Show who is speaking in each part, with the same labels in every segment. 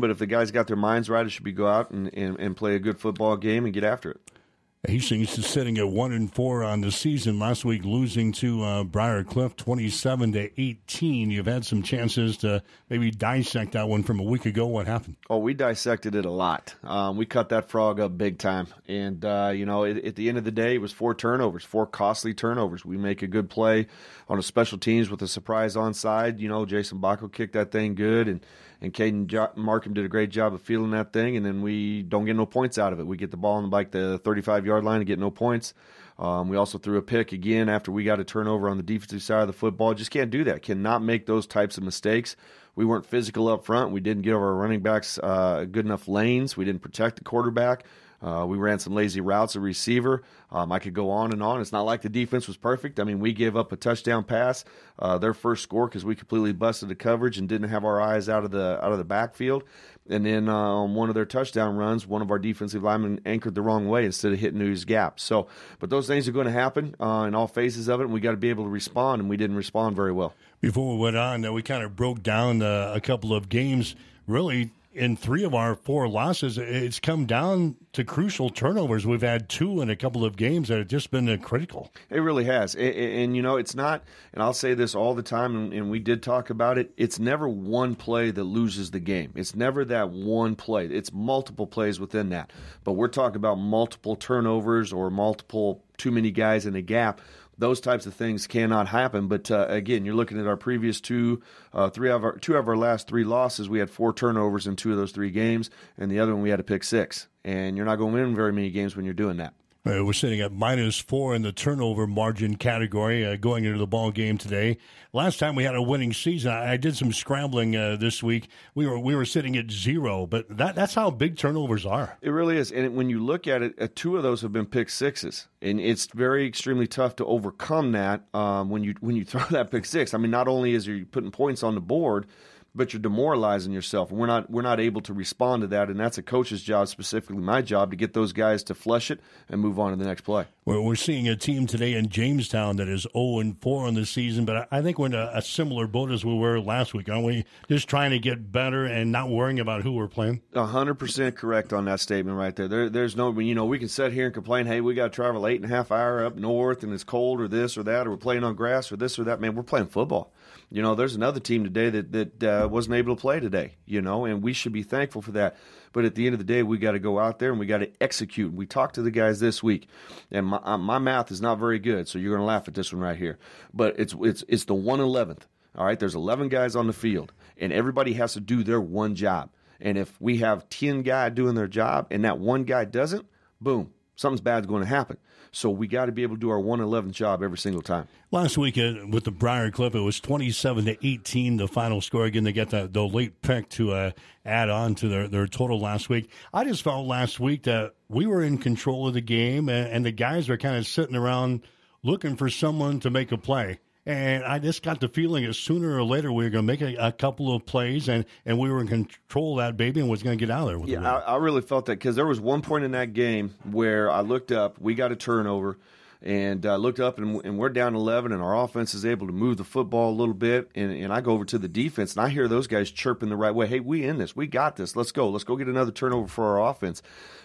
Speaker 1: But if the guys got their minds right, it should be go out and, and, and play a good football game and get after it.
Speaker 2: Hastings is sitting at one and four on the season. Last week, losing to uh, Briar Cliff, twenty-seven to eighteen. You've had some chances to maybe dissect that one from a week ago. What happened?
Speaker 1: Oh, we dissected it a lot. Um, we cut that frog up big time, and uh, you know, it, at the end of the day, it was four turnovers, four costly turnovers. We make a good play on a special teams with a surprise onside. You know, Jason Baco kicked that thing good, and and Caden jo- Markham did a great job of feeling that thing, and then we don't get no points out of it. We get the ball on the like the 35 yard line and get no points. Um, we also threw a pick again after we got a turnover on the defensive side of the football. Just can't do that. Cannot make those types of mistakes. We weren't physical up front. We didn't give our running backs uh, good enough lanes. We didn't protect the quarterback. Uh, we ran some lazy routes a receiver. Um, I could go on and on. It's not like the defense was perfect. I mean, we gave up a touchdown pass, uh, their first score, because we completely busted the coverage and didn't have our eyes out of the out of the backfield. And then uh, on one of their touchdown runs, one of our defensive linemen anchored the wrong way instead of hitting his gap. So, but those things are going to happen uh, in all phases of it, and we got to be able to respond. And we didn't respond very well.
Speaker 2: Before we went on, we kind of broke down uh, a couple of games. Really, in three of our four losses, it's come down to crucial turnovers. We've had two in a couple of games that have just been critical.
Speaker 1: It really has. And, and, you know, it's not, and I'll say this all the time, and, and, we did talk about it. It's never one play that loses the game. It's never that one play. It's multiple plays within that. But we're talking about multiple turnovers or multiple too many guys in a gap those types of things cannot happen. But uh, again, you're looking at our previous two, uh, three of our two of our last three losses. We had four turnovers in two of those three games, and the other one we had to pick six. And you're not going to win very many games when you're doing that.
Speaker 2: Uh, we're sitting at minus four in the turnover margin category uh, going into the ball game today. Last time we had a winning season, I, I did some scrambling uh, this week. We were we were sitting at zero, but that that's how big turnovers are.
Speaker 1: It really is, and when you look at it, uh, two of those have been pick sixes, and it's very extremely tough to overcome that um, when you when you throw that pick six. I mean, not only is you putting points on the board but you're demoralizing yourself. And we're not we're not able to respond to that. And that's a coach's job specifically my job to get those guys to flush it and move on to the next play.
Speaker 2: Well, we're seeing a team today in Jamestown that is 0 and 4 in the season but I think we're in a, a, similar boat as we were last week aren't we? Just trying to get better and not worrying about who we're playing.
Speaker 1: 100% correct on that statement right there. there there's no you know we can sit here and complain hey we got to travel eight and a half hour up north and it's cold or this or that or we're playing on grass or this or that. Man we're playing football you know, there's another team today that that uh, wasn't able to play today. You know, and we should be thankful for that. But at the end of the day, we got to go out there and we got to execute. We talked to the guys this week, and my, uh, my math is not very good, so you're going to laugh at this one right here. But it's it's it's the one eleventh. All right, there's 11 guys on the field, and everybody has to do their one job. And if we have 10 guys doing their job and that one guy doesn't, boom, something's bad's going to happen. So we got to be able to do our 111 job every single time.
Speaker 2: Last week with the Briar Cliff, it was 27 to 18, the final score. Again, they got the, the late pick to uh, add on to their, their total last week. I just felt last week that we were in control of the game, and, and the guys were kind of sitting around looking for someone to make a play. And I just got the feeling that sooner or later we were going to make a, a, couple of plays and, and we were in control of that baby and was going to get out of there.
Speaker 1: yeah, I, I, really felt that because there was one point in that game where I looked up, we got a turnover, and I uh, looked up and, and, we're down 11 and our offense is able to move the football a little bit. And, and I go over to the defense and I hear those guys chirping the right way. Hey, we in this. We got this. Let's go. Let's go get another turnover for our offense.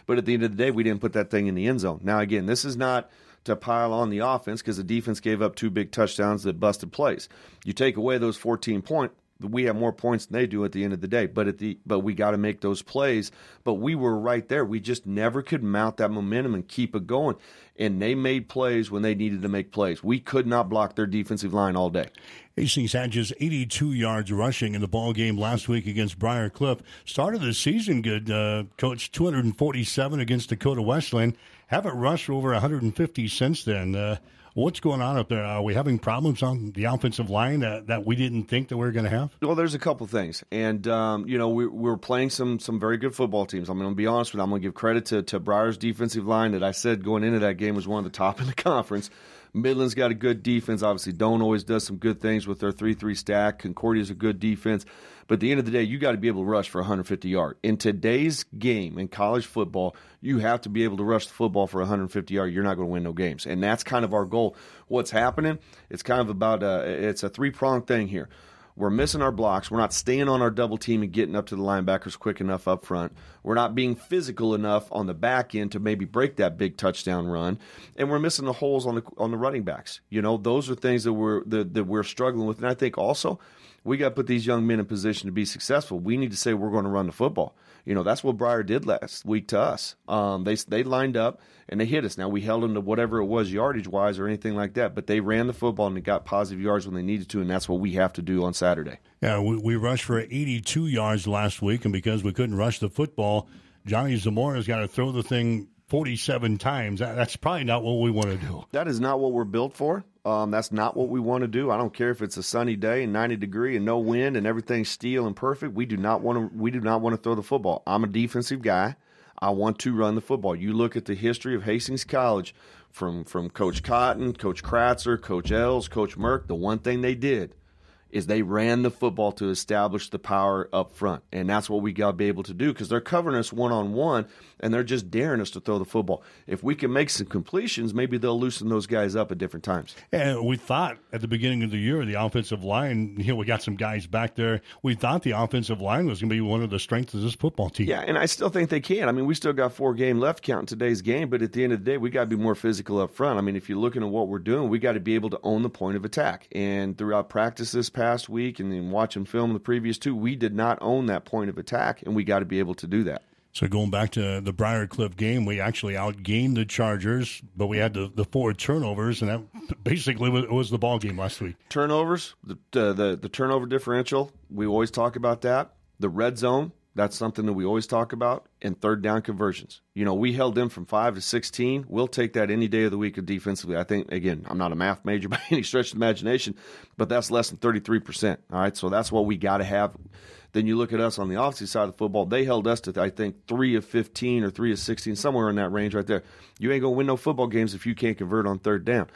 Speaker 1: But at the end of the day, we didn't put that thing in the end zone. Now, again, this is not – to pile on the offense because the defense gave up two big touchdowns that busted plays. You take away those 14 point, we have more points than they do at the end of the day. But at the but we got to make those plays. But we were right there. We just never could mount that momentum and keep it going. And they made plays when they needed to make plays. We could not block their defensive line all day.
Speaker 2: Hastings had just 82 yards rushing in the ball game last week against Briar Cliff. Started the season good, uh, coach. 247 against Dakota Wesleyan. Haven't rushed over 150 since then. Uh, what's going on up there? Are we having problems on the offensive line that, that we didn't think that we were going to have?
Speaker 1: Well, there's a couple things, and um, you know we, we're playing some some very good football teams. I'm going to be honest with you. I'm going to give credit to to Briar's defensive line that I said going into that game was one of the top in the conference. Midland's got a good defense. Obviously, Doane always does some good things with their 3 3 stack. Concordia's a good defense. But at the end of the day, you got to be able to rush for 150 yards. In today's game in college football, you have to be able to rush the football for 150 yards. You're not going to win no games, and that's kind of our goal. What's happening? It's kind of about a, uh, it's a three pronged thing here. We're missing our blocks. We're not staying on our double team and getting up to the linebackers quick enough up front. We're not being physical enough on the back end to maybe break that big touchdown run, and we're missing the holes on the on the running backs. You know, those are things that we're that, that we're struggling with, and I think also we got to put these young men in position to be successful. We need to say we're going to run the football. You know, that's what Briar did last week to us. Um, they they lined up and they hit us. Now we held them to whatever it was yardage wise or anything like that, but they ran the football and they got positive yards when they needed to, and that's what we have to do on Saturday.
Speaker 2: Yeah, we, we rushed for 82 yards last week, and because we couldn't rush the football, Johnny Zamora's got to throw the thing 47 times. That's probably not what we want to do.
Speaker 1: That is not what we're built for. Um, that's not what we want to do. I don't care if it's a sunny day and 90 degree and no wind and everything's steel and perfect. We do not want to. We do not want to throw the football. I'm a defensive guy. I want to run the football. You look at the history of Hastings College, from from Coach Cotton, Coach Kratzer, Coach Ells, Coach Merck. The one thing they did is they ran the football to establish the power up front. And that's what we got to be able to do because they're covering us one on one and they're just daring us to throw the football. If we can make some completions, maybe they'll loosen those guys up at different times.
Speaker 2: And we thought at the beginning of the year, the offensive line, you know, we got some guys back there. We thought the offensive line was going to be one of the strengths of this football team.
Speaker 1: Yeah, and I still think they can. I mean, we still got four game left counting today's game, but at the end of the day, we got to be more physical up front. I mean, if you're looking at what we're doing, we got to be able to own the point of attack. And throughout practice this past week and then watching film the previous two, we did not own that point of attack, and we got to be able to do that.
Speaker 2: So going back to the Briar Cliff game, we actually outgained the Chargers, but we had the, the four turnovers, and that basically was, was the ball game last week.
Speaker 1: Turnovers, the, the the turnover differential, we always talk about that. The red zone, that's something that we always talk about. And third down conversions. You know, we held them from five to sixteen. We'll take that any day of the week defensively. I think again, I'm not a math major by any stretch of the imagination, but that's less than thirty three percent. All right, so that's what we got to have then you look at us on the opposite side of the football. They held us to, I think, three of 15 or three of 16, somewhere in that range right there. You ain't going to win no football games if you can't convert on third down.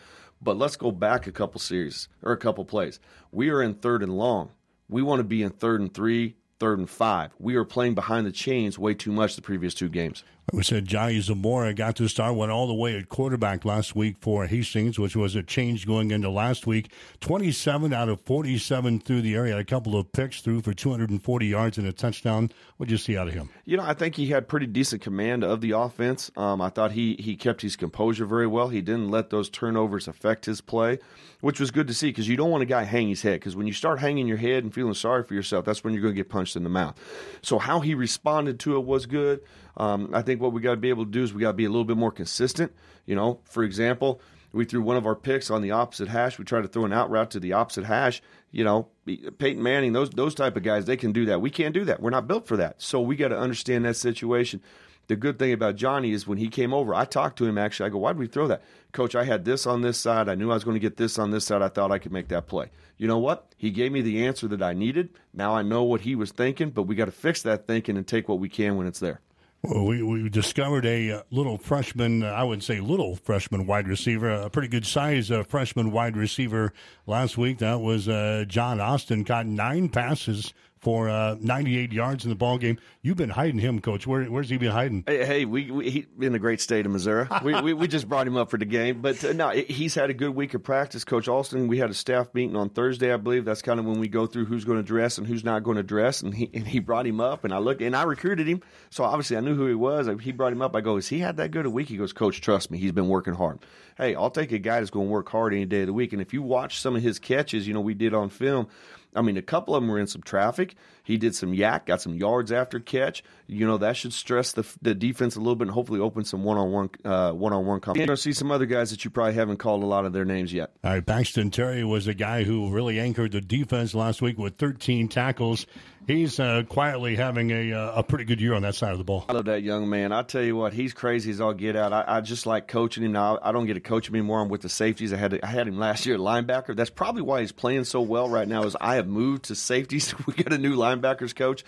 Speaker 1: But let's go back a couple series or a couple plays. We are in third and long. We want to be in third and three, third and five. We are playing behind the chains way too much the previous two games.
Speaker 2: We said Johnny Zamora got to start, went all the way at quarterback last week for Hastings, which was a change going into last week. 27 out of 47 through the area, a couple of picks through for 240 yards and a touchdown. What did you see out of him?
Speaker 1: You know, I think he had pretty decent command of the offense. Um, I thought he he kept his composure very well. He didn't let those turnovers affect his play, which was good to see because you don't want a guy hang his head because when you start hanging your head and feeling sorry for yourself, that's when you're going to get punched in the mouth. So how he responded to it was good. Um, I think what we got to be able to do is we got to be a little bit more consistent. You know, for example, we threw one of our picks on the opposite hash. We tried to throw an out route to the opposite hash. You know, Peyton Manning, those those type of guys, they can do that. We can't do that. We're not built for that. So we got to understand that situation. The good thing about Johnny is when he came over, I talked to him actually. I go, why did we throw that? Coach, I had this on this side. I knew I was going to get this on this side. I thought I could make that play. You know what? He gave me the answer that I needed. Now I know what he was thinking, but we got to fix that thinking and take what we can when it's there.
Speaker 2: Well, we, we discovered a uh, little freshman, uh, I would say little freshman wide receiver, a pretty good size uh, freshman wide receiver last week. That was uh, John Austin, caught nine passes for uh, 98 yards in the ball game. You've been hiding him, Coach. Where, where's he been hiding?
Speaker 1: Hey, hey we, we he in the great state of Missouri. we, we, we just brought him up for the game, but uh, no, he's had a good week of practice. Coach Austin, we had a staff meeting on Thursday, I believe. That's kind of when we go through who's going to dress and who's not going to dress, and he and he brought him up, and I looked and I recruited him, so obviously I knew who he was. He brought him up. I go, is he had that good a week? He goes, Coach, trust me, he's been working hard. Hey, I'll take a guy that's going to work hard any day of the week, and if you watch some of his catches, you know we did on film I mean, a couple of them were in some traffic. He did some YAC, got some yards after catch. You know, that should stress the, the defense a little bit and hopefully open some one on uh, one one on one competition. You're see some other guys that you probably haven't called a lot of their names yet.
Speaker 2: All right, Paxton Terry was a guy who really anchored the defense last week with 13 tackles he's uh, quietly having a uh, a pretty good year on that side of the ball.
Speaker 1: I love that young man. I tell you what, he's crazy as all get out. I, I just like coaching him now. I don't get to coach him anymore. I'm with the safeties. I had to, I had him last year at linebacker. That's probably why he's playing so well right now. Is I have moved to safeties. we got a new linebackers coach.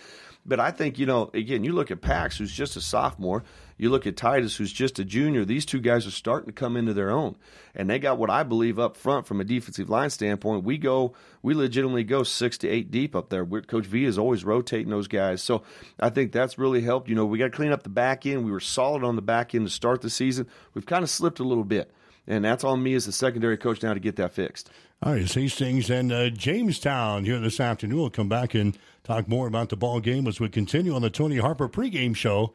Speaker 1: But I think, you know, again, you look at Pax, who's just a sophomore. You look at Titus, who's just a junior. These two guys are starting to come into their own. And they got what I believe up front from a defensive line standpoint. We go, we legitimately go six to eight deep up there. We're, Coach V is always rotating those guys. So I think that's really helped. You know, we got to clean up the back end. We were solid on the back end to start the season. We've kind of slipped a little bit. And that's on me as the secondary coach now to get that fixed.
Speaker 2: All right, Hastings and uh, Jamestown here this afternoon. We'll come back and talk more about the ball game as we continue on the Tony Harper pregame show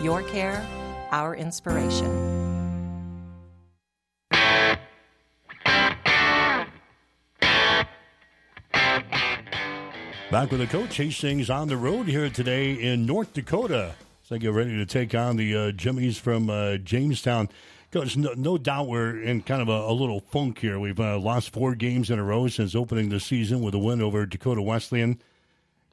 Speaker 3: Your care, our inspiration.
Speaker 2: Back with the coach, Hastings on the road here today in North Dakota. So they get ready to take on the uh, Jimmies from uh, Jamestown. Coach, no, no, doubt we're in kind of a, a little funk here. We've uh, lost four games in a row since opening the season with a win over Dakota Wesleyan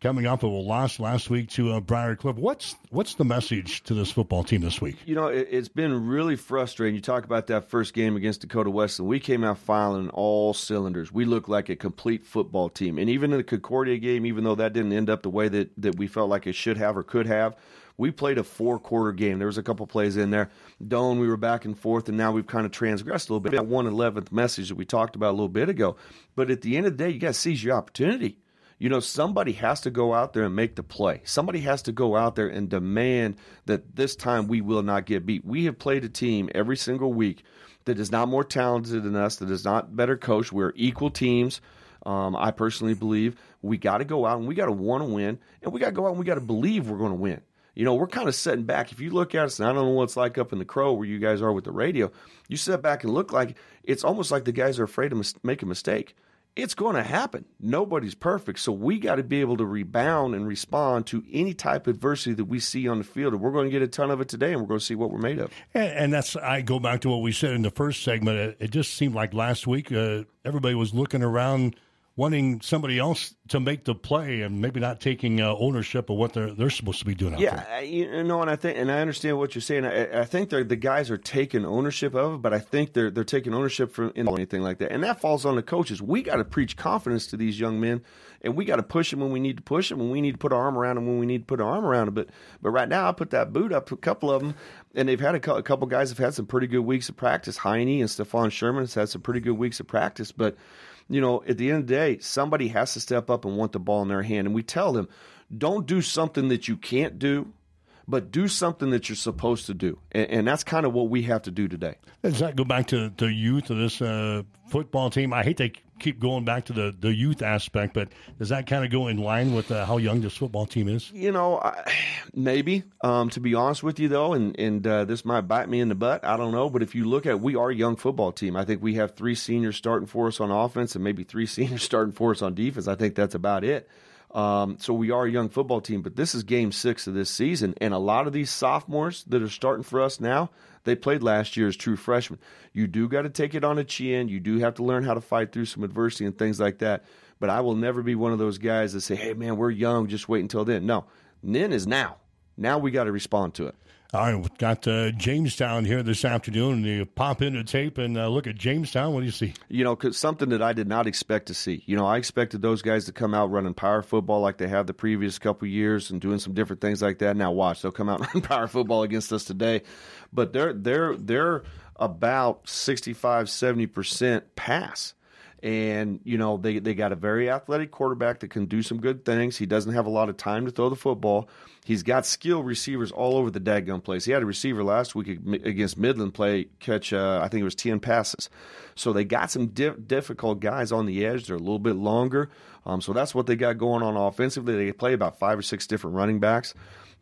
Speaker 2: coming off of a loss last week to uh, Briar Cliff. What's what's the message to this football team this week?
Speaker 1: You know, it, has been really frustrating. You talk about that first game against Dakota Wesleyan. We came out filing all cylinders. We looked like a complete football team. And even in the Concordia game, even though that didn't end up the way that, that we felt like it should have or could have, we played a four quarter game. There was a couple plays in there. Doane, we were back and forth, and now we've kind of transgressed a little bit. That one eleventh message that we talked about a little bit ago. But at the end of the day, you got to seize your opportunity you know, somebody has to go out there and make the play. Somebody has to go out there and demand that this time we will not get beat. We have played a team every single week that is not more talented than us, that is not better coached. We're equal teams. Um, I personally believe we got to go out and we got to want to win, and we got to go out and we got to believe we're going to win. You know, we're kind of setting back. If you look at us, and I don't know what it's like up in the Crow where you guys are with the radio, you sit back and look like it's almost like the guys are afraid to mis- make a mistake it's going to happen. Nobody's perfect. So we got to be able to rebound and respond to any type of adversity that we see on the field. And we're going to get a ton of it today, and we're going to see what we're made of.
Speaker 2: And, and that's, I go back to what we said in the first segment. It, it just seemed like last week uh, everybody was looking around wanting somebody else to make the play and maybe not taking uh, ownership of what they're they're supposed to be doing.
Speaker 1: yeah, I, you know, and I think and I understand what you're saying. I, I think the guys are taking ownership of it, but I think they're they're taking ownership from anything like that, and that falls on the coaches. We got to preach confidence to these young men, and we got to push them when we need to push them, and we need to put our arm around them when we need to put our arm around them. But but right now, I put that boot up. A couple of them. And they've had a, a couple guys have had some pretty good weeks of practice. Heine and Stefan Sherman has had some pretty good weeks of practice, but you know, at the end of the day, somebody has to step up and want the ball in their hand. And we tell them, don't do something that you can't do, but do something that you're supposed to do. And, and that's kind of what we have to do today.
Speaker 2: Does that go back to the youth of this uh, football team? I hate to keep going back to the, the youth aspect, but does that kind of go in line with uh, how young this football team is?
Speaker 1: You know, I, maybe. Um, to be honest with you, though, and and uh, this might bite me in the butt. I don't know, but if you look at, we are a young football team. I think we have three seniors starting for us on offense, and maybe three seniors starting for us on defense. I think that's about it. Um, so we are a young football team, but this is game six of this season, and a lot of these sophomores that are starting for us now, they played last year as true freshmen. You do got to take it on a chin. You do have to learn how to fight through some adversity and things like that. But I will never be one of those guys that say, "Hey, man, we're young. Just wait until then." No, then is now. Now we got to respond to it.
Speaker 2: All right, we've got uh, Jamestown here this afternoon. You pop into tape and uh, look at Jamestown. What do you see?
Speaker 1: You know, something that I did not expect to see. You know, I expected those guys to come out running power football like they have the previous couple years and doing some different things like that. Now watch, they'll come out and run power football against us today, but they're they're they're about 65 70 percent pass and you know they they got a very athletic quarterback that can do some good things. He doesn't have a lot of time to throw the football, He's got skill receivers all over the dadgum place. He had a receiver last week against Midland play catch, uh, I think it was 10 passes. So they got some di- difficult guys on the edge. They're a little bit longer. Um, so that's what they got going on offensively. They play about five or six different running backs.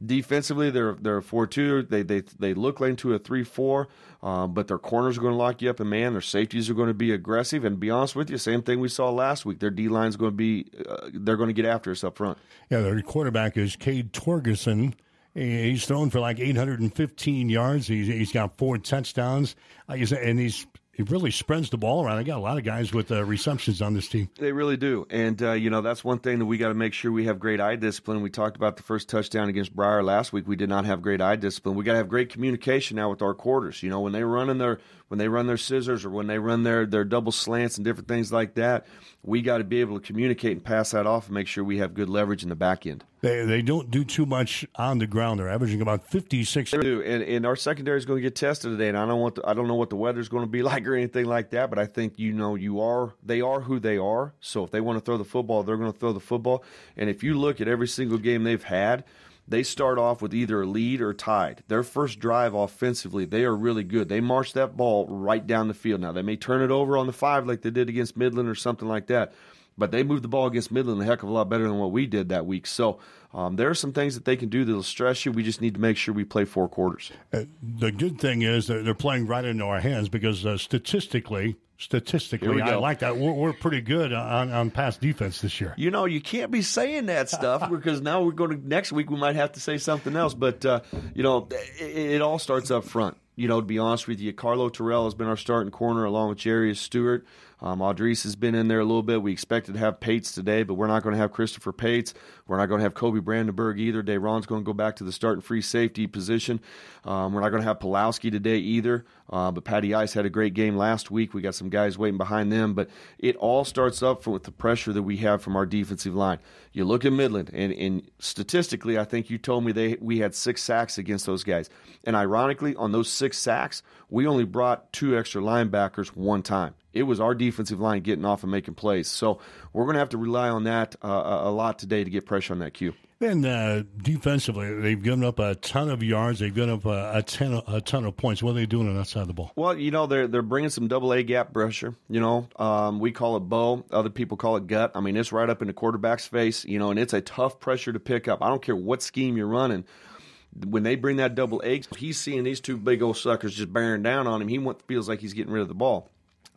Speaker 1: Defensively, they're they're a four two. They they they look like into a three four, um, but their corners are going to lock you up, and man, their safeties are going to be aggressive. And be honest with you, same thing we saw last week. Their D line is going to be uh, they're going to get after us up front.
Speaker 2: Yeah, their quarterback is Cade Torgerson. He's thrown for like 815 yards. He's, he's got four touchdowns, uh, and he's he really spreads the ball around. I got a lot of guys with uh, receptions on this team.
Speaker 1: They really do, and uh, you know that's one thing that we got to make sure we have great eye discipline. We talked about the first touchdown against Briar last week. We did not have great eye discipline. We got to have great communication now with our quarters. You know when they're running their when they run their scissors or when they run their their double slants and different things like that, we got to be able to communicate and pass that off and make sure we have good leverage in the back end.
Speaker 2: They they don't do too much on the ground. They're averaging about fifty six.
Speaker 1: They do, and, and our secondary is going to get tested today. And I don't want the, I don't know what the weather's going to be like or anything like that. But I think you know you are they are who they are. So if they want to throw the football, they're going to throw the football. And if you look at every single game they've had, they start off with either a lead or tied. Their first drive offensively, they are really good. They march that ball right down the field. Now they may turn it over on the five like they did against Midland or something like that, but they moved the ball against Midland a heck of a lot better than what we did that week. So um, there are some things that they can do that'll stress you. We just need to make sure we play four quarters.
Speaker 2: Uh, the good thing is that they're playing right into our hands because uh, statistically, statistically, I like that. We're, we're, pretty good on, on pass defense this year.
Speaker 1: You know, you can't be saying that stuff because now we're going to next week we might have to say something else. But uh, you know, it, it, all starts up front. You know, to be honest with you, Carlo Terrell has been our starting corner along with Jarius Stewart. Um, Audrice has been in there a little bit. We expected to have Pates today, but we're not going to have Christopher Pates. We're not going to have Kobe Brandenburg either. Dayron's going to go back to the starting free safety position. Um, we're not going to have Pulowski today either. Uh, but Patty Ice had a great game last week. We got some guys waiting behind them, but it all starts up with the pressure that we have from our defensive line. You look at Midland, and, and statistically, I think you told me they we had six sacks against those guys. And ironically, on those six sacks, we only brought two extra linebackers one time. It was our defensive line getting off and making plays. So we're going to have to rely on that uh, a lot today to get pressure on that cue.
Speaker 2: And uh, defensively, they've given up a ton of yards. They've given up a, a, ton, a ton of points. What are they doing on that side of the ball?
Speaker 1: Well, you know, they're they're bringing some double A gap pressure. You know, um, we call it bow. Other people call it gut. I mean, it's right up in the quarterback's face. You know, and it's a tough pressure to pick up. I don't care what scheme you're running when they bring that double A, he's seeing these two big old suckers just bearing down on him. He feels like he's getting rid of the ball.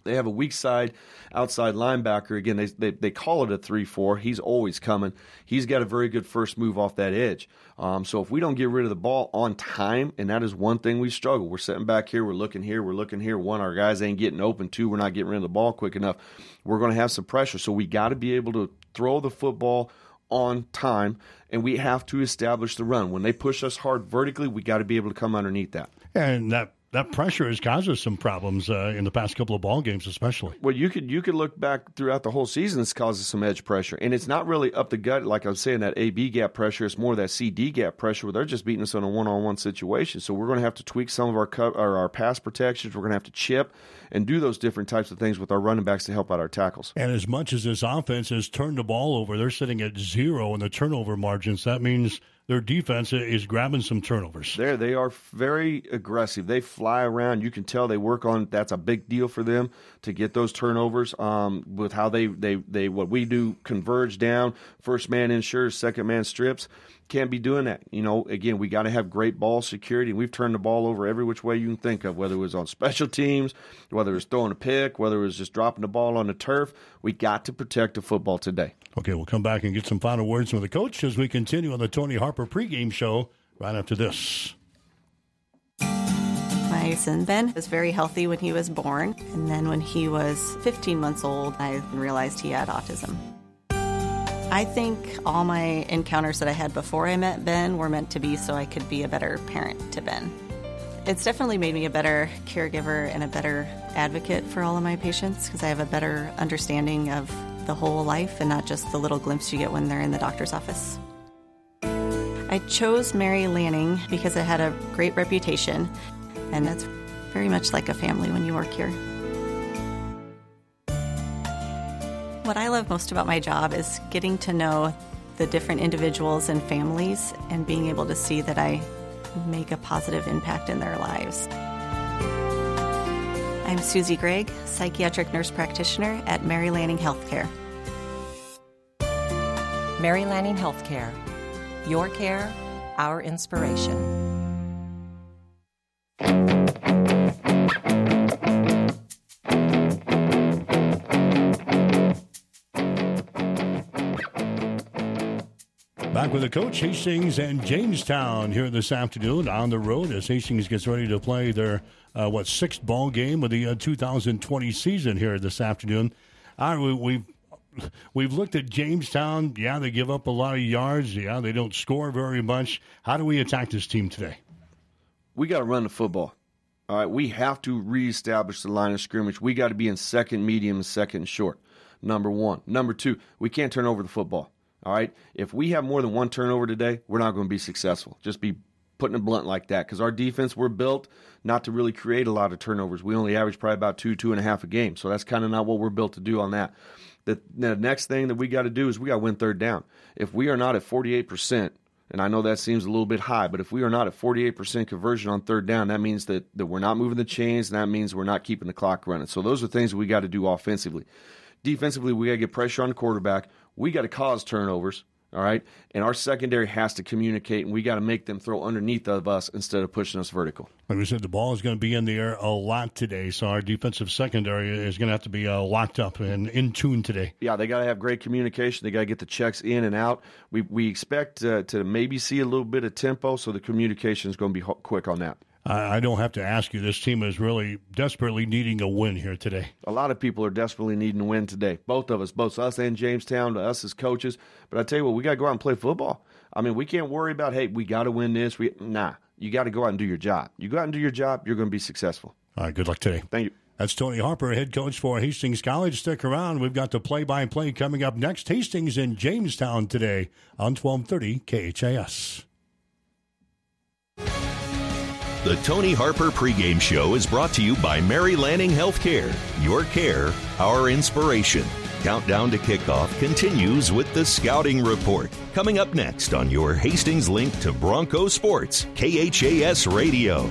Speaker 1: They have a weak side outside linebacker. Again, they, they, they call it a 3 4. He's always coming. He's got a very good first move off that edge. Um, so if we don't get rid of the ball on time, and that is one thing we struggle, we're sitting back here, we're looking here, we're looking here. One, our guys ain't getting open. Two, we're not getting rid of the ball quick enough. We're going to have some pressure. So we got to be able to throw the football on time, and we have to establish the run. When they push us hard vertically, we got to be able to come underneath that.
Speaker 2: And that that pressure has caused us some problems uh, in the past couple of ball games, especially.
Speaker 1: Well, you could you could look back throughout the whole season. It's causes some edge pressure, and it's not really up the gut like I'm saying that AB gap pressure. It's more that CD gap pressure where they're just beating us in a one on one situation. So we're going to have to tweak some of our co- or our pass protections. We're going to have to chip and do those different types of things with our running backs to help out our tackles.
Speaker 2: And as much as this offense has turned the ball over, they're sitting at zero in the turnover margins. That means their defense is grabbing some turnovers.
Speaker 1: There, they are very aggressive. They fly around. You can tell they work on. That's a big deal for them to get those turnovers. Um, with how they they they what we do converge down. First man ensures, second man strips can't be doing that. You know, again, we got to have great ball security. We've turned the ball over every which way you can think of, whether it was on special teams, whether it was throwing a pick, whether it was just dropping the ball on the turf. We got to protect the football today.
Speaker 2: Okay, we'll come back and get some final words from the coach as we continue on the Tony Harper pregame show right after this.
Speaker 4: My son Ben was very healthy when he was born, and then when he was 15 months old, I realized he had autism. I think all my encounters that I had before I met Ben were meant to be so I could be a better parent to Ben. It's definitely made me a better caregiver and a better advocate for all of my patients because I have a better understanding of the whole life and not just the little glimpse you get when they're in the doctor's office. I chose Mary Lanning because it had a great reputation, and it's very much like a family when you work here. What I love most about my job is getting to know the different individuals and families and being able to see that I make a positive impact in their lives. I'm Susie Gregg, psychiatric nurse practitioner at Mary Lanning Healthcare.
Speaker 3: Mary Lanning Healthcare. Your care, our inspiration.
Speaker 2: Back with the coach, Hastings and Jamestown here this afternoon on the road as Hastings gets ready to play their uh, what sixth ball game of the uh, 2020 season here this afternoon. All right, we, we've we've looked at Jamestown. Yeah, they give up a lot of yards. Yeah, they don't score very much. How do we attack this team today?
Speaker 1: We got to run the football. All right, we have to reestablish the line of scrimmage. We got to be in second medium second short. Number one. Number two, we can't turn over the football. All right, if we have more than one turnover today, we're not going to be successful. Just be putting it blunt like that because our defense we're built not to really create a lot of turnovers. We only average probably about two, two and a half a game. So that's kind of not what we're built to do on that. The, the next thing that we got to do is we got to win third down. If we are not at 48%, and I know that seems a little bit high, but if we are not at 48% conversion on third down, that means that, that we're not moving the chains, and that means we're not keeping the clock running. So those are things we got to do offensively. Defensively, we got to get pressure on the quarterback. We got to cause turnovers. All right. And our secondary has to communicate, and we got to make them throw underneath of us instead of pushing us vertical.
Speaker 2: Like we said, the ball is going to be in the air a lot today, so our defensive secondary is going to have to be uh, locked up and in tune today.
Speaker 1: Yeah, they got to have great communication. They got to get the checks in and out. We we expect uh, to maybe see a little bit of tempo, so the communication is going to be quick on that.
Speaker 2: I don't have to ask you. This team is really desperately needing a win here today.
Speaker 1: A lot of people are desperately needing a win today. Both of us, both us and Jamestown, us as coaches. But I tell you what, we got to go out and play football. I mean, we can't worry about hey, we got to win this. We nah, you got to go out and do your job. You go out and do your job, you're going to be successful.
Speaker 2: All right, good luck today.
Speaker 1: Thank you.
Speaker 2: That's Tony Harper, head coach for Hastings College. Stick around. We've got the play-by-play coming up next. Hastings in Jamestown today on 1230 KHAS.
Speaker 5: The Tony Harper pregame show is brought to you by Mary Lanning Healthcare. Your care, our inspiration. Countdown to kickoff continues with the Scouting Report. Coming up next on your Hastings link to Bronco Sports, KHAS Radio.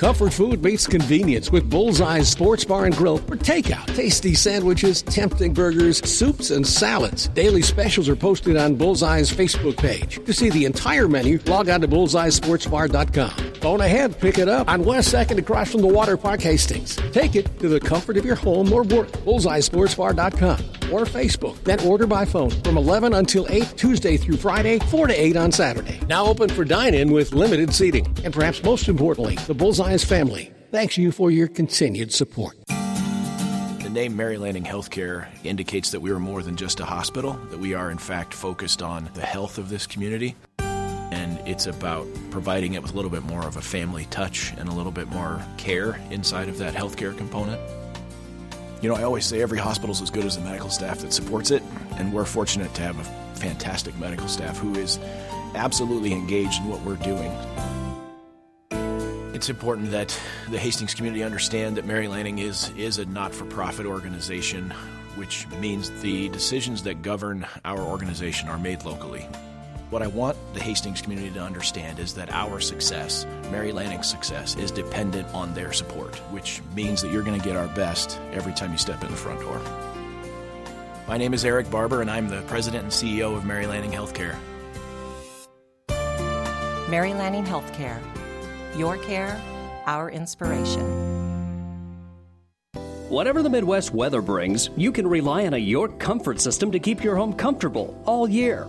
Speaker 6: Comfort food meets convenience with Bullseye's Sports Bar and Grill for takeout. Tasty sandwiches, tempting burgers, soups, and salads. Daily specials are posted on Bullseye's Facebook page. To see the entire menu, log on to bullseyesportsbar.com. Phone ahead, pick it up on West 2nd across from the Water Park Hastings. Take it to the comfort of your home or work. Bullseyesportsbar.com or Facebook. Then order by phone from 11 until 8 Tuesday through Friday, 4 to 8 on Saturday. Now open for dine-in with limited seating. And perhaps most importantly, the Bullseye's family thanks you for your continued support.
Speaker 7: The name Mary Lanning Healthcare indicates that we are more than just a hospital, that we are in fact focused on the health of this community. And it's about providing it with a little bit more of a family touch and a little bit more care inside of that healthcare component. You know, I always say every hospital is as good as the medical staff that supports it, and we're fortunate to have a fantastic medical staff who is absolutely engaged in what we're doing. It's important that the Hastings community understand that Mary Lanning is, is a not for profit organization, which means the decisions that govern our organization are made locally. What I want the Hastings community to understand is that our success, Mary Lanning's success, is dependent on their support, which means that you're going to get our best every time you step in the front door. My name is Eric Barber, and I'm the president and CEO of Mary Lanning Healthcare.
Speaker 3: Mary Lanning Healthcare. Your care, our inspiration.
Speaker 8: Whatever the Midwest weather brings, you can rely on a York comfort system to keep your home comfortable all year.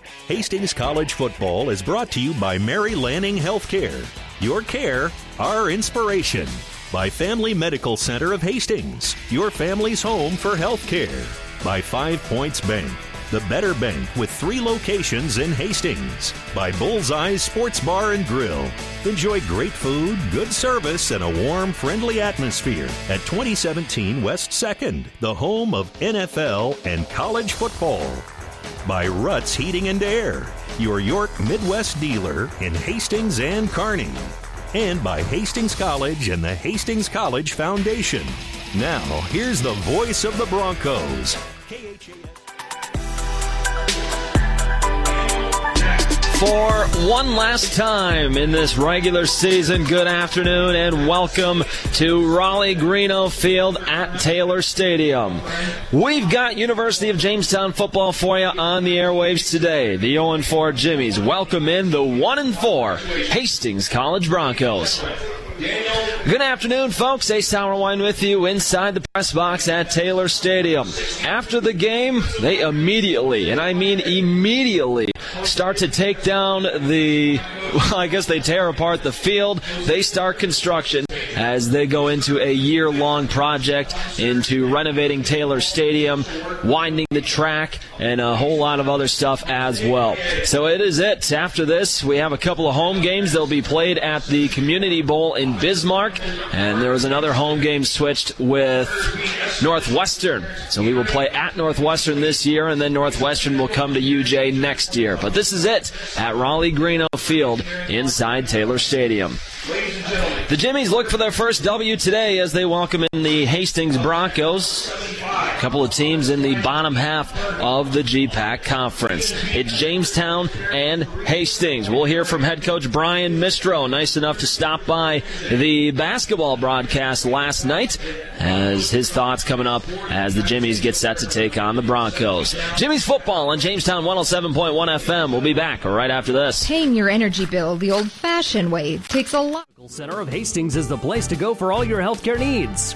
Speaker 5: Hastings College football is brought to you by Mary Lanning Healthcare. Your care, our inspiration. By Family Medical Center of Hastings, your family's home for healthcare. By Five Points Bank, the better bank with three locations in Hastings. By Bullseye Sports Bar and Grill. Enjoy great food, good service, and a warm, friendly atmosphere at 2017 West 2nd, the home of NFL and college football. By Ruts Heating and Air, your York Midwest dealer in Hastings and Kearney. And by Hastings College and the Hastings College Foundation. Now, here's the voice of the Broncos,
Speaker 9: for one last time in this regular season. Good afternoon and welcome to Rollie Greeno Field at Taylor Stadium. We've got University of Jamestown football for you on the airwaves today. The 0 4 Jimmies welcome in the 1 4 Hastings College Broncos. Good afternoon, folks. Ace Tower Wine with you inside the press box at Taylor Stadium. After the game, they immediately, and I mean immediately, start to take down the, well, I guess they tear apart the field. They start construction as they go into a year long project into renovating Taylor Stadium, winding the track, and a whole lot of other stuff as well. So it is it. After this, we have a couple of home games. They'll be played at the Community Bowl in Bismarck, and there was another home game switched with Northwestern. So we will play at Northwestern this year, and then Northwestern will come to UJ next year. But this is it at Rollie Greeno Field inside Taylor Stadium. The Jimmies look for their first W today as they welcome in the Hastings Broncos. A couple of teams in the bottom half of the GPAC conference. It's Jamestown and Hastings. We'll hear from head coach Brian Mistro, nice enough to stop by the basketball broadcast last night as his thoughts coming up as the Jimmies get set to take on the Broncos. Jimmies football on Jamestown 107.1 FM. We'll be back right after this.
Speaker 10: Paying your energy bill the old fashioned way takes a lot.
Speaker 8: Center of Hastings is the place to go for all your healthcare needs.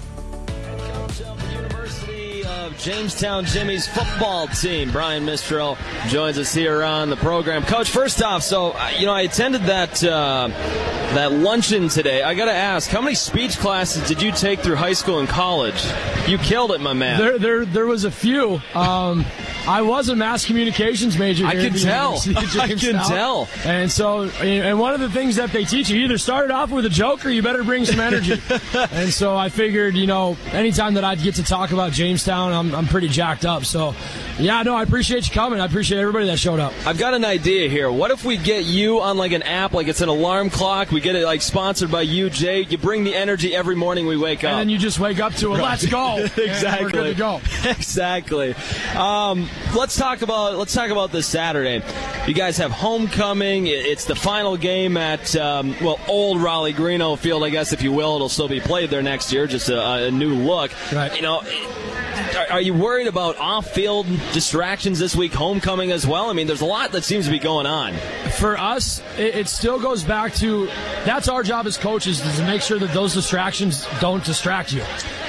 Speaker 9: Jamestown Jimmies football team. Brian Mistro joins us here on the program. Coach, first off, so uh, you know I attended that uh, that luncheon today. I got to ask, how many speech classes did you take through high school and college? You killed it, my man.
Speaker 11: There, there, there was a few. Um, I was a mass communications major.
Speaker 9: I can tell. I can tell.
Speaker 11: And so, and one of the things that they teach you, you either started off with a joke or you better bring some energy. and so I figured, you know, anytime that I'd get to talk about Jamestown, I'm, I'm pretty jacked up. So, yeah, no, I appreciate you coming. I appreciate everybody that showed up.
Speaker 9: I've got an idea here. What if we get you on like an app, like it's an alarm clock? We get it like sponsored by you, Jay. You bring the energy every morning we wake up,
Speaker 11: and then you just wake up to it. Let's go.
Speaker 9: exactly.
Speaker 11: we're good to go.
Speaker 9: exactly. Um, let's talk about let's talk about this Saturday. You guys have homecoming. It's the final game at um, well, old Rollie Greeno Field, I guess, if you will. It'll still be played there next year, just a, a new look.
Speaker 11: Right.
Speaker 9: You know. Are, you worried about off-field distractions this week, homecoming as well? I mean, there's a lot that seems to be going on.
Speaker 11: For us, it, it still goes back to that's our job as coaches to make sure that those distractions don't distract you.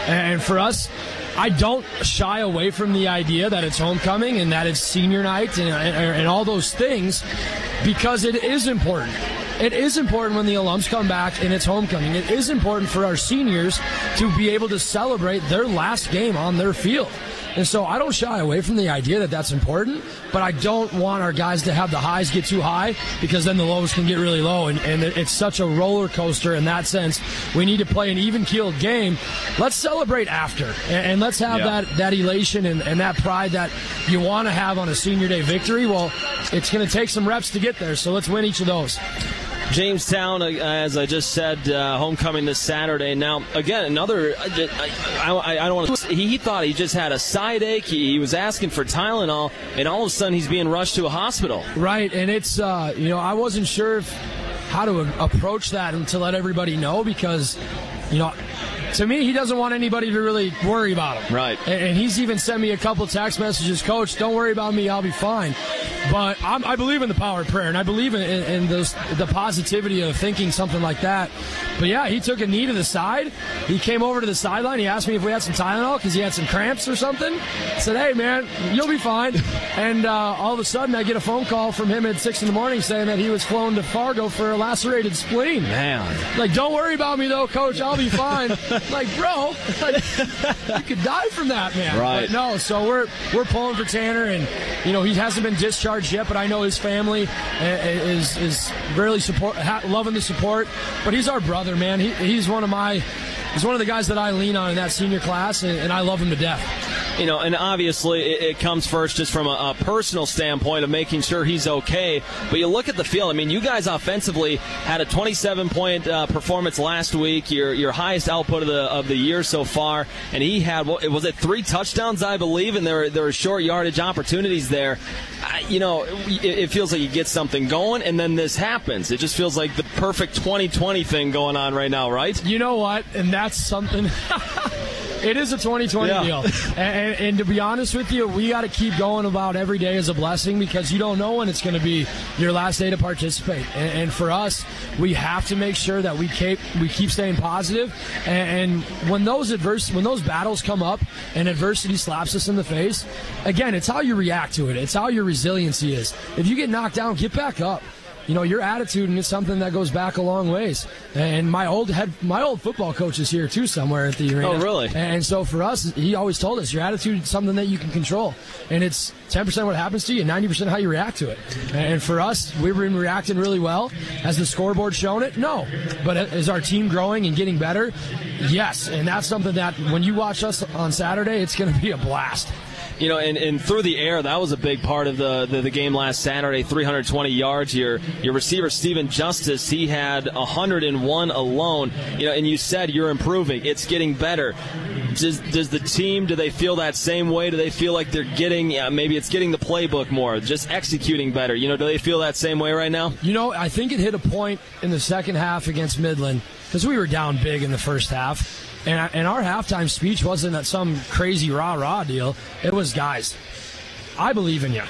Speaker 11: And for us, I don't shy away from the idea that it's homecoming and that it's senior night and, and, and, all those things because it is important. It is important when the alums come back and it's homecoming. It is important for our seniors to be able to celebrate their last game on their field. And so I don't shy away from the idea that that's important, but I don't want our guys to have the highs get too high because then the lows can get really low. And, and it's such a roller coaster in that sense. We need to play an even keeled game. Let's celebrate after and, and let's have
Speaker 9: Yeah.
Speaker 11: that, that elation and, and that pride that you want to have on a senior day victory. Well, it's going to take some reps to get there. So let's win each of those.
Speaker 9: Jamestown, uh, as I just said, uh, homecoming this Saturday. Now, again, another. I, I, I don't want to. He, he thought he just had a side ache. He, he was asking for Tylenol, and all of a sudden he's being rushed to a hospital.
Speaker 11: Right, and it's uh, you know I wasn't sure if, how to approach that and to let everybody know because you know to me he doesn't want anybody to really worry about him.
Speaker 9: Right.
Speaker 11: And, and he's even sent me a couple text messages, Coach, don't worry about me, I'll be fine. But I'm, I believe in the power of prayer, and I believe in, in, in those, the positivity of thinking something like that. But yeah, he took a knee to the side. He came over to the sideline. He asked me if we had some Tylenol because he had some cramps or something. I said, "Hey, man, you'll be fine." And uh, all of a sudden, I get a phone call from him at six in the morning saying that he was flown to Fargo for a lacerated spleen.
Speaker 9: Man,
Speaker 11: like, don't worry about me though, Coach. I'll be fine. like, bro, like, you could die from that, man.
Speaker 9: Right.
Speaker 11: But no, so we're we're pulling for Tanner, and you know he hasn't been discharged yet, but I know his family uh, is is really support, loving the support. But he's our brother, man. He, he's one of my. He's one of the guys that I lean on in that senior class, and, and I love him to death.
Speaker 9: You know, and obviously it, it comes first just from a, a personal standpoint of making sure he's okay. But you look at the field. I mean, you guys offensively had a 27 point uh, performance last week, your your highest output of the of the year so far, and he had what was it three touchdowns, I believe, and there were, there were short yardage opportunities there. I, you know, it, it feels like you get something going, and then this happens. It just feels like the perfect 2020 thing going on right now, right?
Speaker 11: You know what? And that's something. It is a 2020
Speaker 9: Yeah.
Speaker 11: deal. And, and, and to be honest with you, we got to keep going about every day as a blessing because you don't know when it's going to be your last day to participate. And, and for us, we have to make sure that we keep we keep staying positive. And, and when those adverse when those battles come up and adversity slaps us in the face, again, it's how you react to it. It's how your resiliency is. If you get knocked down, get back up you know your attitude and it's something that goes back a long ways. And my old head my old football coach is here too somewhere at the arena.
Speaker 9: Oh, really?
Speaker 11: and so for us he always told us your attitude is something that you can control. And it's 10% what happens to you and 90% how you react to it. And for us we've been reacting really well. Has the scoreboard shown it? No. But is our team growing and getting better? Yes. And that's something that when you watch us on saturday it's going to be a blast
Speaker 9: You know, and, and through the air, that was a big part of the, the, the game last Saturday. 320 yards. Your your receiver Stephen Justice, he had 101 alone. You know, and you said you're improving. It's getting better. Does does the team? Do they feel that same way? Do they feel like they're getting? Yeah, maybe it's getting the playbook more, just executing better. You know, do they feel that same way right now?
Speaker 11: You know, I think it hit a point in the second half against Midland because we were down big in the first half. And, and our halftime speech wasn't that some crazy rah rah deal. It was, guys, I believe in you.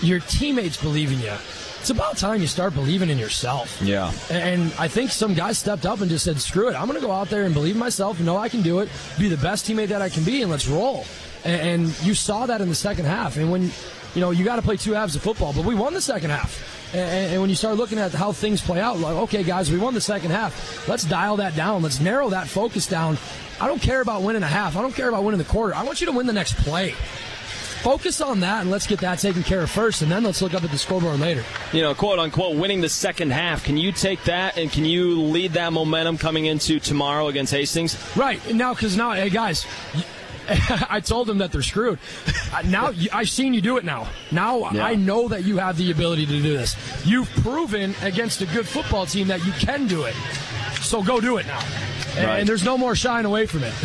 Speaker 11: Your teammates believe in you. It's about time you start believing in yourself.
Speaker 9: Yeah.
Speaker 11: And I think some guys stepped up and just said, screw it. I'm going to go out there and believe in myself, know I can do it, be the best teammate that I can be, and let's roll. And, and you saw that in the second half. And when, you know, you got to play two halves of football, but we won the second half. And, and when you start looking at how things play out, like, okay, guys, we won the second half. Let's dial that down. Let's narrow that focus down. I don't care about winning a half. I don't care about winning the quarter. I want you to win the next play. Focus on that and let's get that taken care of first, and then let's look up at the scoreboard later.
Speaker 9: You know, quote unquote, winning the second half. Can you take that and can you lead that momentum coming into tomorrow against Hastings?
Speaker 11: Right now, because now, hey guys, I told them that they're screwed. Uh, Now I've seen you do it. Now, now
Speaker 9: Yeah.
Speaker 11: I know that you have the ability to do this. You've proven against a good football team that you can do it. So go do it now. And,
Speaker 9: Right.
Speaker 11: and there's no more shying away from it.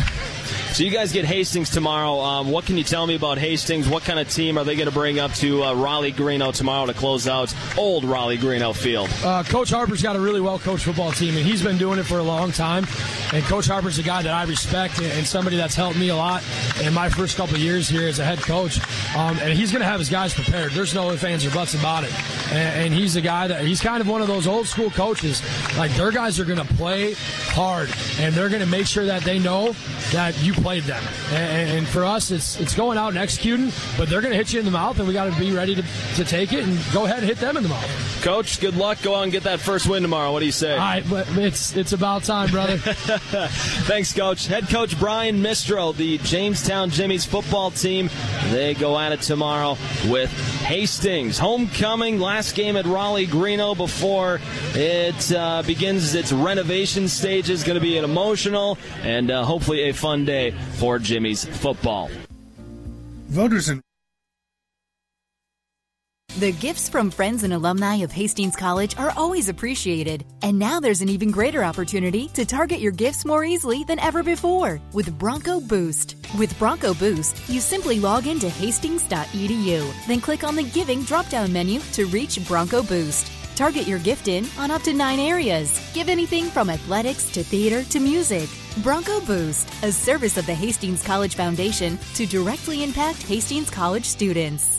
Speaker 9: So you guys get Hastings tomorrow. Um, what can you tell me about Hastings? What kind of team are they going to bring up to uh, Rollie Greeno tomorrow to close out old Rollie Greeno Field?
Speaker 11: Uh, Coach Harper's got a really well coached football team, and he's been doing it for a long time. And Coach Harper's a guy that I respect and- somebody that's helped me a lot in my first couple years here as a head coach. Um, and he's going to have his guys prepared. There's no ifs, ands, or buts about it. and, and he's a guy that he's kind of one of those old school coaches. Like their guys are going to play hard, and they're going to make sure that they know that you played them. And, and for us, it's it's going out and executing, but they're going to hit you in the mouth, and we got to be ready to, to take it and go ahead and hit them in the mouth.
Speaker 9: Coach, good luck. Go out and get that first win tomorrow. What do you say?
Speaker 11: All right, but it's it's about time, brother.
Speaker 9: Thanks, Coach. Head Coach Brian Mistro, the Jamestown Jimmies football team. They go at it tomorrow with Hastings. Homecoming, last game at Rollie Greeno before it uh, begins its renovation stage is going to be an emotional and uh, hopefully a fun day for Jimmies football.
Speaker 12: Voters in
Speaker 13: The gifts from friends and alumni of Hastings College are always appreciated. And now there's an even greater opportunity to target your gifts more easily than ever before with Bronco Boost. With Bronco Boost, you simply log into hastings.edu, then click on the Giving drop down menu to reach Bronco Boost. Target your gift in on up to nine areas. Give anything from athletics to theater to music. Bronco Boost, a service of the Hastings College Foundation to directly impact Hastings College students.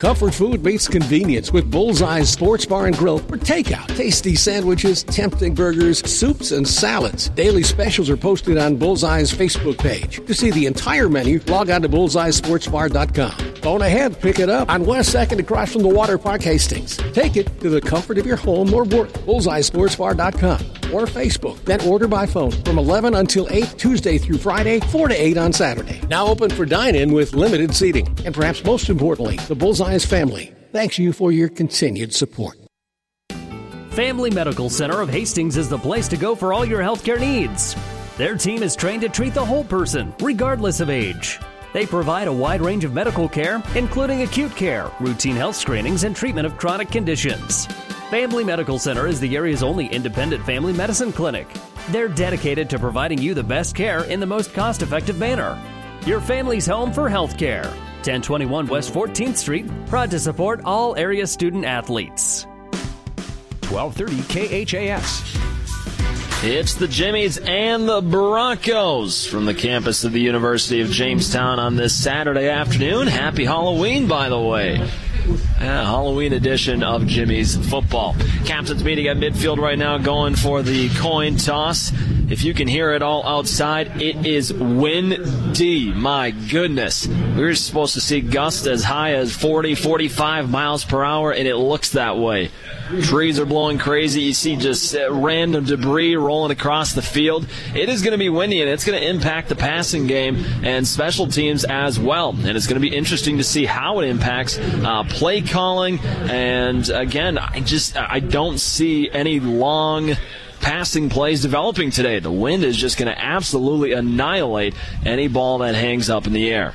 Speaker 6: Comfort food meets convenience with Bullseye's Sports Bar and Grill for takeout. Tasty sandwiches, tempting burgers, soups, and salads. Daily specials are posted on Bullseye's Facebook page. To see the entire menu, log on to bullseyesportsbar.com. Phone ahead, pick it up on West 2nd across from the Water Park Hastings. Take it to the comfort of your home or work. Bullseyesportsbar.com or Facebook. Then order by phone from 11 until 8 Tuesday through Friday, 4 to 8 on Saturday. Now open for dine-in with limited seating. And perhaps most importantly, the Family thanks you for your continued support.
Speaker 8: Family Medical Center of Hastings is the place to go for all your healthcare needs. Their team is trained to treat the whole person, regardless of age. They provide a wide range of medical care, including acute care, routine health screenings, and treatment of chronic conditions. Family Medical Center is the area's only independent family medicine clinic. They're dedicated to providing you the best care in the most cost effective manner. Your family's home for healthcare. 1021 West 14th Street, proud to support all area student athletes.
Speaker 14: 1230 KHAS.
Speaker 9: It's the Jimmies and the Broncos from the campus of the University of Jamestown on this Saturday afternoon. Happy Halloween, by the way. Yeah, Halloween edition of Jimmies football. Captain's meeting at midfield right now, going for the coin toss. If you can hear it all outside, it is windy. My goodness. We were supposed to see gusts as high as 40, 45 miles per hour, and it looks that way. Trees are blowing crazy. You see just uh, random debris rolling across the field. It is going to be windy, and it's going to impact the passing game and special teams as well. And it's going to be interesting to see how it impacts uh, play calling. And again, I just I don't see any long passing plays developing today. The wind is just going to absolutely annihilate any ball that hangs up in the air.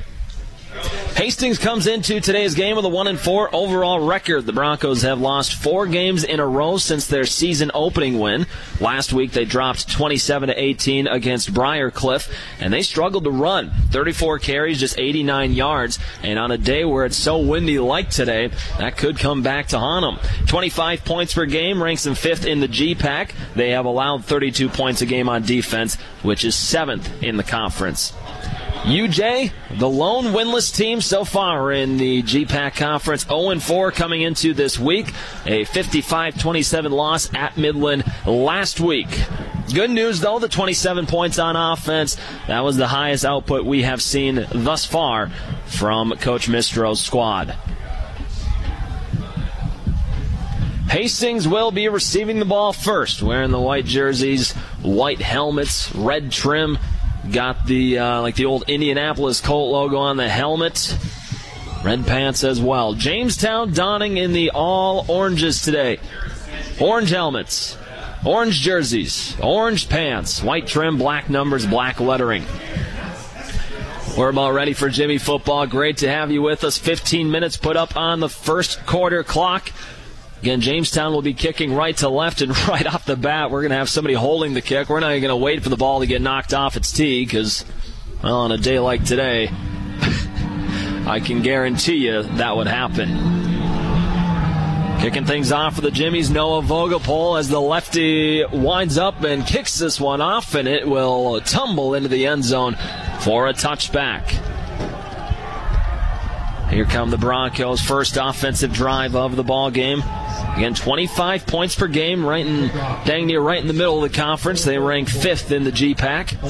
Speaker 9: Hastings comes into today's game with a 1 and 4 overall record. The Broncos have lost 4 games in a row since their season opening win. Last week they dropped 27 to 18 against Briar Cliff and they struggled to run. 34 carries, just 89 yards, and on a day where it's so windy like today, that could come back to haunt them. 25 points per game ranks them 5th in the GPAC. They have allowed 32 points a game on defense, which is 7th in the conference. UJ, the lone winless team so far in the GPAC Conference, 0 4 coming into this week. A 55 27 loss at Midland last week. Good news, though, the 27 points on offense. That was the highest output we have seen thus far from Coach Mistro's squad. Hastings will be receiving the ball first, wearing the white jerseys, white helmets, red trim. Got the uh, like the old Indianapolis Colt logo on the helmet. Red pants as well. Jamestown donning in the all oranges today. Orange helmets, orange jerseys, orange pants, white trim, black numbers, black lettering. We're about ready for Jimmy football. Great to have you with us. 15 minutes put up on the first quarter clock. Again, Jamestown will be kicking right to left and right off the bat. We're going to have somebody holding the kick. We're not going to wait for the ball to get knocked off its tee because, well, on a day like today, I can guarantee you that would happen. Kicking things off for the Jimmies, Noah Vogelpol as the lefty winds up and kicks this one off, and it will tumble into the end zone for a touchback. Here come the Broncos' first offensive drive of the ball game. Again, 25 points per game, right in dang near right in the middle of the conference. They rank fifth in the GPAC.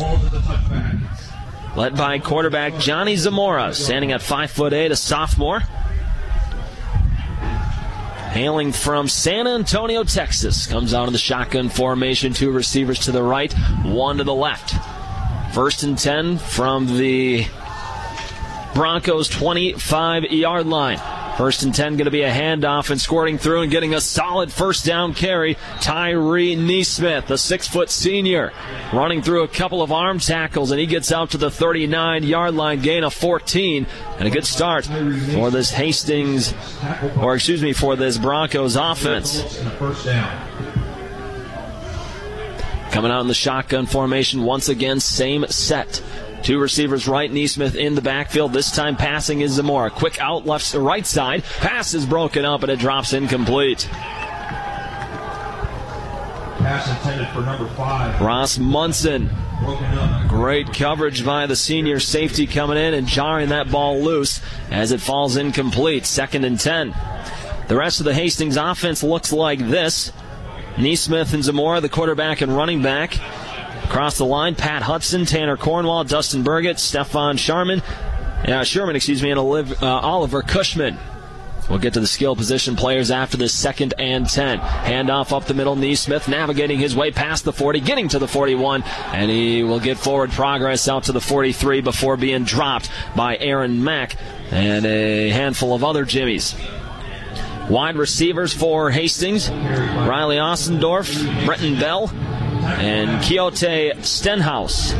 Speaker 9: Led by quarterback Johnny Zamora, standing at five foot eight, a sophomore. Hailing from San Antonio, Texas, comes out in the shotgun formation. Two receivers to the right, one to the left. First and 10 from the Broncos 25 yard line. First and 10 going to be a handoff and squirting through and getting a solid first down carry. Tyree Neesmith, the six foot senior, running through a couple of arm tackles and he gets out to the 39 yard line, gain of 14. And a good start for this Hastings, or excuse me, for this Broncos offense. Coming out in the shotgun formation once again, same set. Two receivers right, Neesmith in the backfield. This time passing is Zamora. Quick out left right side. Pass is broken up and it drops incomplete.
Speaker 15: Pass intended for number five.
Speaker 9: Ross Munson. Great coverage by the senior safety coming in and jarring that ball loose as it falls incomplete. Second and 10. The rest of the Hastings offense looks like this. Neesmith and Zamora, the quarterback and running back. Across the line, Pat Hudson, Tanner Cornwall, Dustin Burgett, Stefan Sherman, uh, Sherman, excuse me, and Oliv- uh, Oliver Cushman. We'll get to the skill position players after this second and 10. Handoff up the middle. Neesmith navigating his way past the 40, getting to the 41, and he will get forward progress out to the 43 before being dropped by Aaron Mack and a handful of other Jimmies. Wide receivers for Hastings Riley Ossendorf, Brenton Bell, and Quixote Stenhouse.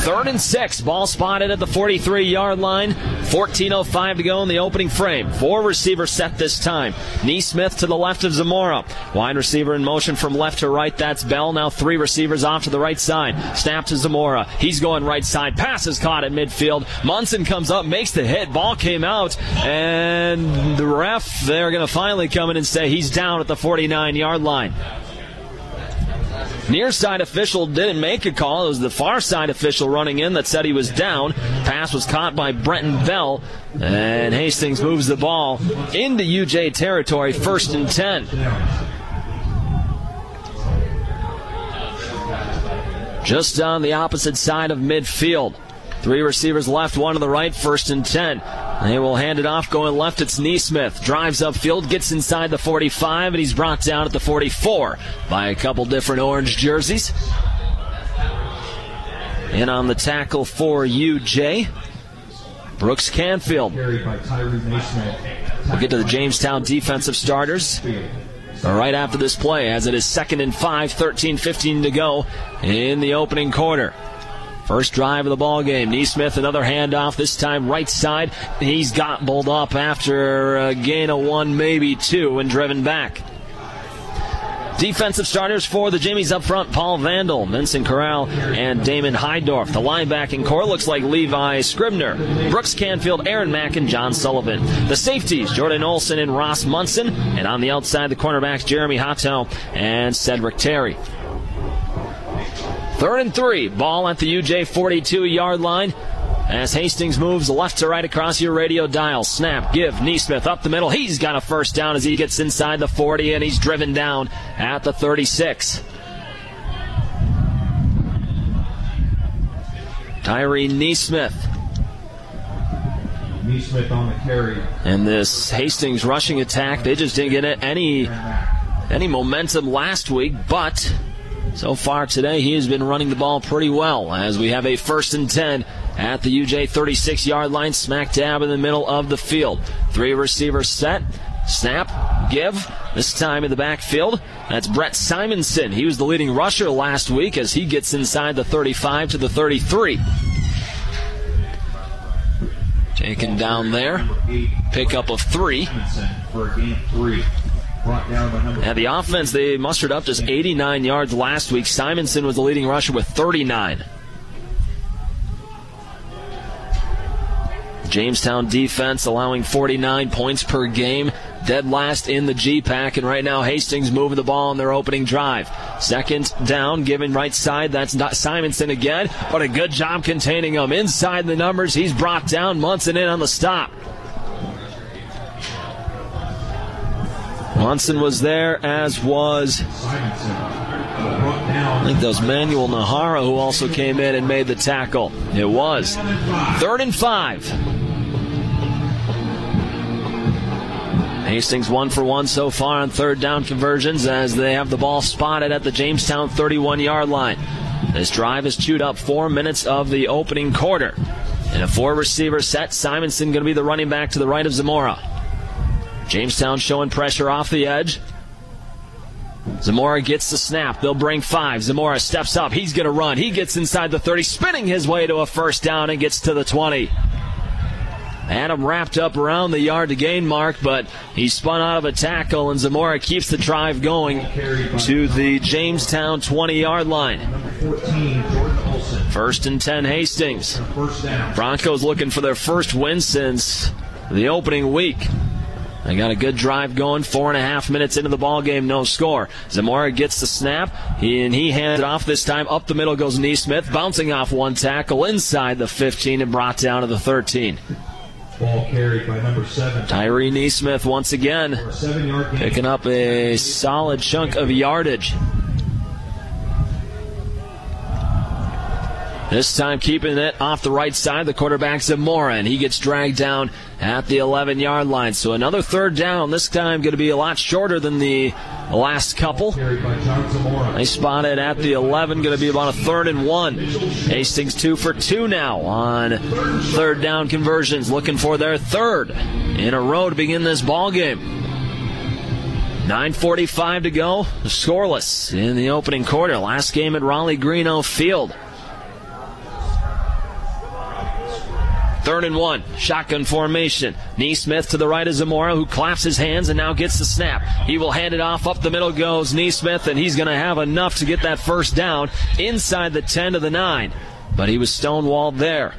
Speaker 9: Third and six. Ball spotted at the 43 yard line. 14.05 to go in the opening frame. Four receivers set this time. Neesmith to the left of Zamora. Wide receiver in motion from left to right. That's Bell. Now three receivers off to the right side. Snap to Zamora. He's going right side. Pass is caught at midfield. Munson comes up, makes the hit. Ball came out. And the ref, they're going to finally come in and say he's down at the 49 yard line. Near side official didn't make a call. It was the far side official running in that said he was down. Pass was caught by Brenton Bell. And Hastings moves the ball into UJ territory, first and 10. Just on the opposite side of midfield. Three receivers left, one to the right, first and 10. They will hand it off going left. It's Neesmith. Drives upfield, gets inside the 45, and he's brought down at the 44 by a couple different orange jerseys. In on the tackle for UJ. Brooks Canfield. We'll get to the Jamestown defensive starters right after this play as it is second and 5, 13 15 to go in the opening quarter. First drive of the ball game. Neesmith, another handoff, this time right side. He's got bowled up after a gain of one, maybe two, and driven back. Defensive starters for the Jimmies up front, Paul Vandal, Vincent Corral, and Damon Hydorf. The linebacking core looks like Levi Scribner, Brooks Canfield, Aaron Mack, and John Sullivan. The safeties, Jordan Olson and Ross Munson. And on the outside, the cornerbacks, Jeremy Hotto and Cedric Terry. Third and three. Ball at the UJ 42 yard line. As Hastings moves left to right across your radio dial. Snap, give, Neesmith up the middle. He's got a first down as he gets inside the 40 and he's driven down at the 36. Tyree Neesmith.
Speaker 15: Neesmith on the carry.
Speaker 9: And this Hastings rushing attack, they just didn't get any any momentum last week, but so far today, he has been running the ball pretty well as we have a first and 10 at the UJ 36 yard line, smack dab in the middle of the field. Three receivers set. Snap, give. This time in the backfield, that's Brett Simonson. He was the leading rusher last week as he gets inside the 35 to the 33. Taken down there. Pickup of three.
Speaker 15: Three.
Speaker 9: And the offense, they mustered up just 89 yards last week. Simonson was the leading rusher with 39. Jamestown defense allowing 49 points per game, dead last in the GPAC, and right now Hastings moving the ball on their opening drive. Second down, given right side, that's not Simonson again, but a good job containing him. Inside the numbers, he's brought down Munson in on the stop. Munson was there, as was I think that was Manuel Nahara who also came in and made the tackle. It was third and five. Hastings one for one so far on third down conversions as they have the ball spotted at the Jamestown 31 yard line. This drive has chewed up four minutes of the opening quarter. In a four receiver set, Simonson going to be the running back to the right of Zamora. Jamestown showing pressure off the edge. Zamora gets the snap. They'll bring five. Zamora steps up. He's going to run. He gets inside the 30, spinning his way to a first down and gets to the 20. Adam wrapped up around the yard to gain mark, but he spun out of a tackle, and Zamora keeps the drive going to the Jamestown 20 yard line. First and 10 Hastings. Broncos looking for their first win since the opening week. They got a good drive going. Four and a half minutes into the ball game, no score. Zamora gets the snap, and he hands it off this time. Up the middle goes Neesmith, bouncing off one tackle inside the 15 and brought down to the 13.
Speaker 15: Ball carried by number seven.
Speaker 9: Tyree Neesmith once again picking up a solid chunk of yardage. This time keeping it off the right side, the quarterback Zamora, and he gets dragged down at the 11 yard line. So another third down, this time going to be a lot shorter than the last couple. They spotted at the 11, going to be about a third and one. Hastings two for two now on third down conversions, looking for their third in a row to begin this ball game. 9.45 to go, scoreless in the opening quarter. Last game at Rollie Greeno Field. Third and one. Shotgun formation. Neesmith to the right of Zamora, who claps his hands and now gets the snap. He will hand it off. Up the middle goes Neesmith, and he's going to have enough to get that first down inside the 10 to the 9. But he was stonewalled there.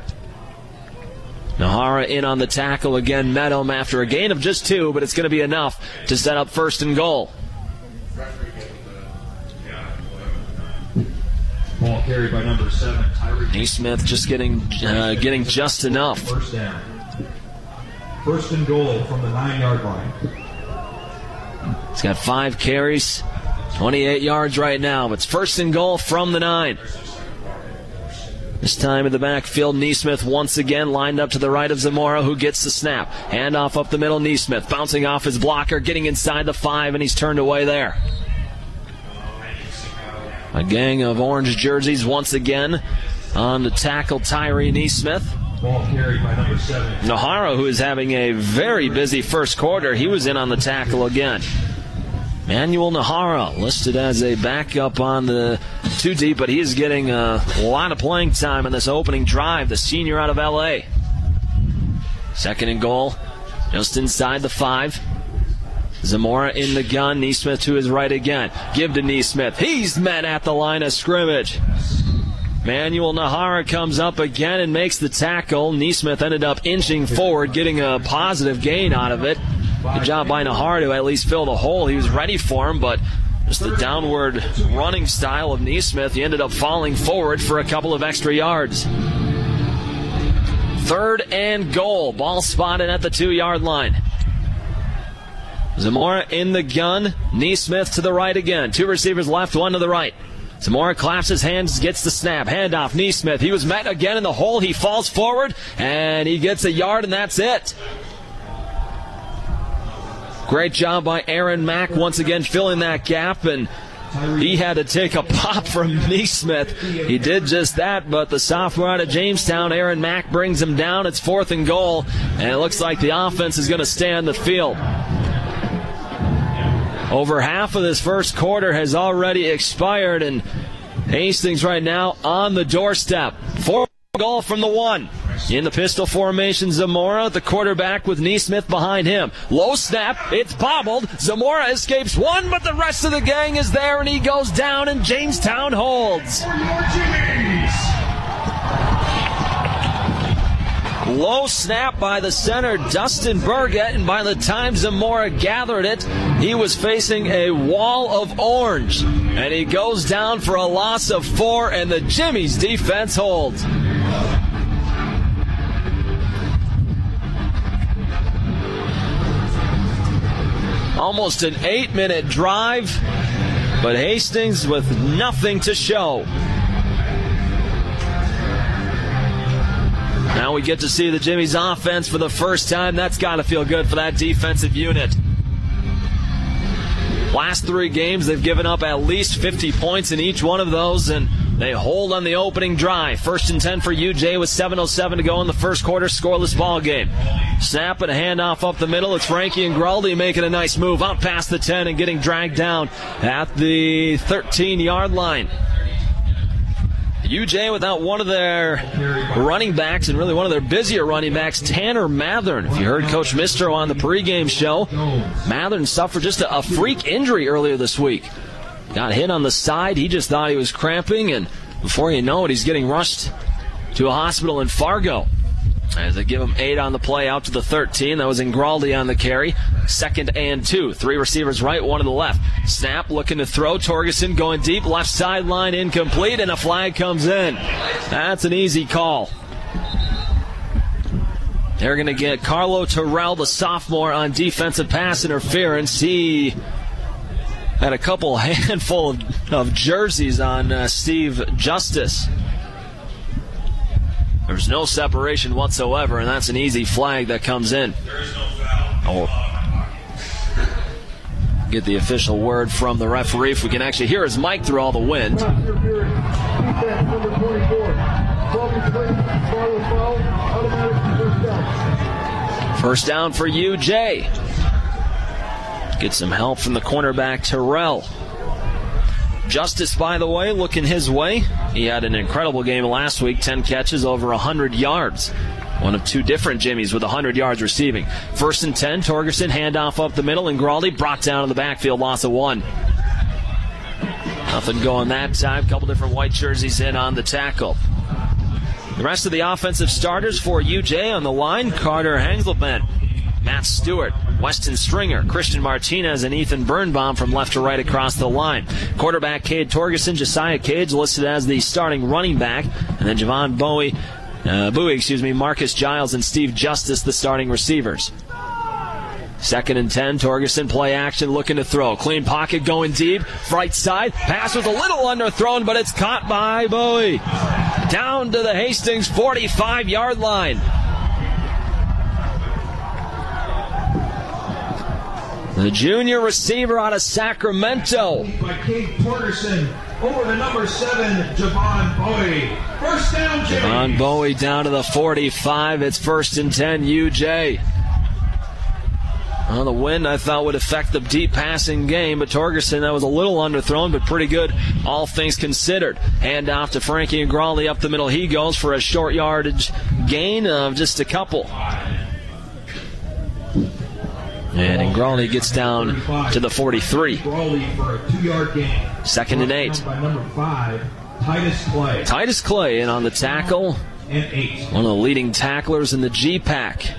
Speaker 9: Nahara in on the tackle again, met him after a gain of just two, but it's going to be enough to set up first and goal.
Speaker 15: Carried by number seven, Tyree.
Speaker 9: Neesmith just getting uh, getting just enough.
Speaker 15: First down. First and goal from the nine yard line.
Speaker 9: He's got five carries, 28 yards right now. It's first and goal from the nine. This time in the backfield, Neesmith once again lined up to the right of Zamora, who gets the snap. Handoff up the middle, Neesmith bouncing off his blocker, getting inside the five, and he's turned away there. A gang of orange jerseys once again on the tackle Tyree Neesmith.
Speaker 15: Ball carried by number seven.
Speaker 9: Nahara, who is having a very busy first quarter, he was in on the tackle again. Manuel Nahara listed as a backup on the two deep, but he is getting a lot of playing time in this opening drive. The senior out of LA. Second and goal, just inside the five. Zamora in the gun. Neesmith to his right again. Give to Neesmith. He's met at the line of scrimmage. Manuel Nahara comes up again and makes the tackle. Neesmith ended up inching forward, getting a positive gain out of it. Good job by Nahara to at least fill the hole. He was ready for him, but just the downward running style of Neesmith, he ended up falling forward for a couple of extra yards. Third and goal. Ball spotted at the two yard line. Zamora in the gun. Neesmith to the right again. Two receivers left, one to the right. Zamora claps his hands, gets the snap. Handoff, Neesmith. He was met again in the hole. He falls forward, and he gets a yard, and that's it. Great job by Aaron Mack once again filling that gap, and he had to take a pop from Neesmith. He did just that, but the sophomore out of Jamestown, Aaron Mack, brings him down. It's fourth and goal, and it looks like the offense is going to stay on the field. Over half of this first quarter has already expired, and Hastings right now on the doorstep. Four goal from the one. In the pistol formation, Zamora, the quarterback with Neesmith behind him. Low snap, it's bobbled. Zamora escapes one, but the rest of the gang is there, and he goes down, and Jamestown holds. Low snap by the center, Dustin Burgett, and by the time Zamora gathered it, he was facing a wall of orange. And he goes down for a loss of four, and the Jimmy's defense holds. Almost an eight minute drive, but Hastings with nothing to show. Now we get to see the Jimmy's offense for the first time. That's got to feel good for that defensive unit. Last three games, they've given up at least 50 points in each one of those, and they hold on the opening drive. First and 10 for UJ with 7.07 to go in the first quarter, scoreless ball game. Snap and a handoff up the middle. It's Frankie Ingraldi making a nice move out past the 10 and getting dragged down at the 13 yard line. UJ without one of their running backs and really one of their busier running backs, Tanner Mathern. If you heard Coach Mistro on the pregame show, Mathern suffered just a, a freak injury earlier this week. Got hit on the side. He just thought he was cramping, and before you know it, he's getting rushed to a hospital in Fargo. As they give him eight on the play out to the 13. That was Ingraldi on the carry. Second and two. Three receivers right, one to the left. Snap looking to throw. Torgerson going deep. Left sideline incomplete, and a flag comes in. That's an easy call. They're going to get Carlo Terrell, the sophomore, on defensive pass interference. He had a couple handful of, of jerseys on uh, Steve Justice. There's no separation whatsoever, and that's an easy flag that comes in. Oh. Get the official word from the referee if we can actually hear his mic through all the wind. First down for UJ. Get some help from the cornerback Terrell. Justice, by the way, looking his way. He had an incredible game last week 10 catches, over 100 yards. One of two different Jimmies with 100 yards receiving. First and 10, Torgerson, handoff up the middle, Ingraldi brought down in the backfield, loss of one. Nothing going that time. Couple different white jerseys in on the tackle. The rest of the offensive starters for UJ on the line Carter Hengelman, Matt Stewart, Weston Stringer, Christian Martinez, and Ethan Birnbaum from left to right across the line. Quarterback Cade Torgerson, Josiah Cage listed as the starting running back, and then Javon Bowie, uh, Bowie, excuse me, Marcus Giles, and Steve Justice, the starting receivers. Second and 10, Torgerson play action looking to throw. Clean pocket going deep. Right side. Pass was a little underthrown, but it's caught by Bowie. Down to the Hastings 45 yard line. The junior receiver out of Sacramento.
Speaker 15: By Cade Torgerson over the number seven, Javon Bowie. First down.
Speaker 9: Javon Bowie down to the 45. It's first and 10, UJ. Well, the wind I thought would affect the deep passing game, but Torgerson, that was a little underthrown, but pretty good, all things considered. Hand off to Frankie Ingraldi up the middle. He goes for a short yardage gain of just a couple. And Ingraldi gets down to the 43. Second and eight.
Speaker 15: By number five, Titus Clay.
Speaker 9: Titus Clay in on the tackle.
Speaker 15: And eight.
Speaker 9: One of the leading tacklers in the GPAC.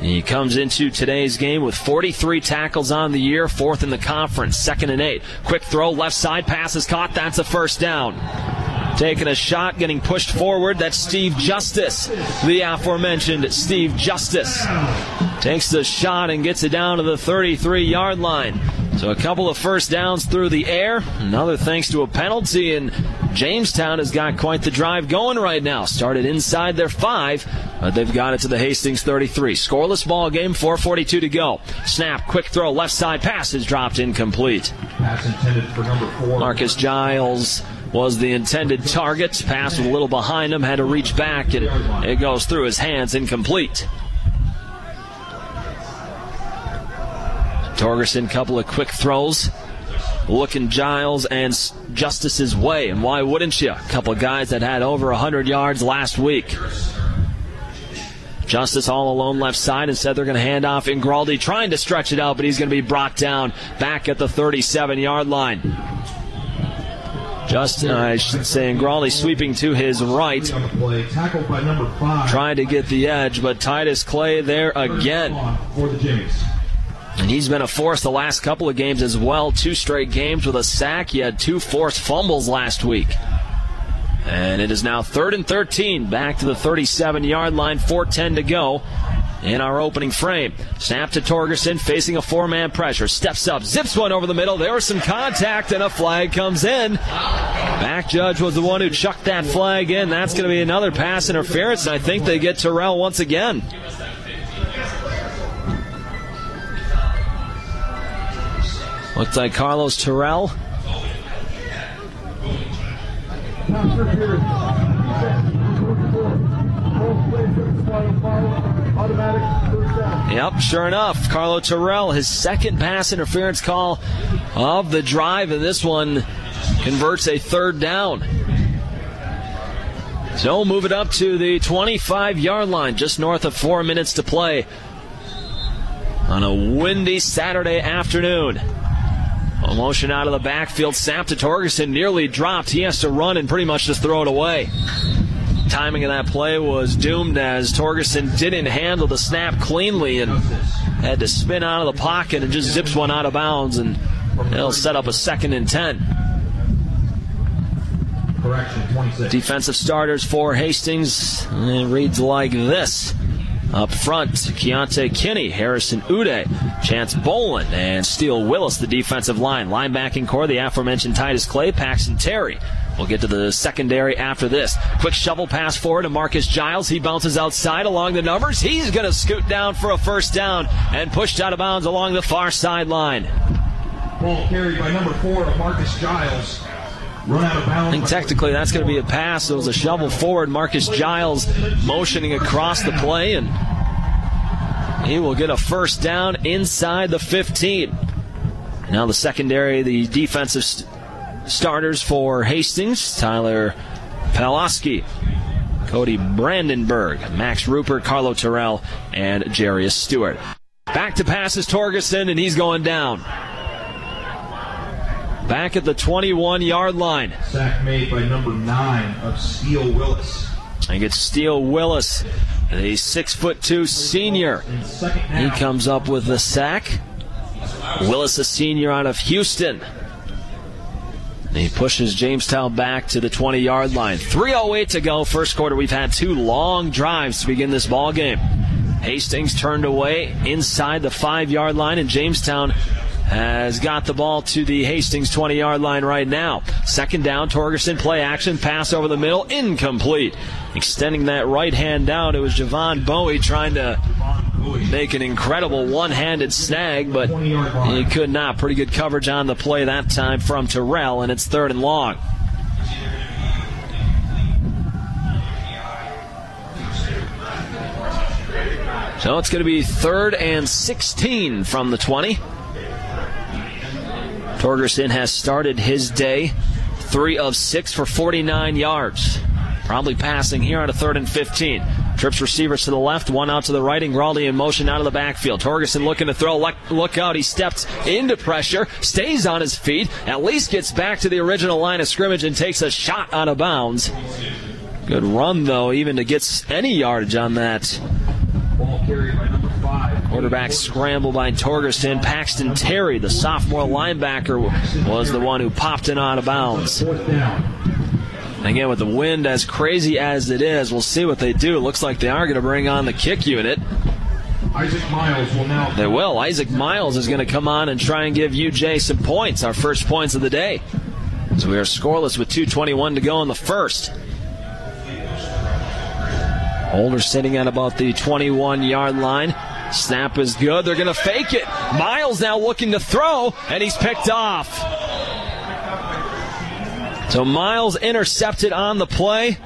Speaker 9: He comes into today's game with 43 tackles on the year, fourth in the conference, second and eight. Quick throw, left side, pass is caught. That's a first down. Taking a shot, getting pushed forward. That's Steve Justice, the aforementioned Steve Justice. Takes the shot and gets it down to the 33 yard line. So a couple of first downs through the air. Another thanks to a penalty, and Jamestown has got quite the drive going right now. Started inside their five, but they've got it to the Hastings 33. Scoreless ball game, 4:42 to go. Snap, quick throw, left side pass is dropped incomplete.
Speaker 15: Pass intended for number four.
Speaker 9: Marcus Giles was the intended target. Pass a little behind him, had to reach back, and it goes through his hands, incomplete. Torgerson, couple of quick throws. Looking Giles and Justice's way, and why wouldn't you? A couple of guys that had over 100 yards last week. Justice all alone left side. Instead, they're going to hand off Ingraldi, trying to stretch it out, but he's going to be brought down back at the 37 yard line. Justin, I should say, Ingraldi sweeping to his right. Trying to get the edge, but Titus Clay there again. And he's been a force the last couple of games as well. Two straight games with a sack. He had two forced fumbles last week. And it is now third and 13. Back to the 37 yard line. 4.10 to go in our opening frame. Snap to Torgerson facing a four man pressure. Steps up, zips one over the middle. There was some contact, and a flag comes in. Back judge was the one who chucked that flag in. That's going to be another pass interference, and I think they get Terrell once again. Looks like Carlos Terrell. Yep, sure enough. Carlo Terrell, his second pass interference call of the drive, and this one converts a third down. So move it up to the 25 yard line, just north of four minutes to play on a windy Saturday afternoon. A motion out of the backfield, snap to Torgerson, nearly dropped. He has to run and pretty much just throw it away. Timing of that play was doomed as Torgerson didn't handle the snap cleanly and had to spin out of the pocket and just zips one out of bounds, and it'll set up a second and 10. Defensive starters for Hastings. It reads like this. Up front, Keontae Kinney, Harrison Ude, Chance Bolin, and Steele Willis, the defensive line. Linebacking core, the aforementioned Titus Clay, Paxton Terry. We'll get to the secondary after this. Quick shovel pass forward to Marcus Giles. He bounces outside along the numbers. He's going to scoot down for a first down and pushed out of bounds along the far sideline.
Speaker 15: Ball carried by number four, Marcus Giles. Run out of bounds.
Speaker 9: I think technically that's going to be a pass. It was a shovel forward. Marcus Giles motioning across the play, and he will get a first down inside the 15. Now the secondary, the defensive st- starters for Hastings, Tyler Paloski, Cody Brandenburg, Max Rupert, Carlo Terrell, and Jarius Stewart. Back to passes Torgerson, and he's going down. Back at the 21 yard line.
Speaker 15: Sack made by number nine of Steele Willis.
Speaker 9: I think it's Steele Willis, the six foot two senior. He comes up with the sack. Willis, a senior out of Houston. He pushes Jamestown back to the 20 yard line. 3.08 to go. First quarter, we've had two long drives to begin this ball game. Hastings turned away inside the five yard line, and Jamestown has got the ball to the Hastings 20 yard line right now. Second down, Torgerson play action, pass over the middle, incomplete. Extending that right hand down, it was Javon Bowie trying to make an incredible one handed snag, but he could not. Pretty good coverage on the play that time from Terrell, and it's third and long. So it's going to be third and 16 from the 20. Torgerson has started his day three of six for 49 yards. Probably passing here on a third and 15. Trips receivers to the left, one out to the right. and Ingraldi in motion out of the backfield. Torgerson looking to throw. Look out. He steps into pressure, stays on his feet, at least gets back to the original line of scrimmage and takes a shot out of bounds. Good run, though, even to get any yardage on that.
Speaker 15: Ball carried by number five.
Speaker 9: Quarterback scramble by Torgerson. Paxton Terry, the sophomore linebacker, was the one who popped it out of bounds. Again, with the wind as crazy as it is, we'll see what they do. Looks like they are going to bring on the kick unit.
Speaker 15: Isaac Miles will now.
Speaker 9: They will. Isaac Miles is going to come on and try and give UJ some points, our first points of the day. So we are scoreless with 2.21 to go in the first. Holder sitting at about the 21 yard line. Snap is good. They're going to fake it. Miles now looking to throw, and he's picked off. So Miles intercepted on the play.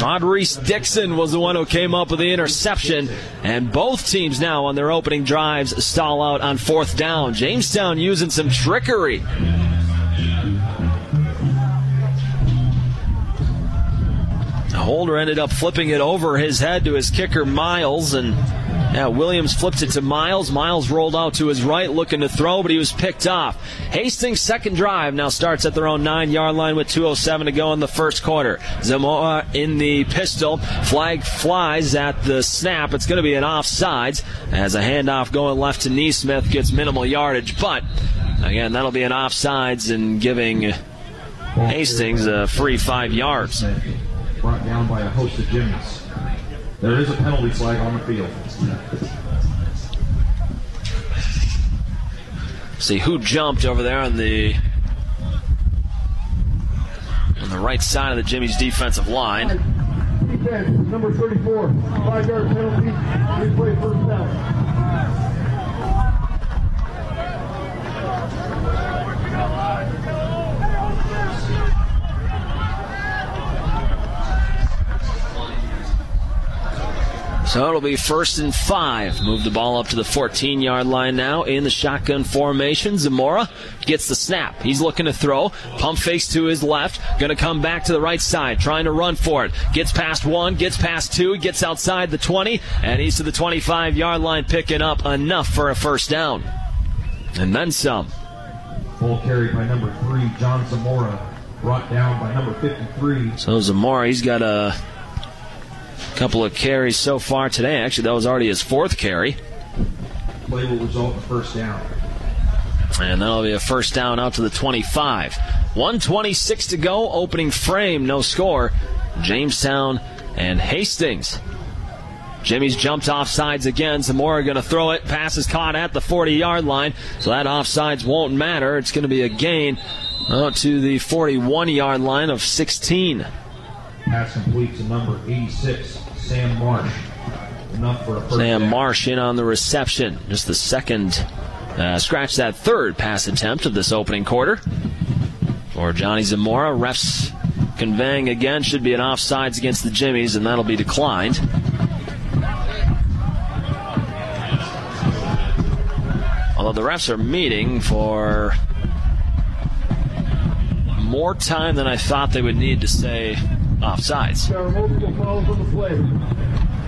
Speaker 9: Maurice Dixon was the one who came up with the interception, and both teams now on their opening drives stall out on fourth down. Jamestown using some trickery. Holder ended up flipping it over his head to his kicker Miles, and Yeah, Williams flipped it to Miles. Miles rolled out to his right, looking to throw, but he was picked off. Hastings' second drive now starts at their own nine yard line with 2.07 to go in the first quarter. Zamora in the pistol. Flag flies at the snap. It's going to be an offsides as a handoff going left to Neesmith gets minimal yardage, but again, that'll be an offsides and giving Hastings a free five yards.
Speaker 15: Brought down by a host of Jimmies. There is a penalty flag on the field.
Speaker 9: See who jumped over there on the on the right side of the Jimmy's defensive line.
Speaker 15: Defense, number 34, five yard penalty, replay first down.
Speaker 9: So it'll be first and five. Move the ball up to the 14 yard line now in the shotgun formation. Zamora gets the snap. He's looking to throw. Pump fakes to his left. Going to come back to the right side, trying to run for it. Gets past one, gets past two, gets outside the 20, and he's to the 25 yard line, picking up enough for a first down. And then some.
Speaker 15: Full carry by number three, John Zamora. Brought down by number 53.
Speaker 9: So Zamora, he's got a couple of carries so far today. Actually, that was already his fourth carry.
Speaker 15: Play will result in a first down.
Speaker 9: And that'll be a first down out to the 25. 126 to go. Opening frame, no score. Jamestown and Hastings. Jimmies jumped off sides again. Zamora going to throw it. Pass is caught at the 40 yard line. So that offsides won't matter. It's going to be a gain out to the 41 yard line of 16.
Speaker 15: Pass complete to number 86, Sam Marsh. Enough for a first
Speaker 9: Sam
Speaker 15: down.
Speaker 9: Marsh in on the reception. Just the second, uh, scratch that third pass attempt of this opening quarter. For Johnny Zamora, refs conveying again should be an offsides against the Jimmies, and that'll be declined. Although the refs are meeting for more time than I thought they would need to say offsides.
Speaker 15: There are multiple fouls on the play.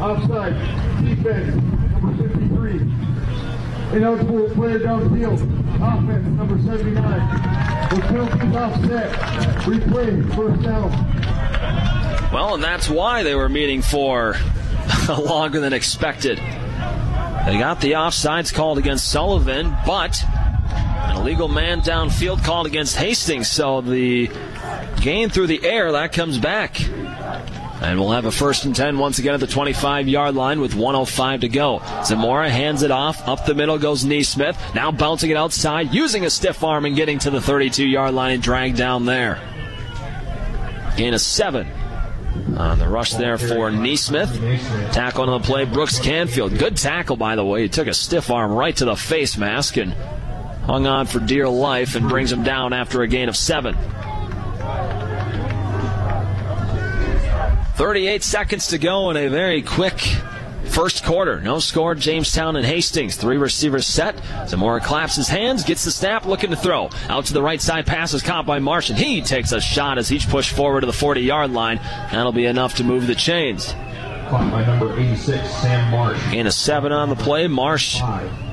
Speaker 15: Offside, defense, number 53. Ineligible player downfield, offense, number 79. The penalty's offset. Replay, first down.
Speaker 9: Well, and that's why they were meeting for longer than expected. They got the offsides called against Sullivan, but an illegal man downfield called against Hastings. So the gain through the air, that comes back. And we'll have a first and 10 once again at the 25 yard line with 105 to go. Zamora hands it off. Up the middle goes Neesmith. Now bouncing it outside, using a stiff arm and getting to the 32 yard line and dragged down there. Gain of seven. On the rush there for Neesmith. Tackle on the play, Brooks Canfield. Good tackle, by the way. He took a stiff arm right to the face mask and hung on for dear life and brings him down after a gain of seven. 38 seconds to go in a very quick first quarter. No score, Jamestown and Hastings. Three receivers set. Zamora claps his hands, gets the snap, looking to throw. Out to the right side, pass is caught by Marsh, and he takes a shot as he's pushed forward to the 40 yard line. That'll be enough to move the chains.
Speaker 15: Caught by number 86, Sam Marsh.
Speaker 9: Gain a seven on the play. Marsh,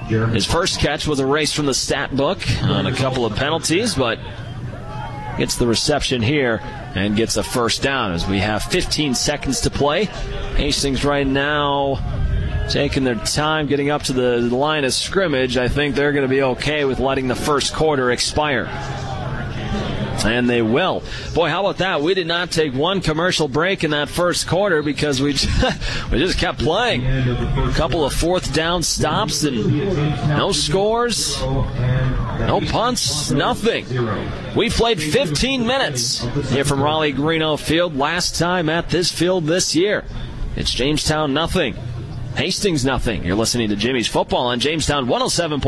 Speaker 9: his first catch was erased from the stat book on a couple of penalties, but gets the reception here and gets a first down as we have 15 seconds to play. Hastings right now taking their time getting up to the line of scrimmage. I think they're going to be okay with letting the first quarter expire. And they will. Boy, how about that? We did not take one commercial break in that first quarter because we just, we just kept playing. A couple of fourth down stops and no scores, no punts, nothing. We played 15 minutes here from Rollie Greeno Field last time at this field this year. It's Jamestown nothing. Hastings nothing. You're listening to Jimmy's Football on Jamestown 107.1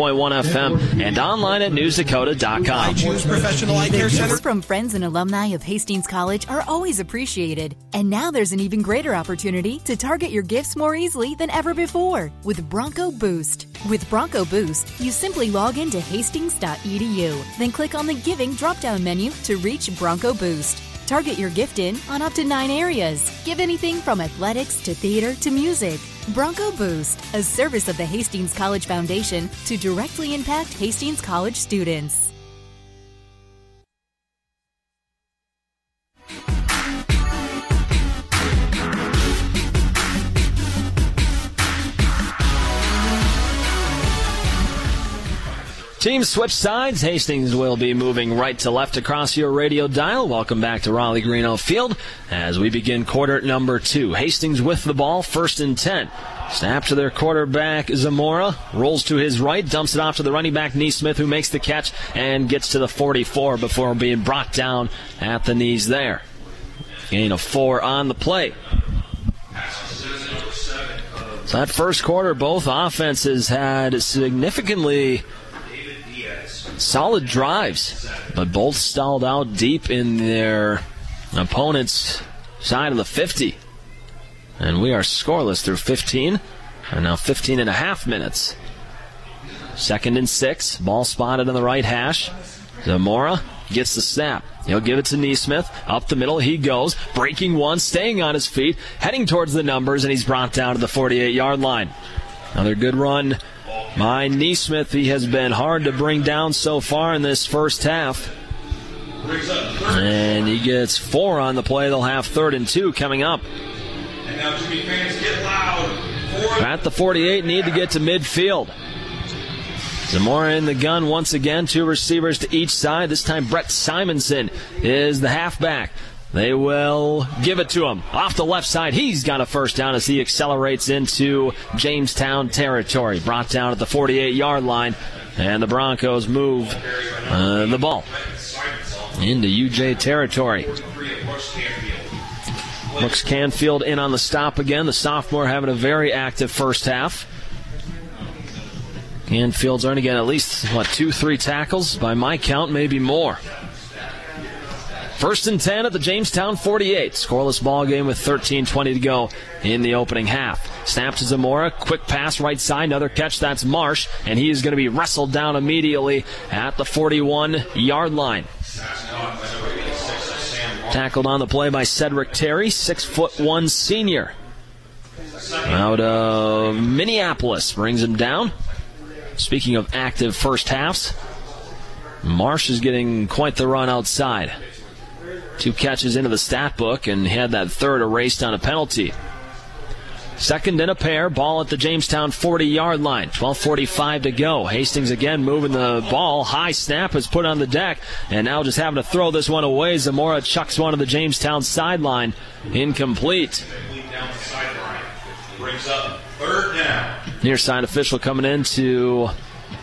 Speaker 9: FM and online at newsdakota.com.
Speaker 13: Professional Eye Care Center. from friends and alumni of Hastings College are always appreciated. And now there's an even greater opportunity to target your gifts more easily than ever before with Bronco Boost. With Bronco Boost, you simply log into hastings.edu, then click on the Giving drop down menu to reach Bronco Boost. Target your gift in on up to nine areas. Give anything from athletics to theater to music. Bronco Boost, a service of the Hastings College Foundation to directly impact Hastings College students.
Speaker 9: Team switch sides. Hastings will be moving right to left across your radio dial. Welcome back to Rollie Greeno Field as we begin quarter number two. Hastings with the ball, first and ten. Snap to their quarterback, Zamora. Rolls to his right, dumps it off to the running back, Neesmith, who makes the catch and gets to the 44 before being brought down at the knees there. Gain of four on the play. So that first quarter, both offenses had significantly solid drives, but both stalled out deep in their opponent's side of the 50. And we are scoreless through 15, and now 15 and a half minutes. Second and six, ball spotted on the right hash. Zamora gets the snap. He'll give it to Neesmith. Up the middle he goes, breaking one, staying on his feet, heading towards the numbers, and he's brought down to the 48 yard line. Another good run by Neesmith. He has been hard to bring down so far in this first half. And he gets four on the play. They'll have third and two coming up. At the 48, need to get to midfield. Zamora in the gun once again. Two receivers to each side. This time, Brett Simonson is the halfback. They will give it to him. Off the left side, he's got a first down as he accelerates into Jamestown territory. Brought down at the 48 yard line, and the Broncos move uh, the ball into UJ territory. Brooks Canfield in on the stop again. The sophomore having a very active first half. Canfield's only again at least, what, two, three tackles? By my count, maybe more. First and 10 at the Jamestown 48. Scoreless ball game with 13.20 to go in the opening half. Snap to Zamora. Quick pass right side. Another catch. That's Marsh. And he is going to be wrestled down immediately at the 41 yard line. Tackled on the play by Cedric Terry, six foot one senior. Out of Minneapolis brings him down. Speaking of active first halves, Marsh is getting quite the run outside. Two catches into the stat book and had that third erased on a penalty. Second in a pair, ball at the Jamestown 40 yard line. 12.45 to go. Hastings again moving the ball. High snap is put on the deck, and now just having to throw this one away. Zamora chucks one to the Jamestown sideline. Incomplete. Near side official coming in to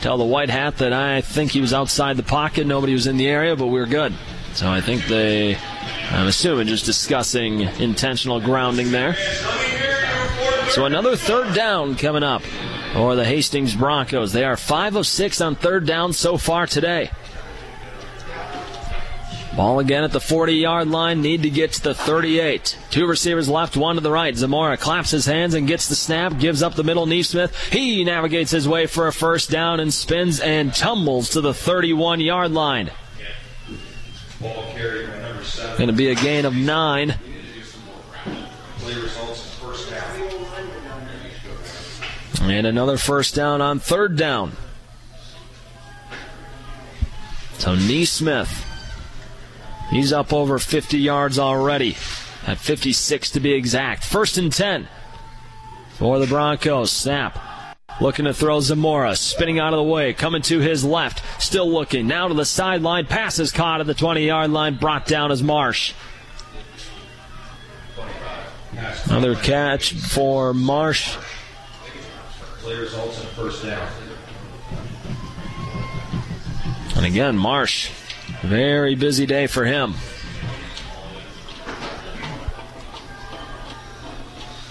Speaker 9: tell the white hat that I think he was outside the pocket. Nobody was in the area, but we are good. So I think they, I'm assuming, just discussing intentional grounding there. So another third down coming up for the Hastings Broncos. They are 5 of 6 on third down so far today. Ball again at the 40 yard line. Need to get to the 38. Two receivers left, one to the right. Zamora claps his hands and gets the snap, gives up the middle. Neesmith. He navigates his way for a first down and spins and tumbles to the 31 yard line. Going to be a gain of nine. And another first down on third down. So Neesmith, he's up over 50 yards already. At 56 to be exact. First and 10 for the Broncos. Snap. Looking to throw Zamora, spinning out of the way, coming to his left, still looking, now to the sideline, pass is caught at the 20 yard line, brought down as Marsh. Another catch for Marsh. And again, Marsh, very busy day for him.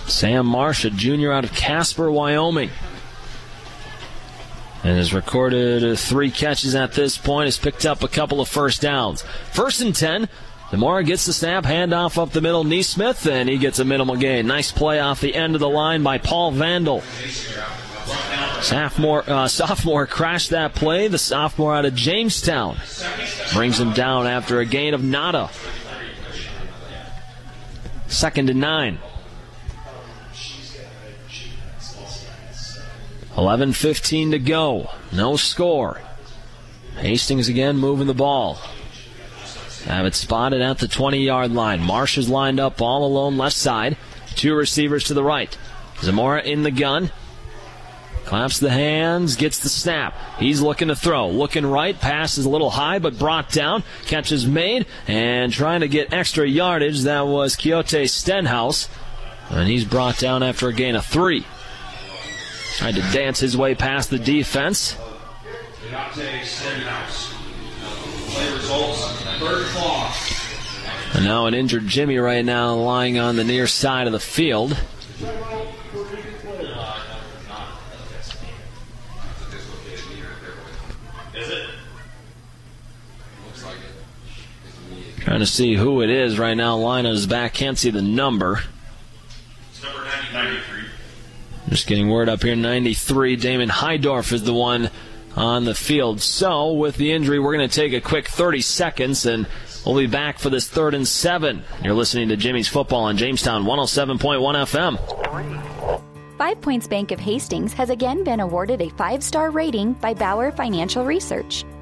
Speaker 9: Sam Marsh, a junior out of Casper, Wyoming and has recorded three catches at this point. Has picked up a couple of first downs. First and ten. Zamora gets the snap, handoff up the middle, Neesmith, and he gets a minimal gain. Nice play off the end of the line by Paul Vandal. Sophomore, uh, sophomore crashed that play. The sophomore out of Jamestown brings him down after a gain of nada. Second and nine. 11:15 to go. No score. Hastings again moving the ball. Have it spotted at the 20-yard line. Marsh is lined up all alone left side. Two receivers to the right. Zamora in the gun. Claps the hands, gets the snap. He's looking to throw. Looking right, pass is a little high, but brought down. Catch is made, and trying to get extra yardage. That was Quixote Stenhouse. And he's brought down after a gain of three. Tried to dance his way past the defense. And now an injured Jimmy right now lying on the near side of the field.
Speaker 16: Is?
Speaker 9: Trying to see who it is right now. Lina's back. Can't see the number.
Speaker 16: It's number 93.
Speaker 9: Just getting word up here. 93. Damon Hydorf is the one on the field. So, with the injury, we're going to take a quick 30 seconds and we'll be back for this third and seven. You're listening to Jimmy's Football on Jamestown 107.1 FM.
Speaker 17: Five Points Bank of Hastings has again been awarded a five star rating by Bauer Financial Research.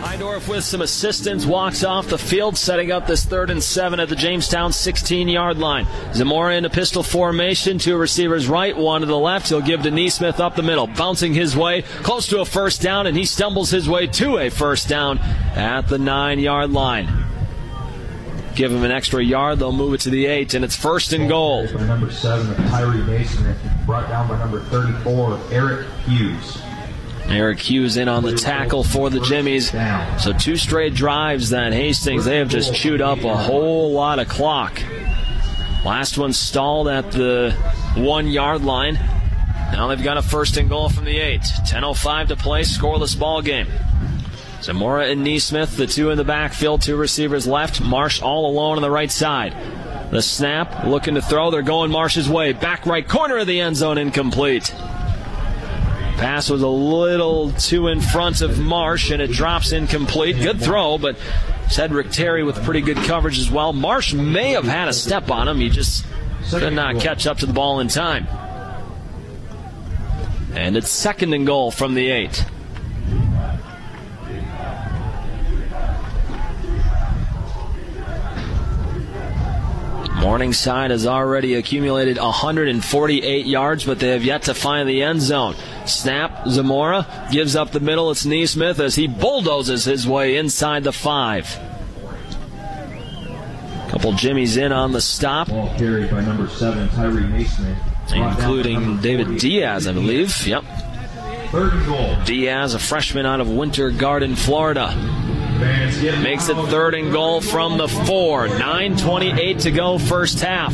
Speaker 9: Hydorf with some assistance walks off the field, setting up this third and seven at the Jamestown 16 yard line. Zamora in a pistol formation, two receivers right, one to the left. He'll give to Neesmith up the middle, bouncing his way close to a first down, and he stumbles his way to a first down at the nine yard line. Give him an extra yard, they'll move it to the eight, and it's first and goal.
Speaker 18: Number seven, Tyree Mason, brought down by number 34, Eric Hughes.
Speaker 9: Eric Hughes in on the tackle for the Jimmies. So two straight drives that Hastings, they have just chewed up a whole lot of clock. Last one stalled at the one yard line. Now they've got a first and goal from the eight. 10.05 to play, scoreless ball game. Zamora and Neesmith, the two in the backfield, two receivers left. Marsh all alone on the right side. The snap, looking to throw. They're going Marsh's way. Back right corner of the end zone, incomplete. Pass was a little too in front of Marsh, and it drops incomplete. Good throw, but Cedric Terry with pretty good coverage as well. Marsh may have had a step on him. He just could not catch up to the ball in time. And it's second and goal from the eight. Morningside has already accumulated 148 yards, but they have yet to find the end zone. Snap, Zamora gives up the middle. It's Neesmith as he bulldozes his way inside the five. Couple Jimmies in on the stop.
Speaker 18: Ball carried by number seven, Tyree Mason.
Speaker 9: Including David Diaz, I believe. Yep.
Speaker 18: Third goal.
Speaker 9: Diaz, a freshman out of Winter Garden, Florida. Makes it third and goal from the four. 9.28 to go, first half.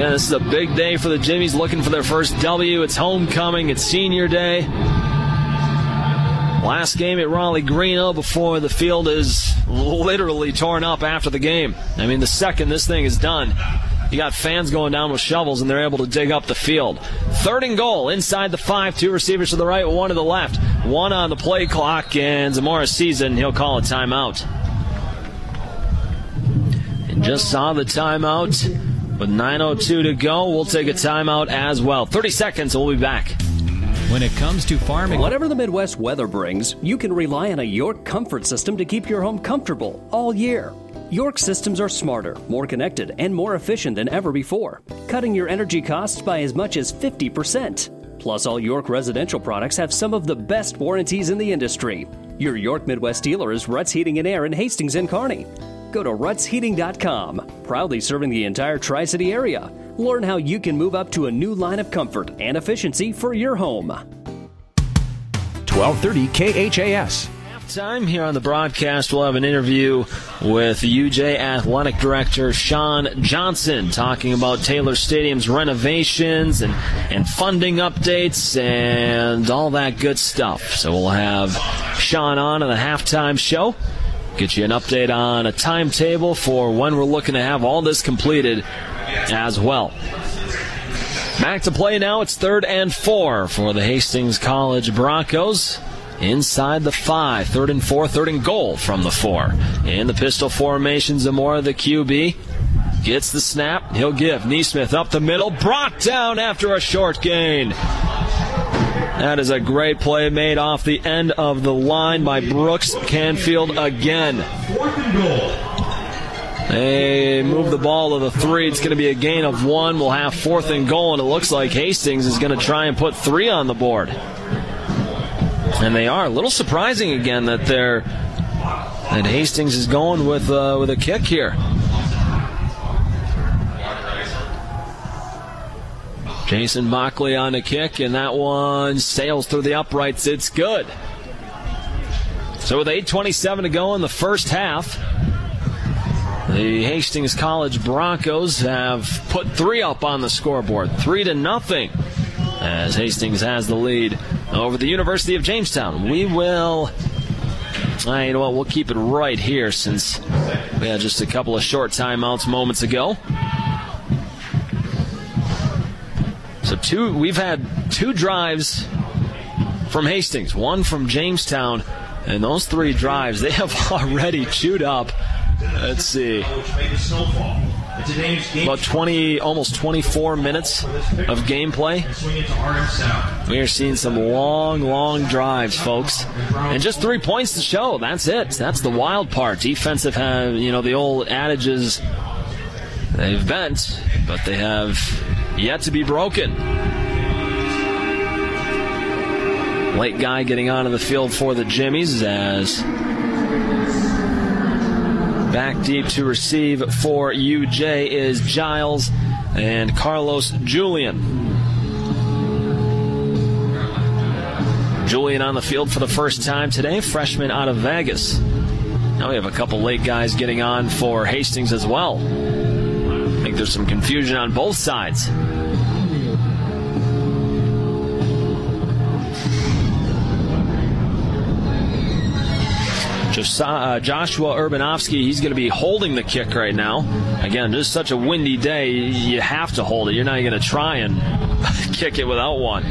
Speaker 9: Again, this is a big day for the Jimmies looking for their first W. It's homecoming, it's senior day. Last game at Rollie Greeno before the field is literally torn up after the game. I mean, the second this thing is done, you got fans going down with shovels and they're able to dig up the field. Third and goal inside the five. Two receivers to the right, one to the left. One on the play clock, and Zamora sees it and he'll call a timeout. And just saw the timeout. With 9.02 to go, we'll take a timeout as well. 30 seconds, we'll be back.
Speaker 8: When it comes to farming, whatever the Midwest weather brings, you can rely on a York comfort system to keep your home comfortable all year. York systems are smarter, more connected, and more efficient than ever before, cutting your energy costs by as much as 50%. Plus, all York residential products have some of the best warranties in the industry. Your York Midwest dealer is Ruts Heating and Air in Hastings and Kearney. Go to rutsheating.com, proudly serving the entire Tri City area. Learn how you can move up to a new line of comfort and efficiency for your home.
Speaker 14: 1230 KHAS.
Speaker 9: halftime here on the broadcast, we'll have an interview with UJ Athletic Director Sean Johnson talking about Taylor Stadium's renovations and, and funding updates and all that good stuff. So we'll have Sean on in the halftime show. Get you an update on a timetable for when we're looking to have all this completed as well. Back to play now. It's third and four for the Hastings College Broncos inside the five. Third and four, third and goal from the four. In the pistol formation, Zamora, the QB, gets the snap. He'll give. Neesmith up the middle, brought down after a short gain. That is a great play made off the end of the line by Brooks Canfield again. They move the ball to the three. It's going to be a gain of one. We'll have fourth and goal, and it looks like Hastings is going to try and put three on the board. And they are a little surprising again that they're that Hastings is going with uh, with a kick here. Jason Mockley on a kick, and that one sails through the uprights. It's good. So with 8:27 to go in the first half, the Hastings College Broncos have put three up on the scoreboard, three to nothing, as Hastings has the lead over the University of Jamestown. We will. Uh, you know what? We'll keep it right here since we had just a couple of short timeouts moments ago. So two, we've had two drives from Hastings, one from Jamestown, and those three drives they have already chewed up. Let's see, about 20, almost 24 minutes of gameplay. We are seeing some long, long drives, folks, and just three points to show. That's it. That's the wild part. Defensive have, you know, the old adages. They've bent, but they have yet to be broken. Late guy getting onto the field for the Jimmies as back deep to receive for UJ is Giles and Carlos Julian. Julian on the field for the first time today, freshman out of Vegas. Now we have a couple late guys getting on for Hastings as well. I think there's some confusion on both sides. Uh, Joshua Urbanovsky, he's going to be holding the kick right now. Again, just such a windy day, you have to hold it. You're not going to try and kick it without one.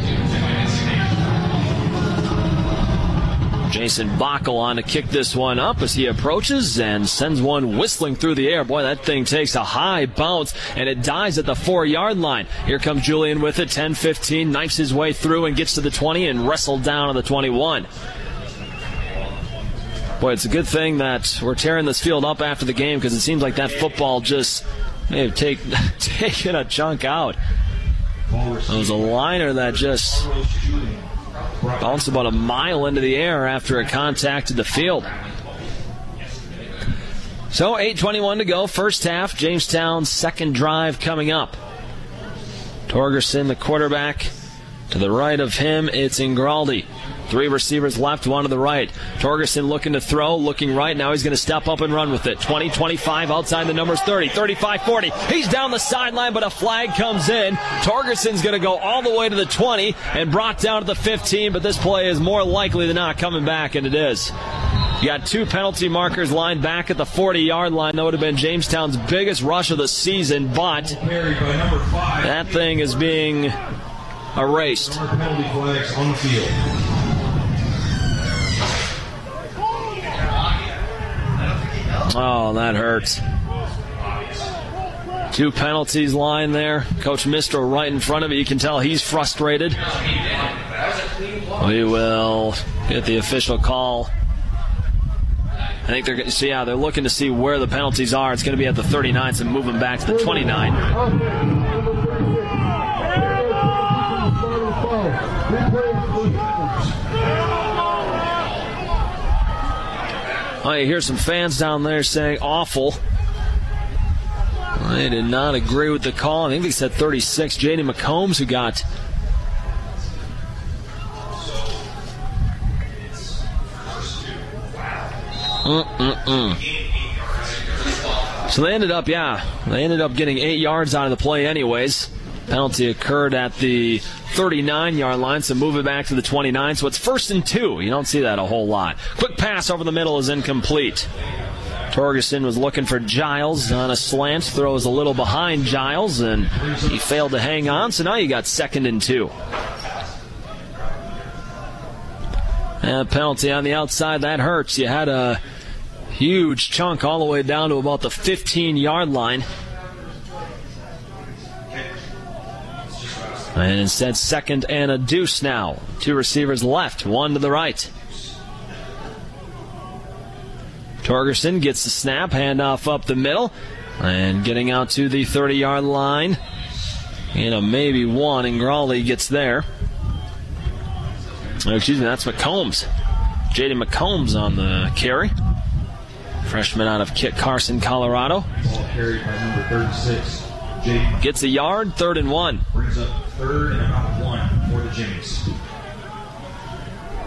Speaker 9: Jason Bockel on to kick this one up as he approaches and sends one whistling through the air. Boy, that thing takes a high bounce and it dies at the four yard line. Here comes Julian with it, 10 15, knifes his way through and gets to the 20 and wrestled down to the 21. Boy, it's a good thing that we're tearing this field up after the game because it seems like that football just may have take, taken a chunk out. It was a liner that just bounced about a mile into the air after it contacted the field. So 8:21 to go, first half. Jamestown's second drive coming up. Torgerson, the quarterback, to the right of him, it's Ingraldi. Three receivers left, one to the right. Torgerson looking to throw, looking right. Now he's going to step up and run with it. 20, 25 outside the numbers 30, 35, 40. He's down the sideline, but a flag comes in. Torgerson's going to go all the way to the 20 and brought down to the 15, but this play is more likely than not coming back, and it is. You got two penalty markers lined back at the 40 yard line. That would have been Jamestown's biggest rush of the season, but that thing is being erased.
Speaker 16: Penalty flags on the field.
Speaker 9: Oh, that hurts. Two penalties lying there. Coach Mistro right in front of it. You can tell he's frustrated. We will get the official call. I think they're see yeah they're looking to see where the penalties are. It's going to be at the 39, so move them back to the 29. I hear some fans down there saying awful. I did not agree with the call. I think they said 36. Jaden McCombs, who got Mm-mm-mm. So they ended up, yeah, they ended up getting eight yards out of the play, anyways. Penalty occurred at the 39 yard line, so move it back to the 29. So it's first and two. You don't see that a whole lot. Quick pass over the middle is incomplete. Torgerson was looking for Giles on a slant, throws a little behind Giles, and he failed to hang on. So now you got second and two. And penalty on the outside, that hurts. You had a huge chunk all the way down to about the 15 yard line. And instead, second and a deuce now. Two receivers left, one to the right. Torgerson gets the snap, handoff up the middle, and getting out to the 30 yard line. And a maybe one, Ingraldi gets there. Oh, excuse me, that's McCombs. JD McCombs on the carry. Freshman out of Kit Carson, Colorado.
Speaker 18: Ball carried by number 36.
Speaker 9: Gets a yard, third and one.
Speaker 18: brings up third and about one for the Jimmies.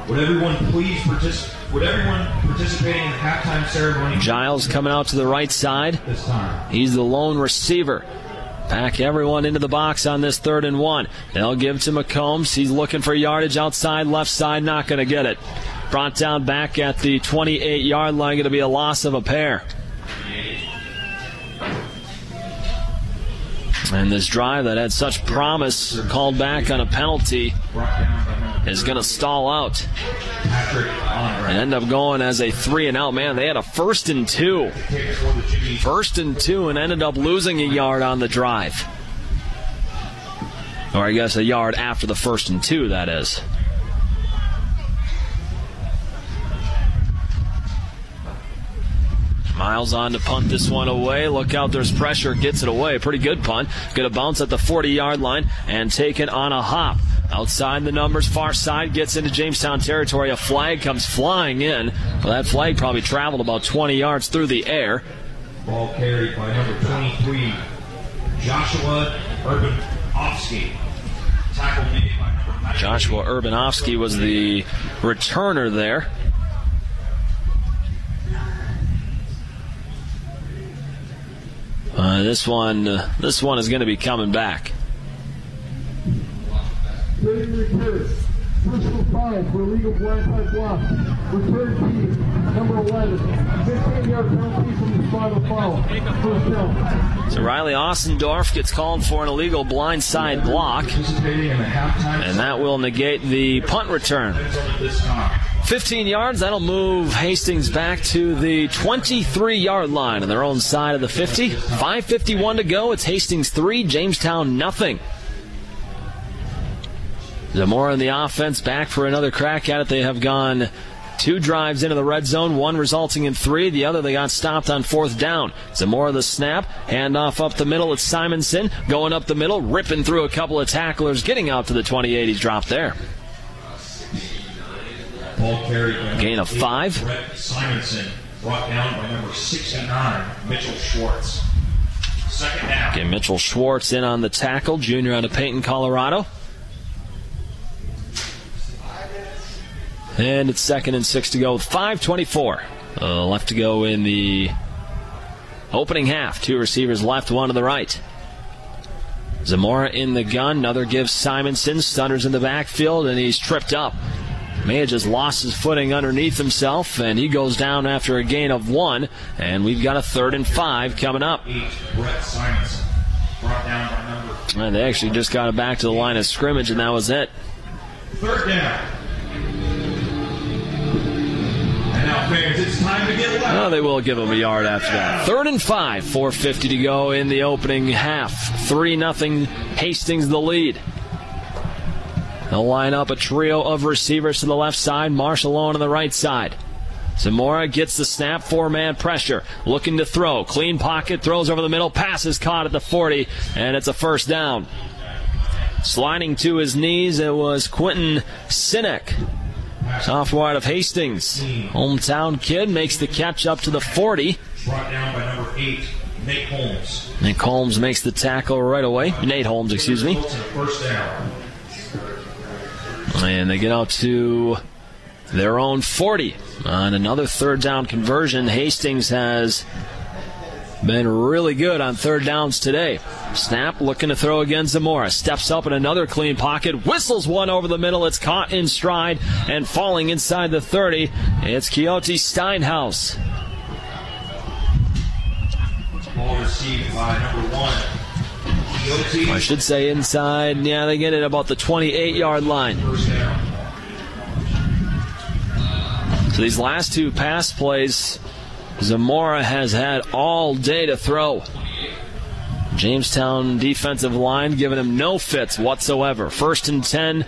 Speaker 18: Would everyone please participate? Would everyone participating in the halftime ceremony
Speaker 9: Giles coming out to the right side.
Speaker 18: this time?
Speaker 9: He's the lone receiver. Back everyone into the box on this third and one. They'll give to McCombs. He's looking for yardage outside, left side, not going to get it. Brought down back at the 28 yard line, going to be a loss of a pair. And this drive that had such promise called back on a penalty is going to stall out and end up going as a three and out. Man, they had a first and two. First and two and ended up losing a yard on the drive. Or I guess a yard after the first and two, that is. Miles on to punt this one away. Look out, there's pressure. Gets it away. Pretty good punt. Going to bounce at the 40 yard line and take it on a hop. Outside the numbers, far side gets into Jamestown territory. A flag comes flying in. Well, that flag probably traveled about 20 yards through the air.
Speaker 18: Ball carried by number 23, Joshua Urbanovsky. Tackle made by
Speaker 9: Joshua Urbanovsky was the returner there. Uh, this one, uh, this one is going to be coming back.
Speaker 15: Personal foul for illegal blindside block. Return team, number 11. 15 yard penalty from the spot of foul. First down.
Speaker 9: So Riley Ossendorf gets called for an illegal blindside block, and that will negate the punt return. 15 yards, that'll move Hastings back to the 23 yard line on their own side of the 50. 5.51 to go. It's Hastings 3, Jamestown nothing. Zamora in the offense back for another crack at it. They have gone two drives into the red zone, one resulting in three. The other they got stopped on fourth down. Zamora the snap, handoff up the middle. It's Simonson going up the middle, ripping through a couple of tacklers, getting out to the 28. He's dropped there.
Speaker 18: Ball carried by number
Speaker 9: Gain of five.
Speaker 18: Simonson brought down by number 69, Mitchell Schwartz. Second down.
Speaker 9: Okay, Mitchell Schwartz in on the tackle, junior out of Peyton, Colorado. And it's second and six to go with 5.24 uh, left to go in the opening half. Two receivers left, one to the right. Zamora in the gun. Another gives Simonson. Stunners in the backfield, and he's tripped up. May have just lost his footing underneath himself, and he goes down after a gain of one. And we've got a third and five coming up.
Speaker 18: Eight, Brett Simonson brought down by number
Speaker 9: And they actually just got it back to the line of scrimmage, and that was it.
Speaker 18: third down. Fans, it's time to get
Speaker 9: they will give him a yard after that. Third and five, 4.50 to go in the opening half. 3 nothing. Hastings the lead. They'll line up a trio of receivers to the left side, Marshall on the right side. Zamora gets the snap, four man pressure, looking to throw. Clean pocket, throws over the middle, pass is caught at the 40, and it's a first down. Sliding to his knees, it was Quentin Sinek. Sophomore out of Hastings. Hometown kid makes the catch up to the 40.
Speaker 18: Brought down by number eight, Nate Holmes.
Speaker 9: Nick Holmes makes the tackle right away. Nate Holmes, excuse me.
Speaker 18: Results in a First down.
Speaker 9: And they get out to their own 40. On another third down conversion, Hastings has been really good on third downs today. Snap looking to throw again Zamora. Steps up in another clean pocket. Whistles one over the middle. It's caught in stride and falling inside the 30. It's Keoti Steinhaus.
Speaker 18: Ball received by number one.
Speaker 9: I should say inside. Yeah, they get it about the 28 yard line. So these last two pass plays, Zamora has had all day to throw. Jamestown defensive line giving him no fits whatsoever. First and 10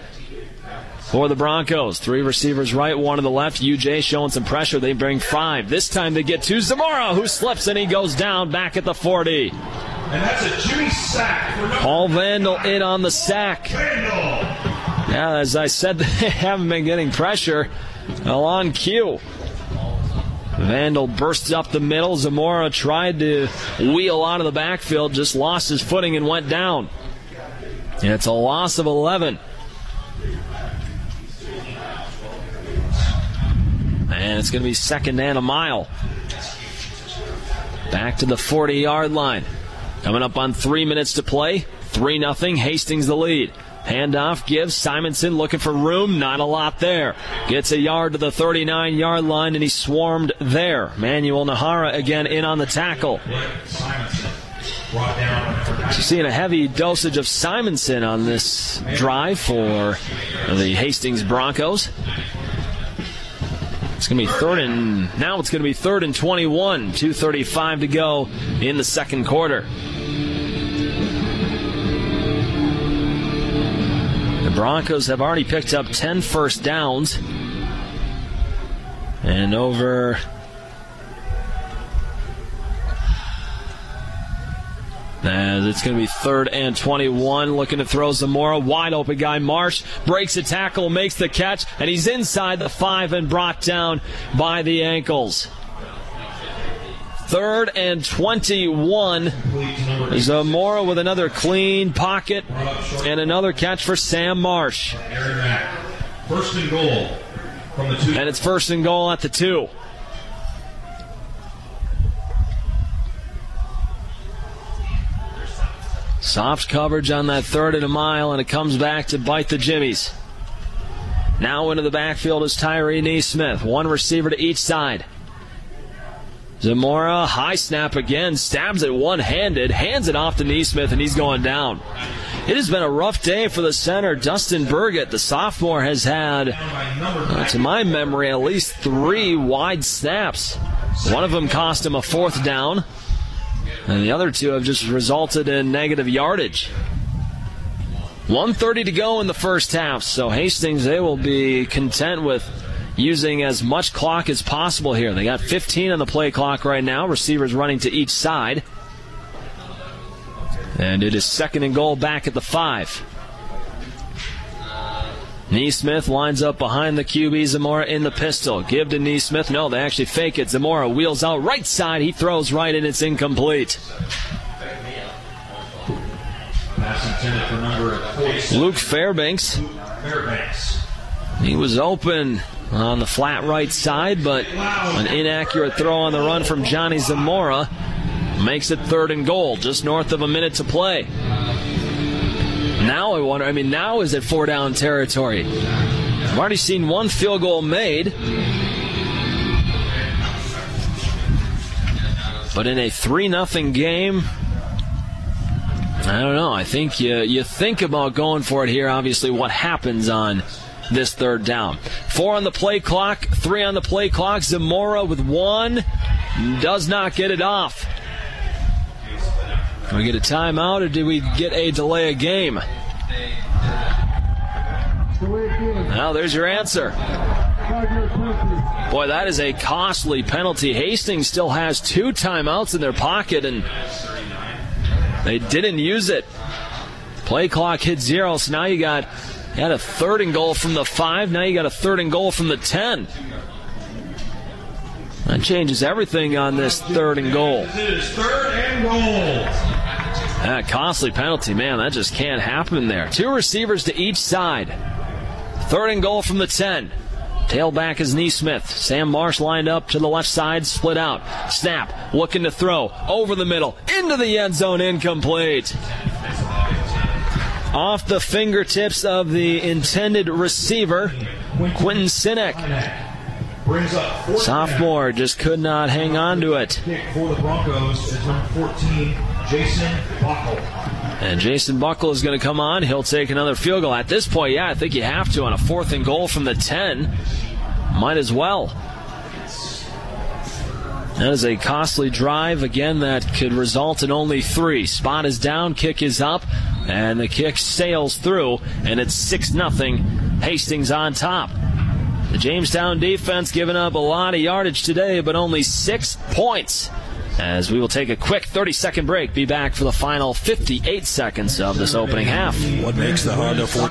Speaker 9: for the Broncos. Three receivers right, one to the left. UJ showing some pressure. They bring five. This time they get to Zamora, who slips and he goes down back at the 40.
Speaker 18: And that's a Jimmy sack
Speaker 9: Paul Vandal in on the sack.
Speaker 18: Vandal.
Speaker 9: Yeah, as I said, they haven't been getting pressure. Well, on cue. Vandal bursts up the middle. Zamora tried to wheel out of the backfield, just lost his footing and went down. And it's a loss of 11. And it's going to be second and a mile. Back to the 40 yard line. Coming up on three minutes to play. 3 0. Hastings the lead. Handoff gives Simonson looking for room. Not a lot there. Gets a yard to the 39 yard line and he's swarmed there. Manuel Nahara again in on the tackle. Seeing a heavy dosage of Simonson on this drive for the Hastings Broncos. It's going to be third and now it's going to be third and 21. 2:35 to go in the second quarter. Broncos have already picked up 10 first downs and over As it's going to be third and 21. Looking to throw Zamora. Wide open guy. Marsh breaks a tackle, makes the catch, and he's inside the five and brought down by the ankles. Third and 21. Zamora with another clean pocket and another catch for Sam Marsh.
Speaker 18: First and goal from the two.
Speaker 9: And it's first and goal at the two. Soft coverage on that third and a mile, and it comes back to bite the Jimmies. Now into the backfield is Tyree Neesmith. One receiver to each side. Zamora, high snap again, stabs it one handed, hands it off to Neesmith, and he's going down. It has been a rough day for the center. Dustin Burgett, the sophomore, has had, uh, to my memory, at least three wide snaps. One of them cost him a fourth down, and the other two have just resulted in negative yardage. 130 to go in the first half, so Hastings, they will be content with using as much clock as possible here. They got 15 on the play clock right now, receivers running to each side. And it is second and goal back at the five. Neesmith lines up behind the QB. Zamora in the pistol. Give to Neesmith. No, they actually fake it. Zamora wheels out right side. He throws right and it's incomplete.
Speaker 18: Pass intended for number 47.
Speaker 9: Luke Fairbanks.
Speaker 18: Fairbanks.
Speaker 9: He was open on the flat right side, but an inaccurate throw on the run from Johnny Zamora makes it third and goal, just north of a minute to play. Now I wonder, I mean, now is it four down territory? I've already seen one field goal made. But in a 3 0 game, I don't know. I think you, you think about going for it here. Obviously, what happens on this third down? Four on the play clock, three on the play clock. Zamora with one does not get it off. Do we get a timeout or do we get a delay of game? Well, there's your answer. Boy, that is a costly penalty. Hastings still has two timeouts in their pocket, and they didn't use it. Play clock hit zero, so now you got, you got a third and goal from the five. Now you got a third and goal from the ten. That changes everything on this third and goal.
Speaker 18: Third and goal.
Speaker 9: That costly penalty, man, that just can't happen there. Two receivers to each side. Third and goal from the 10. Tailback is Neesmith. Sam Marsh lined up to the left side, split out. Snap, looking to throw. Over the middle, into the end zone, incomplete. Off the fingertips of the intended receiver, Quentin Sinek. Sophomore just could not hang on to it.
Speaker 18: for the Broncos is number 14, Jason Buckle.
Speaker 9: And Jason Buckle is going to come on. He'll take another field goal. At this point, yeah, I think you have to on a fourth and goal from the 10. Might as well. That is a costly drive. Again, that could result in only three. Spot is down, kick is up, and the kick sails through, and it's 6 0. Hastings on top. The Jamestown defense giving up a lot of yardage today, but only six points. As we will take a quick 30 second break, be back for the final 58 seconds of this opening half.
Speaker 7: What makes the Honda 4?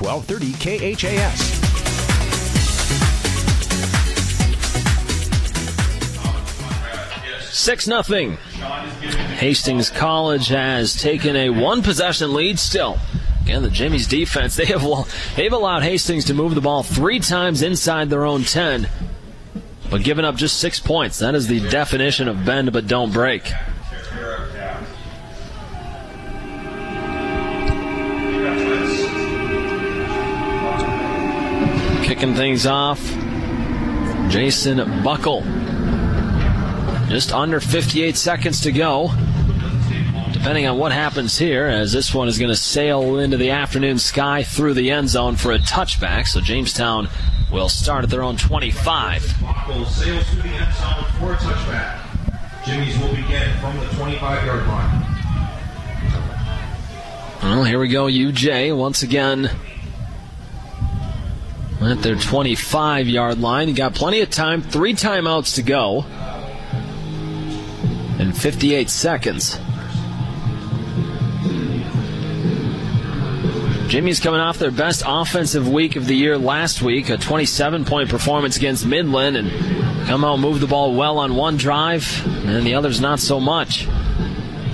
Speaker 14: 1230 KHAS.
Speaker 9: Six nothing. Hastings College has taken a one possession lead still. Again, the Jimmy's defense, they have they've allowed Hastings to move the ball three times inside their own 10, but given up just six points. That is the definition of bend but don't break. Kicking things off, Jason Buckle. Just under 58 seconds to go. Depending on what happens here, as this one is going to sail into the afternoon sky through the end zone for a touchback. So Jamestown will start at their own 25.
Speaker 18: Buckle sails to the end zone for a touchback. Jimmies will begin from the 25 yard line.
Speaker 9: Well, here we go, UJ once again at their 25 yard line. You got plenty of time, three timeouts to go, and 58 seconds. Jimmies coming off their best offensive week of the year last week, a 27 point performance against Midland, and come out move the ball well on one drive, and the others not so much.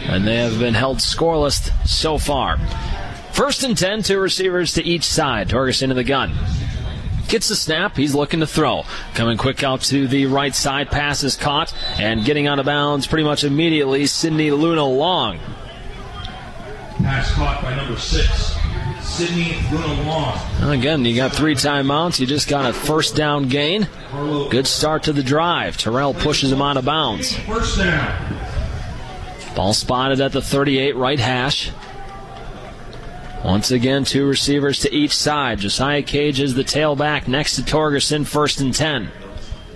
Speaker 9: And they have been held scoreless so far. First and 10, two receivers to each side. Torgerson in the gun. Gets the snap. He's looking to throw. Coming quick out to the right side. Pass is caught and getting out of bounds pretty much immediately. Sydney Luna Long.
Speaker 18: Pass caught by number six, Sydney Luna Long.
Speaker 9: Again, you got three timeouts. You just got a first down gain. Good start to the drive. Terrell pushes him out of bounds.
Speaker 18: First down.
Speaker 9: Ball spotted at the 38 right hash. Once again, two receivers to each side. Josiah Cage is the tailback next to Torgerson, first and 10.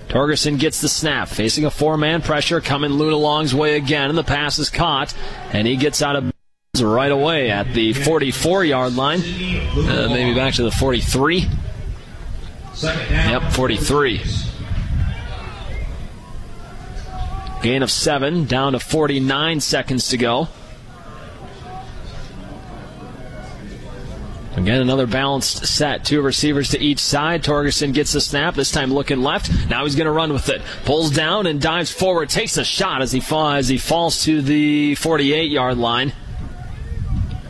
Speaker 9: Torgerson gets the snap, facing a four man pressure, coming Luna Long's way again, and the pass is caught, and he gets out of bounds right away at the 44 yard line. Uh, maybe back to the 43. Yep, 43. Gain of seven, down to 49 seconds to go. Again, another balanced set. Two receivers to each side. Torgerson gets the snap, this time looking left. Now he's going to run with it. Pulls down and dives forward. Takes a shot as he, fall, as he falls to the 48 yard line.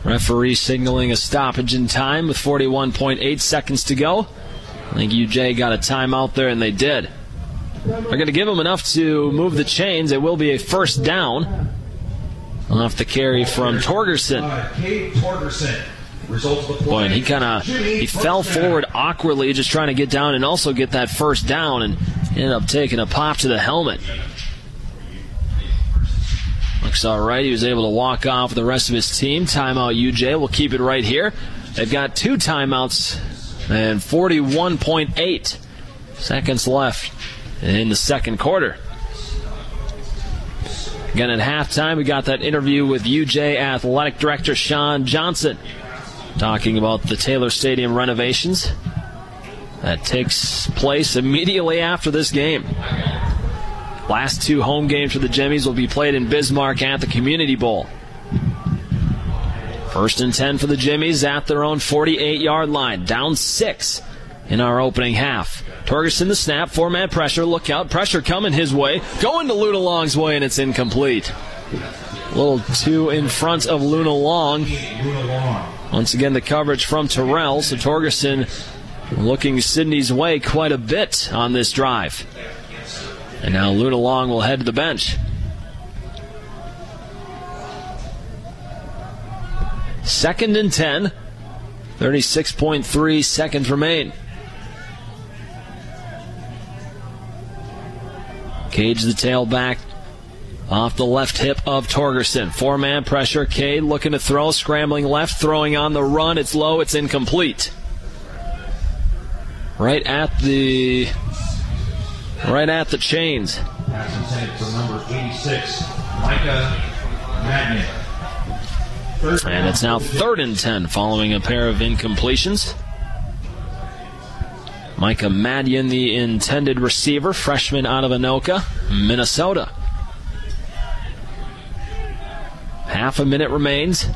Speaker 9: Referee signaling a stoppage in time with 41.8 seconds to go. I think UJ got a timeout there, and they did. They're going to give him enough to move the chains. It will be a first down. Off the carry from Torgerson.
Speaker 18: Cade Torgerson.
Speaker 9: Boy, and he kind of he fell forward awkwardly, just trying to get down and also get that first down, and ended up taking a pop to the helmet. Looks all right. He was able to walk off with the rest of his team. Timeout UJ. We'll keep it right here. They've got two timeouts and 41.8 seconds left in the second quarter. Again, at halftime, we got that interview with UJ Athletic Director Sean Johnson talking about the Taylor Stadium renovations. that takes place immediately after this game. Last two home games for the Jimmies will be played in Bismarck at the Community Bowl. First and 10 for the Jimmies at their own 48 yard line. Down six in our opening half. Torgerson the snap, four man pressure, look out, pressure coming his way, going to Luna Long's way, and it's incomplete. A little two in front of Luna Long. Once again, the coverage from Terrell, so Torgerson looking Sydney's way quite a bit on this drive. And now Luna Long will head to the bench. Second and 10. 36.3 seconds remain. Cage the tailback off the left hip of Torgerson. Four man pressure. Cade looking to throw, scrambling left, throwing on the run. It's low, it's incomplete. Right at the right at the chains.
Speaker 18: Pass intended for number 86, Micah
Speaker 9: And it's now third and 10 following a pair of incompletions. Micah Madian, the intended receiver, freshman out of Anoka, Minnesota. Half a minute remains.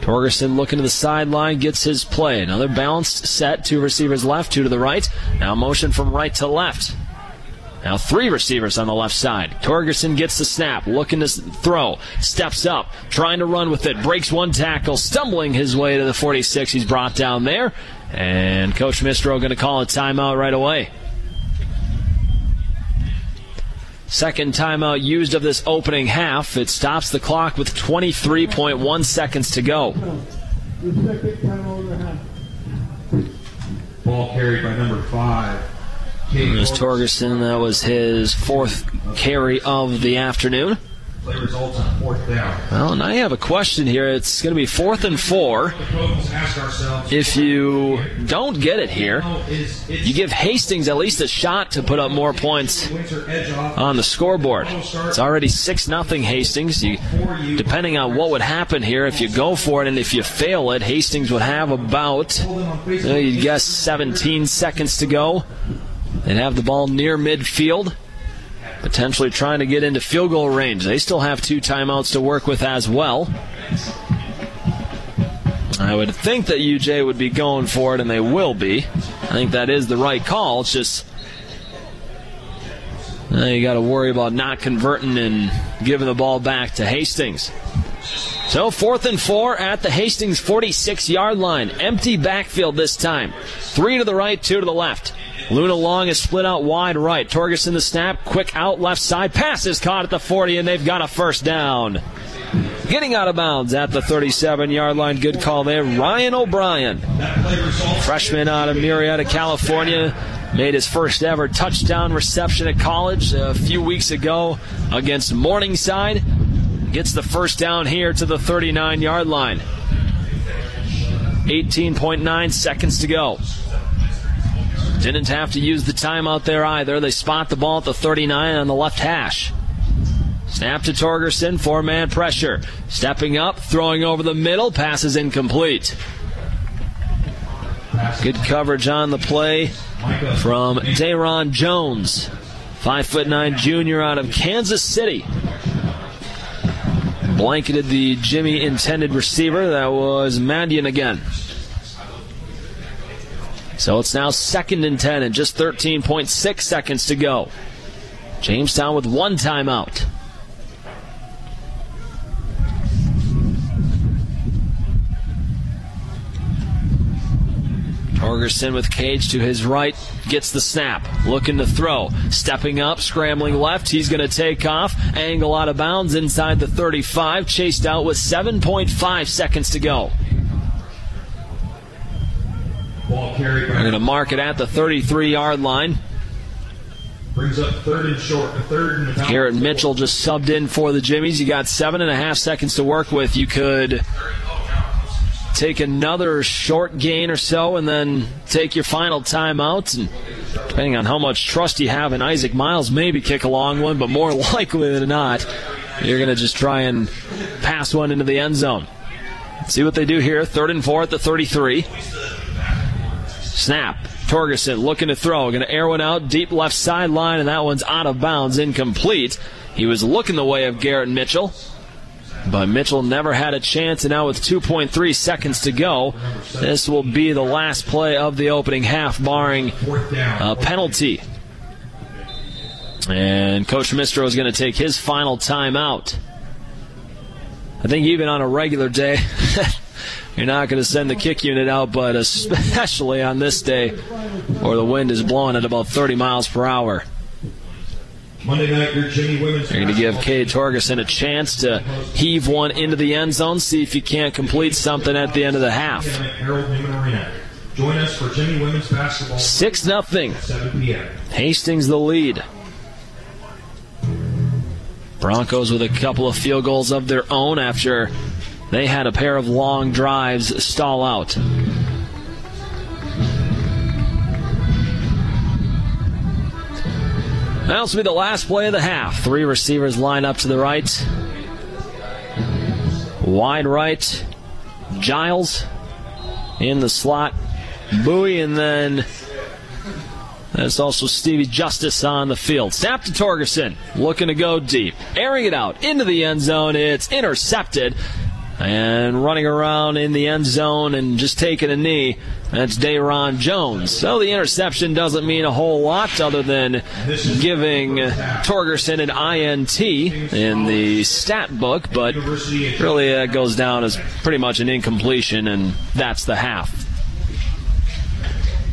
Speaker 9: Torgerson looking to the sideline, gets his play. Another balanced set, two receivers left, two to the right. Now motion from right to left. Now three receivers on the left side. Torgerson gets the snap, looking to throw, steps up, trying to run with it, breaks one tackle, stumbling his way to the 46. He's brought down there, and Coach Mistro going to call a timeout right away. Second timeout used of this opening half. It stops the clock with 23.1 seconds to go.
Speaker 18: Ball carried by number five.
Speaker 9: It was Torgerson. That was his fourth carry of the afternoon.
Speaker 18: Play results on fourth down.
Speaker 9: Well, now you have a question here. It's going to be fourth and four. If you don't get it here, you give Hastings at least a shot to put up more points on the scoreboard. It's already 6 nothing Hastings. You, depending on what would happen here, if you go for it and if you fail it, Hastings would have about, you guess 17 seconds to go. They'd have the ball near midfield potentially trying to get into field goal range. They still have two timeouts to work with as well. I would think that UJ would be going for it, and they will be. I think that is the right call. It's just uh, you got to worry about not converting and giving the ball back to Hastings. So fourth and four at the Hastings 46 yard line. Empty backfield this time. Three to the right, two to the left. Luna Long is split out wide right. Torgerson the snap, quick out left side. Pass is caught at the 40, and they've got a first down. Getting out of bounds at the 37 yard line. Good call there. Ryan O'Brien, freshman out of Murrieta, California, made his first ever touchdown reception at college a few weeks ago against Morningside. Gets the first down here to the 39 yard line. 18.9 seconds to go. Didn't have to use the timeout there either. They spot the ball at the 39 on the left hash. Snap to Torgerson, four man pressure. Stepping up, throwing over the middle, passes incomplete. Good coverage on the play from Dayron Jones, five foot nine junior out of Kansas City. Blanketed the Jimmy intended receiver. That was Mandian again. So it's now second and 10 and just 13.6 seconds to go. Jamestown with one timeout. Torgerson with Cage to his right gets the snap, looking to throw, stepping up, scrambling left. He's going to take off, angle out of bounds inside the 35, chased out with 7.5 seconds to go.
Speaker 18: Ball carried by
Speaker 9: They're going to mark it at the 33 yard line.
Speaker 18: brings up third and short, third and.
Speaker 9: Garrett Mitchell just subbed in for the Jimmies. You got seven and a half seconds to work with. You could take another short gain or so and then take your final timeout. And depending on how much trust you have in Isaac Miles, maybe kick a long one, but more likely than not, you're going to just try and pass one into the end zone. See what they do here. Third and four at the 33. Snap. Torgerson looking to throw. Going to air one out deep left sideline, and that one's out of bounds, incomplete. He was looking the way of Garrett Mitchell. But Mitchell never had a chance, and now with 2.3 seconds to go, this will be the last play of the opening half, barring a penalty. And Coach Mistro is going to take his final timeout. I think even on a regular day, you're not going to send the kick unit out, but especially on this day, where the wind is blowing at about 30 miles per hour.
Speaker 18: Monday night, your Jimmy Women's.
Speaker 9: You're going to give Cade Torgerson a chance to heave one into the end zone, see if you can't complete something at the end of the half.
Speaker 18: Harold Newman Arena. Join us for Jimmy Women's basketball.
Speaker 9: 6 nothing.
Speaker 18: 7 p.m.
Speaker 9: Hastings the lead. Broncos with a couple of field goals of their own after they had a pair of long drives stall out. That'll be the last play of the half. Three receivers line up to the right. Wide right, Giles in the slot, Bowie, and then that's also Stevie Justice on the field. Snap to Torgerson, looking to go deep, airing it out into the end zone. It's intercepted. And running around in the end zone and just taking a knee, that's Dayron Jones. So the interception doesn't mean a whole lot other than giving Torgerson an INT in the stat book, but really it goes down as pretty much an incompletion, and that's the half.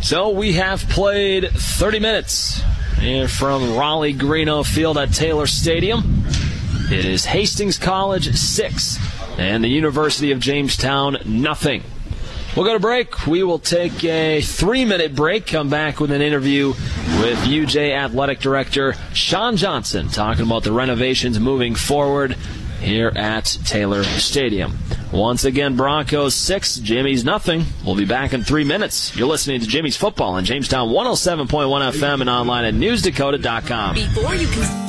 Speaker 9: So we have played 30 minutes from Rollie Greeno Field at Taylor Stadium. It is Hastings College 6 and the University of Jamestown nothing. We'll go to break. We will take a three minute break, come back with an interview with UJ Athletic Director Sean Johnson talking about the renovations moving forward here at Taylor Stadium. Once again, Broncos 6, Jimmies nothing. We'll be back in three minutes. You're listening to Jimmies Football on Jamestown 107.1 FM and online at newsdakota.com.
Speaker 4: Before you can.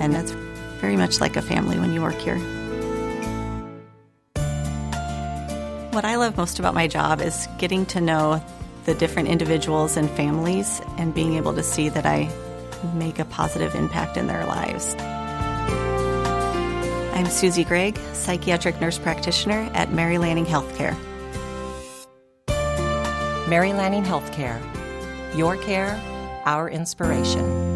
Speaker 4: and it's very much like a family when you work here. What I love most about my job is getting to know the different individuals and families and being able to see that I make a positive impact in their lives. I'm Susie Gregg, psychiatric nurse practitioner at Mary Lanning Healthcare.
Speaker 3: Mary Lanning Healthcare. Your care, our inspiration.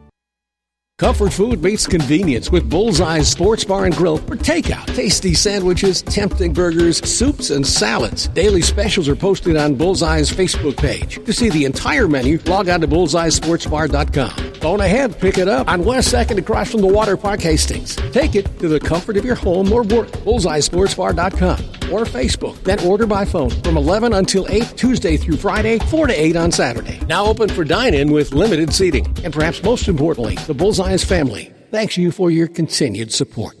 Speaker 6: Comfort food meets convenience with Bullseye's Sports Bar and Grill for takeout. Tasty sandwiches, tempting burgers, soups, and salads. Daily specials are posted on Bullseye's Facebook page. To see the entire menu, log on to bullseyesportsbar.com. Phone ahead, pick it up on West 2nd across from the Water Park Hastings. Take it to the comfort of your home or work. Bullseyesportsbar.com or Facebook. Then order by phone from 11 until 8 Tuesday through Friday, 4 to 8 on Saturday. Now open for dine-in with limited seating. And perhaps most importantly, the Bullseye family thanks you for your continued support.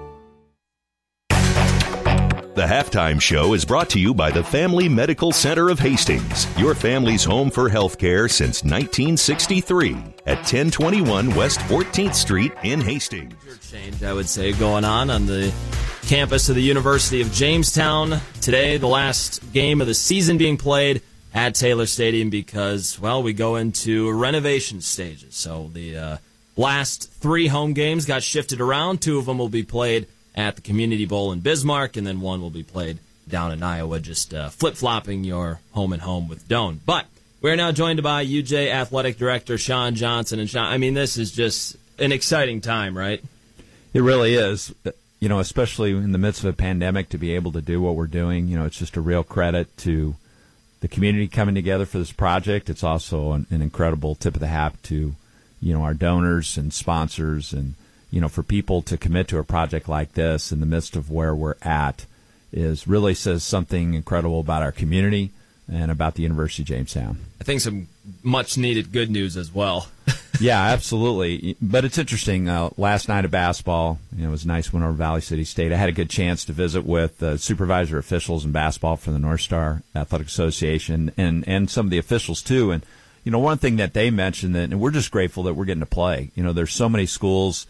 Speaker 5: The halftime show is brought to you by the Family Medical Center of Hastings, your family's home for healthcare since 1963 at 1021 West 14th Street in Hastings.
Speaker 9: Change, I would say, going on on the campus of the University of Jamestown. Today, the last game of the season being played at Taylor Stadium because, well, we go into renovation stages. So the uh, last three home games got shifted around. Two of them will be played at the Community Bowl in Bismarck, and then one will be played down in Iowa, just uh, flip flopping your home and home with Doane. But we're now joined by UJ Athletic Director Sean Johnson. And Sean, I mean, this is just an exciting time, right?
Speaker 19: It really is. You know, especially in the midst of a pandemic, to be able to do what we're doing, you know, it's just a real credit to the community coming together for this project. It's also an, an incredible tip of the hat to, you know, our donors and sponsors and you know, for people to commit to a project like this in the midst of where we're at is really says something incredible about our community and about the University of Jamestown.
Speaker 9: I think some much needed good news as well.
Speaker 19: yeah, absolutely. But it's interesting. Uh, last night of basketball, you know, it was a nice when over Valley City State. I had a good chance to visit with uh, supervisor officials in basketball for the North Star Athletic Association and and some of the officials too. And you know, one thing that they mentioned that, and we're just grateful that we're getting to play. You know, there's so many schools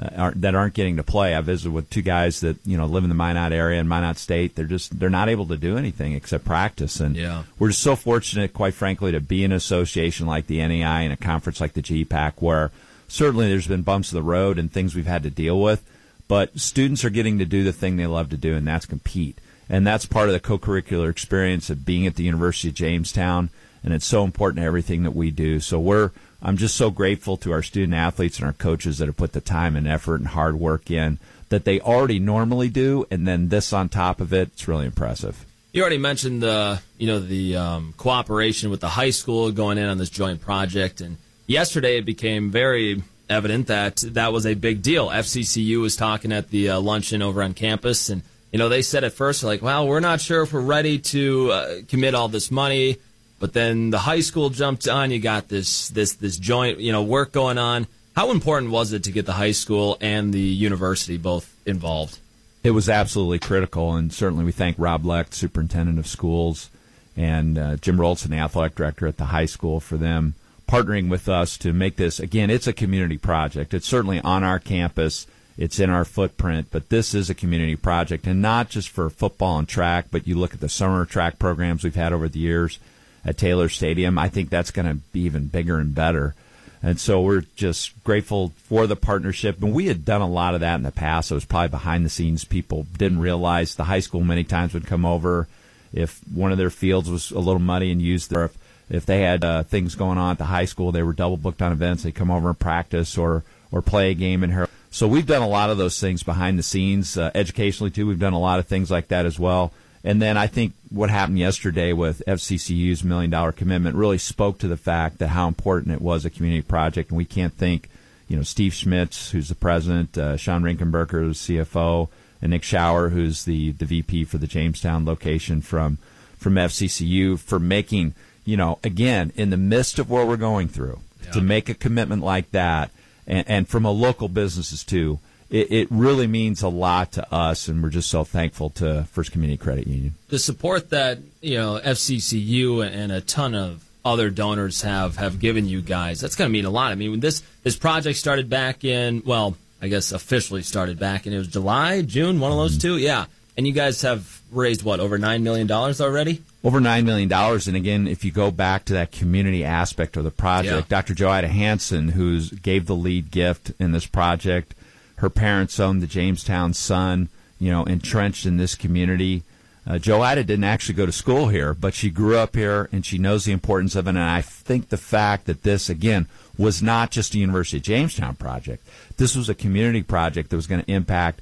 Speaker 19: uh, aren't, that aren't getting to play. I visited with two guys that you know live in the Minot area in Minot State. They're just they're not able to do anything except practice, and
Speaker 9: yeah.
Speaker 19: we're just so fortunate, quite frankly, to be in an association like the NAI and a conference like the GPAC, where certainly there's been bumps in the road and things we've had to deal with, but students are getting to do the thing they love to do, and that's compete. And that's part of the co-curricular experience of being at the University of Jamestown, and it's so important to everything that we do. So we're I'm just so grateful to our student athletes and our coaches that have put the time and effort and hard work in that they already normally do, and then this on top of it. It's really impressive.
Speaker 9: You already mentioned the you know the um, cooperation with the high school going in on this joint project, and yesterday it became very evident that that was a big deal. FCCU was talking at the uh, luncheon over on campus, and you know they said at first like, "Well, we're not sure if we're ready to uh, commit all this money." But then the high school jumped on. You got this this this joint you know work going on. How important was it to get the high school and the university both involved?
Speaker 19: It was absolutely critical, and certainly we thank Rob Lecht, superintendent of schools, and uh, Jim Rolson, the athletic director at the high school, for them partnering with us to make this. Again, it's a community project. It's certainly on our campus. It's in our footprint, but this is a community project, and not just for football and track. But you look at the summer track programs we've had over the years at Taylor Stadium. I think that's going to be even bigger and better. And so we're just grateful for the partnership. And we had done a lot of that in the past. It was probably behind the scenes. People didn't realize the high school many times would come over if one of their fields was a little muddy and used their, if, if they had uh, things going on at the high school, they were double booked on events. They'd come over and practice or, or play a game in here. So we've done a lot of those things behind the scenes, uh, educationally too. We've done a lot of things like that as well. And then I think what happened yesterday with FCCU's million dollar commitment really spoke to the fact that how important it was a community project. And we can't think, you know, Steve Schmitz, who's the president, uh, Sean Rinkenberger, who's CFO, and Nick Schauer, who's the, the VP for the Jamestown location from, from FCCU for making, you know, again, in the midst of what we're going through, yeah. to make a commitment like that and, and from a local businesses too it, it really means a lot to us, and we're just so thankful to First Community Credit Union.
Speaker 9: The support that you know FCCU and a ton of other donors have have given you guys that's going to mean a lot. I mean, when this this project started back in well, I guess officially started back in it was July, June, one of those mm-hmm. two, yeah. And you guys have raised what over nine million dollars already?
Speaker 19: Over nine million dollars, and again, if you go back to that community aspect of the project, yeah. Dr. Joida Hanson, who's gave the lead gift in this project, her parents owned the Jamestown Sun, you know, entrenched in this community. Uh, Joada didn't actually go to school here, but she grew up here and she knows the importance of it. And I think the fact that this, again, was not just a University of Jamestown project, this was a community project that was going to impact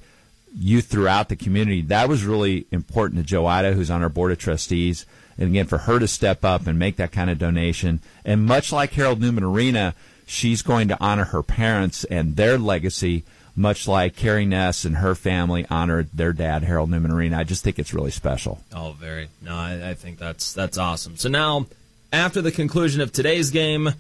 Speaker 19: youth throughout the community. That was really important to Joe Ida, who's on our board of trustees. And again, for her to step up and make that kind of donation. And much like Harold Newman Arena, she's going to honor her parents and their legacy, much like Carrie Ness and her family honored their dad, Harold Newman Arena. I just think it's really special.
Speaker 9: Oh, very. No, I, I think that's that's awesome. So now, after the conclusion of today's game,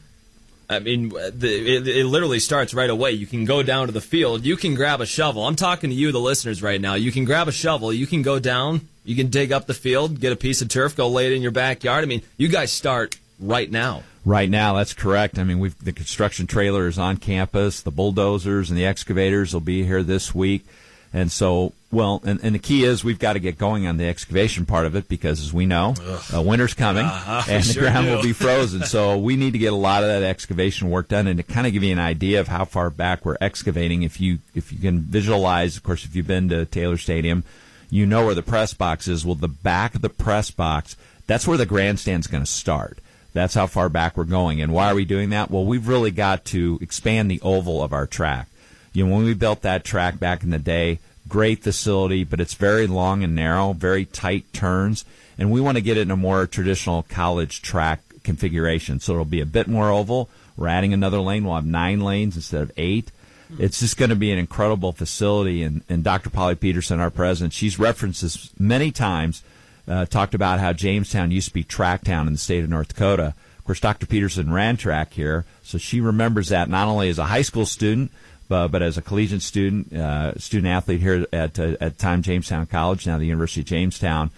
Speaker 9: I mean, the, it, it, literally starts right away. You can go down to the field. You can grab a shovel. I'm talking to you, the listeners, right now. You can grab a shovel. You can go down. You can dig up the field, get a piece of turf, go lay it in your backyard. I mean, you guys start right now.
Speaker 19: Right now, that's correct. I mean, we've the construction trailer is on campus. The bulldozers and the excavators will be here this week. And so, well, and, and the key is we've got to get going on the excavation part of it because, as we know, uh, winter's coming
Speaker 9: uh-huh,
Speaker 19: and the
Speaker 9: sure
Speaker 19: ground
Speaker 9: do.
Speaker 19: will be frozen. so we need to get a lot of that excavation work done. And to kind of give you an idea of how far back we're excavating, if you if you can visualize, of course, if you've been to Taylor Stadium, you know where the press box is. Well, the back of the press box, that's where the grandstand's going to start. That's how far back we're going. And why are we doing that? Well, we've really got to expand the oval of our track. You know, when we built that track back in the day, great facility, but it's very long and narrow, very tight turns, and we want to get it in a more traditional college track configuration. So it'll be a bit more oval. We're adding another lane. We'll have nine lanes instead of eight. It's just going to be an incredible facility. And, and Dr. Polly Peterson, our president, she's referenced this many times, uh, talked about how Jamestown used to be track town in the state of North Dakota. Of course, Dr. Peterson ran track here, so she remembers that not only as a high school student, but, but as a collegiate student, uh, student athlete here at uh, at time Jamestown College, now the University of Jamestown.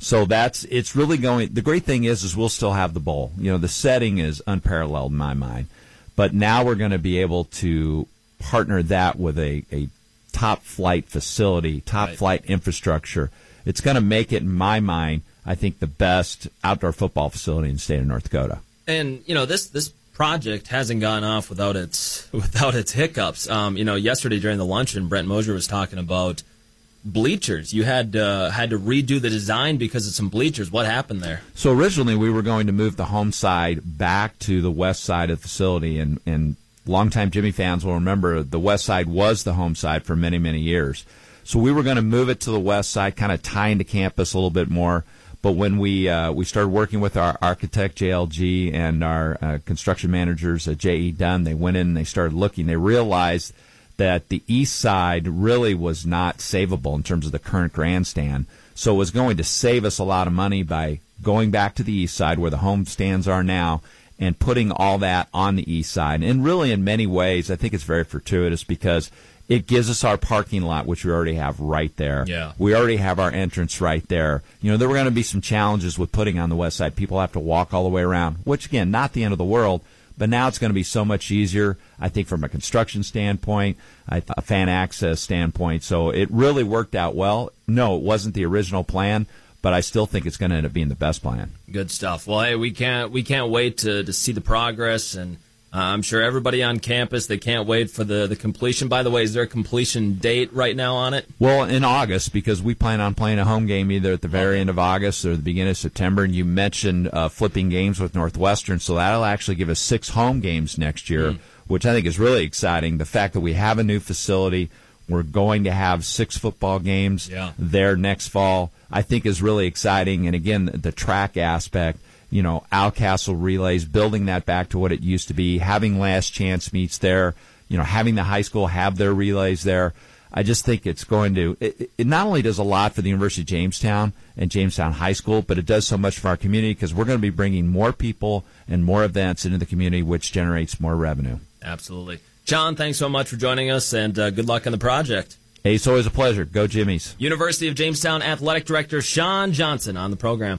Speaker 19: So that's it's really going. The great thing is, is we'll still have the bowl. You know, the setting is unparalleled in my mind, but now we're going to be able to partner that with a, a top flight facility, top
Speaker 9: Right.
Speaker 19: flight infrastructure. It's going to make it, in my mind, I think the best outdoor football facility in the state of North Dakota.
Speaker 9: And you know this this project hasn't gone off without its without its hiccups. Um, you know, yesterday during the luncheon, Brent Mosier was talking about bleachers. You had uh, had to redo the design because of some bleachers. What happened there?
Speaker 19: So originally we were going to move the home side back to the west side of the facility, and and longtime Jimmy fans will remember the west side was the home side for many many years. So we were going to move it to the west side, kind of tie into campus a little bit more. But when we uh, we started working with our architect JLG and our uh, construction managers at JE Dunn, they went in and they started looking. They realized that the east side really was not savable in terms of the current grandstand. So it was going to save us a lot of money by going back to the east side where the home stands are now and putting all that on the east side. And really, in many ways, I think it's very fortuitous because it gives us our parking lot, which we already have right there.
Speaker 9: Yeah.
Speaker 19: We already have our entrance right there. You know, there were going to be some challenges with putting on the west side. People have to walk all the way around, which again, not the end of the world. But now it's going to be so much easier, I think, from a construction standpoint, a fan access standpoint. So it really worked out well. No, it wasn't the original plan, but I still think it's going to end up being the best plan.
Speaker 9: Good stuff. Well, hey, we can't we can't wait to, to see the progress, and I'm sure everybody on campus they can't wait for the the completion. By the way, is there a completion date right now on it?
Speaker 19: Well, in August, because we plan on playing a home game either at the very end of August or the beginning of September. And you mentioned uh, flipping games with Northwestern, so that'll actually give us six home games next year, which I think is really exciting. The fact that we have a new facility, we're going to have six football games
Speaker 9: Yeah.
Speaker 19: there next fall, I think is really exciting. And again, the track aspect, you know, Alcastle relays, building that back to what it used to be, having last chance meets there, you know, having the high school have their relays there. I just think it's going to, it, it not only does a lot for the University of Jamestown and Jamestown High School, but it does so much for our community because we're going to be bringing more people and more events into the community, which generates more revenue.
Speaker 9: Absolutely. John, thanks so much for joining us, and uh, good luck on the project.
Speaker 19: Hey, it's always a pleasure. Go Jimmies.
Speaker 9: University of Jamestown Athletic Director Sean Johnson on the program.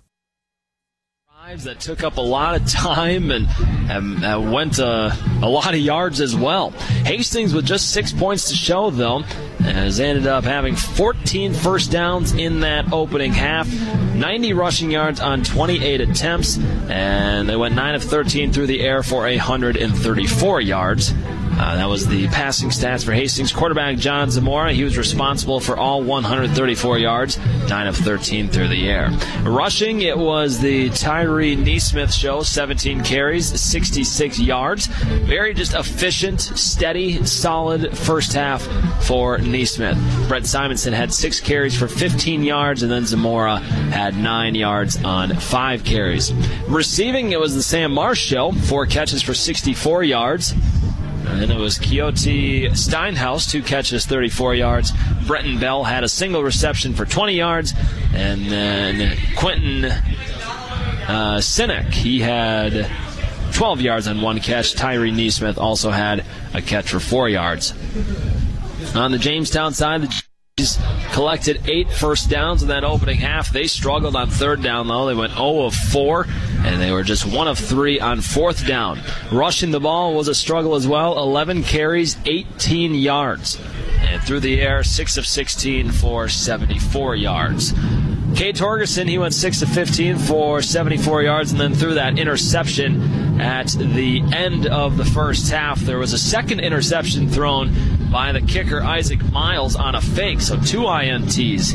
Speaker 9: that took up a lot of time and, and went uh, a lot of yards as well. Hastings with just six points to show, though, has ended up having 14 first downs in that opening half, 90 rushing yards on 28 attempts, and they went 9 of 13 through the air for 134 yards. Uh, that was the passing stats for Hastings. Quarterback John Zamora, he was responsible for all 134 yards, 9 of 13 through the air. Rushing, it was the Tyree Neesmith show, 17 carries, 66 yards. Very just efficient, steady, solid first half for Neesmith. Brett Simonson had six carries for 15 yards, and then Zamora had nine yards on five carries. Receiving, it was the Sam Marsh show, four catches for 64 yards. And it was Keoti Steinhaus, two catches, 34 yards. Brenton Bell had a single reception for 20 yards. And then Quentin uh, Sinek, he had 12 yards on one catch. Tyree Neesmith also had a catch for four yards. On the Jamestown side, the collected eight first downs in that opening half. They struggled on third down, though. They went 0 of 4, and they were just 1 of 3 on fourth down. Rushing the ball was a struggle as well 11 carries, 18 yards. And through the air, 6 of 16 for 74 yards. Cade Torgerson, he went 6 of 15 for 74 yards, and then threw that interception at the end of the first half. There was a second interception thrown by the kicker Isaac Miles on a fake. So two INTs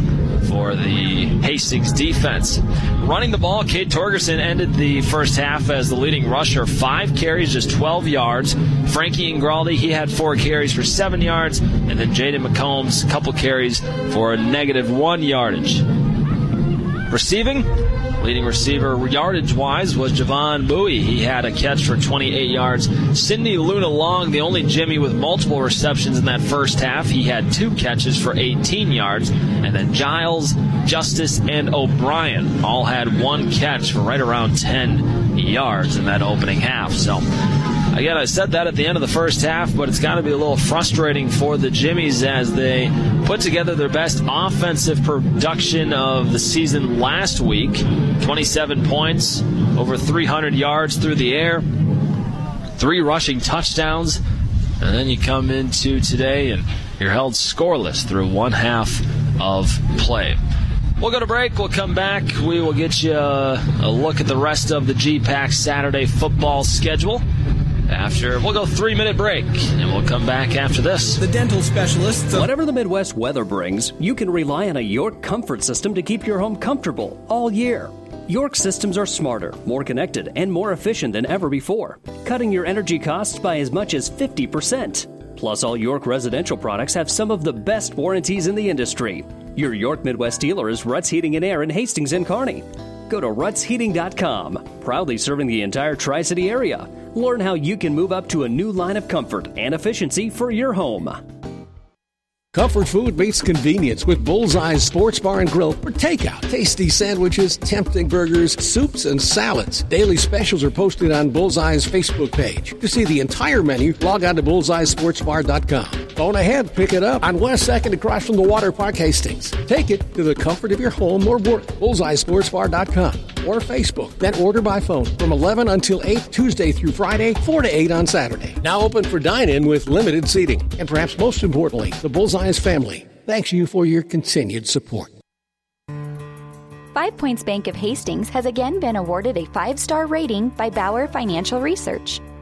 Speaker 9: for the Hastings defense. Running the ball, Cade Torgerson ended the first half as the leading rusher. Five carries, just 12 yards. Frankie Ingraldi, he had four carries for seven yards. And then Jaden McCombs, a couple carries for a negative one yardage. Receiving, leading receiver yardage wise was Javon Bowie. He had a catch for 28 yards. Sidney Luna Long, the only Jimmy with multiple receptions in that first half. He had two catches for 18 yards. And then Giles, Justice, and O'Brien all had one catch for right around 10 yards in that opening half. So Again, I said that at the end of the first half, but it's got to be a little frustrating for the Jimmies as they put together their best offensive production of the season last week 27 points, over 300 yards through the air, three rushing touchdowns, and then you come into today and you're held scoreless through one half of play. We'll go to break. We'll come back. We will get you a, a look at the rest of the GPAC Saturday football schedule after we'll go three minute break and we'll come back after this.
Speaker 8: The dental specialists whatever the midwest weather brings you can rely on a york comfort system to keep your home comfortable all year. York systems are smarter more connected and more efficient than ever before cutting your energy costs by as much as 50% plus all york residential products have some of the best warranties in the industry. Your york midwest dealer is ruts heating and air in hastings and kearney. Go to rutsheating.com, proudly serving the entire Tri City area. Learn how you can move up to a new line of comfort and efficiency for your home.
Speaker 6: Comfort food meets convenience with Bullseye's Sports Bar and Grill for takeout. Tasty sandwiches, tempting burgers, soups, and salads. Daily specials are posted on Bullseye's Facebook page. To see the entire menu, log on to bullseyesportsbar.com. Phone ahead, pick it up on West 2nd across from the Water Park Hastings. Take it to the comfort of your home or work. Bullseyesportsbar.com or Facebook. Then order by phone from 11 until 8 Tuesday through Friday, 4 to 8 on Saturday. Now open for dine-in with limited seating. And perhaps most importantly, the Bullseye's family thanks you for your continued support.
Speaker 17: Five Points Bank of Hastings has again been awarded a five star rating by Bauer Financial Research.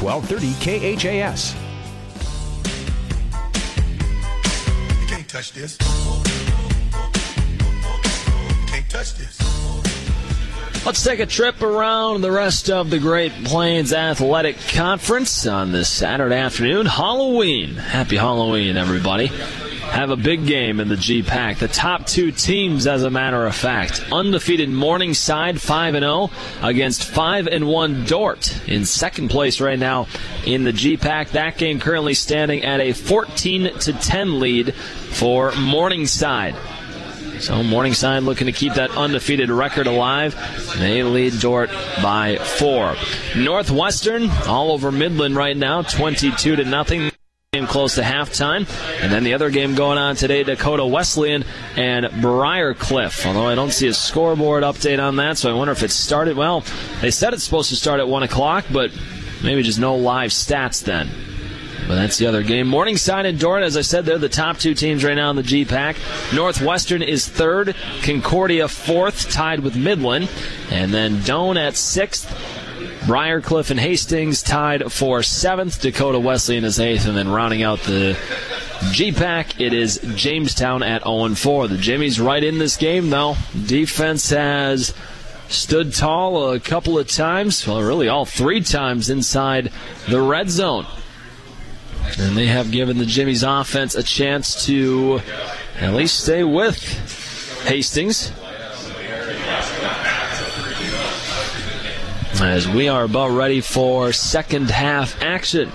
Speaker 14: 1230 KHAS.
Speaker 12: You can't touch this. You can't touch this.
Speaker 9: Let's take a trip around the rest of the Great Plains Athletic Conference on this Saturday afternoon. Halloween. Happy Halloween, everybody have a big game in the GPAC. The top two teams, as a matter of fact, undefeated Morningside 5 0 against 5 and 1 Dordt in second place right now in the GPAC. That game currently standing at a 14 to 10 lead for Morningside. So Morningside looking to keep that undefeated record alive. They lead Dordt by four. Northwestern all over Midland right now, 22 to nothing. Game close to halftime. And then the other game going on today, Dakota Wesleyan and Briar Cliff. Although I don't see a scoreboard update on that, so I wonder if it started. Well, they said it's supposed to start at 1 o'clock, but maybe just no live stats then. But that's the other game. Morningside and Dordt, as I said, they're the top two teams right now in the GPAC. Northwestern is third, Concordia fourth, tied with Midland. And then Doane at sixth, Briar Cliff and Hastings tied for seventh. Dakota Wesleyan is eighth, and then rounding out the GPAC, it is Jamestown at 0 4. The Jimmies right in this game, though. Defense has stood tall a couple of times, well, really all three times inside the red zone. And they have given the Jimmies offense a chance to at least stay with Hastings. As we are about ready for second half action.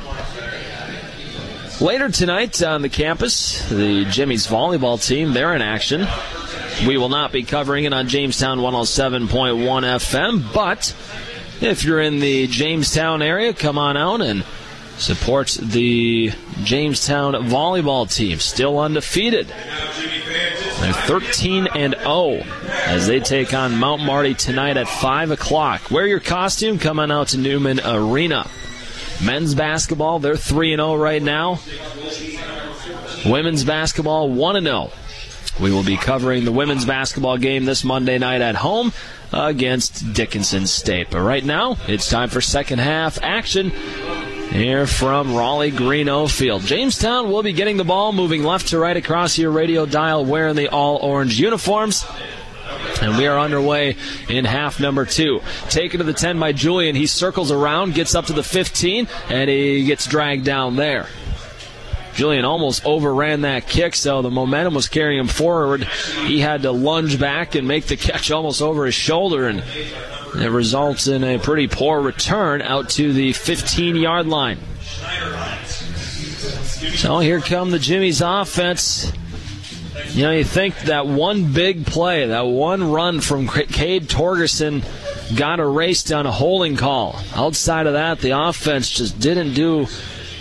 Speaker 9: Later tonight on the campus, the Jimmy's volleyball team, they're in action. We will not be covering it on Jamestown 107.1 FM, but if you're in the Jamestown area, come on out and support the Jamestown volleyball team, still undefeated. They're 13 and 0 as they take on Mount Marty tonight at 5 o'clock. Wear your costume, come on out to Newman Arena. Men's basketball, they're 3 and 0 right now. Women's basketball, 1 and 0. We will be covering the women's basketball game this Monday night at home against Dickinson State. But right now, it's time for second half action here from Rollie Greeno Field. Jamestown will be getting the ball, moving left to right across your radio dial, wearing the all orange uniforms. And we are underway in half number two. Taken to the 10 by Julian. He circles around, gets up to the 15, and he gets dragged down there. Julian almost overran that kick, so the momentum was carrying him forward. He had to lunge back and make the catch almost over his shoulder, and it results in a pretty poor return out to the 15 yard line. So here come the Jimmy's offense. You know, you think that one big play, that one run from Cade Torgerson got erased on a holding call. Outside of that, the offense just didn't do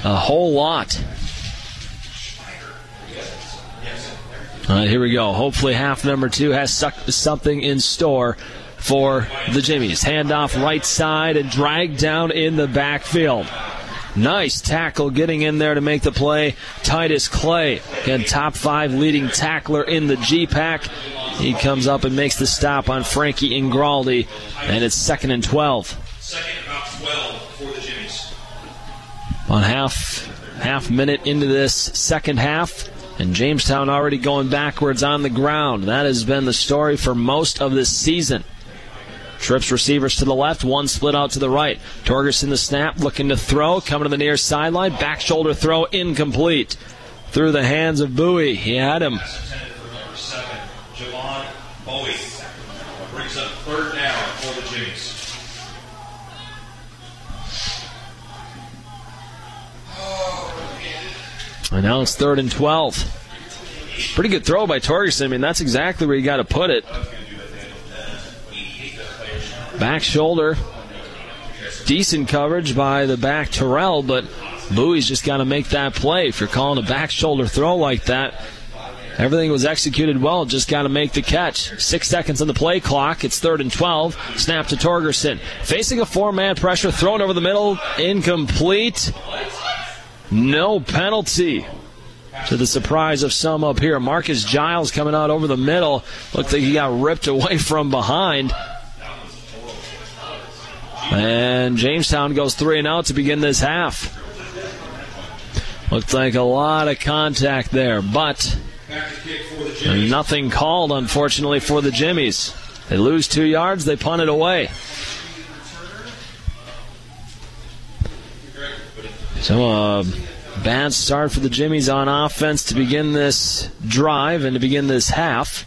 Speaker 9: a whole lot. All right, here we go. Hopefully, half number two has something in store for the Jimmies. Handoff right side and dragged down in the backfield. Nice tackle getting in there to make the play. Titus Clay, again, top five leading tackler in the GPAC. He comes up and makes the stop on Frankie Ingraldi, and it's second and 12.
Speaker 18: Second, about 12 for the Jimmies.
Speaker 9: On half half minute into this second half, and Jamestown already going backwards on the ground. That has been the story for most of this season. Trips receivers to the left, one split out to the right. Torgerson the snap, looking to throw, coming to the near sideline, back shoulder throw, incomplete. Through the hands of Bowie. He had him.
Speaker 18: Javon Bowie. Brings up third down for the.
Speaker 9: And now it's third and 12. Pretty good throw by Torgerson. I mean, that's exactly where you got to put it. Back shoulder. Decent coverage by the back Terrell, but Bowie's just got to make that play. If you're calling a back shoulder throw like that, everything was executed well. Just got to make the catch. Six seconds on the play clock. It's third and 12. Snap to Torgerson. Facing a four man pressure, thrown over the middle. Incomplete. No penalty. To the surprise of some up here, Marcus Giles coming out over the middle. Looked like he got ripped away from behind. And Jamestown goes three and out to begin this half. Looks like a lot of contact there, but nothing called, unfortunately, for the Jimmies. They lose two yards, they punt it away. So, uh, bad start for the Jimmies on offense to begin this drive and to begin this half.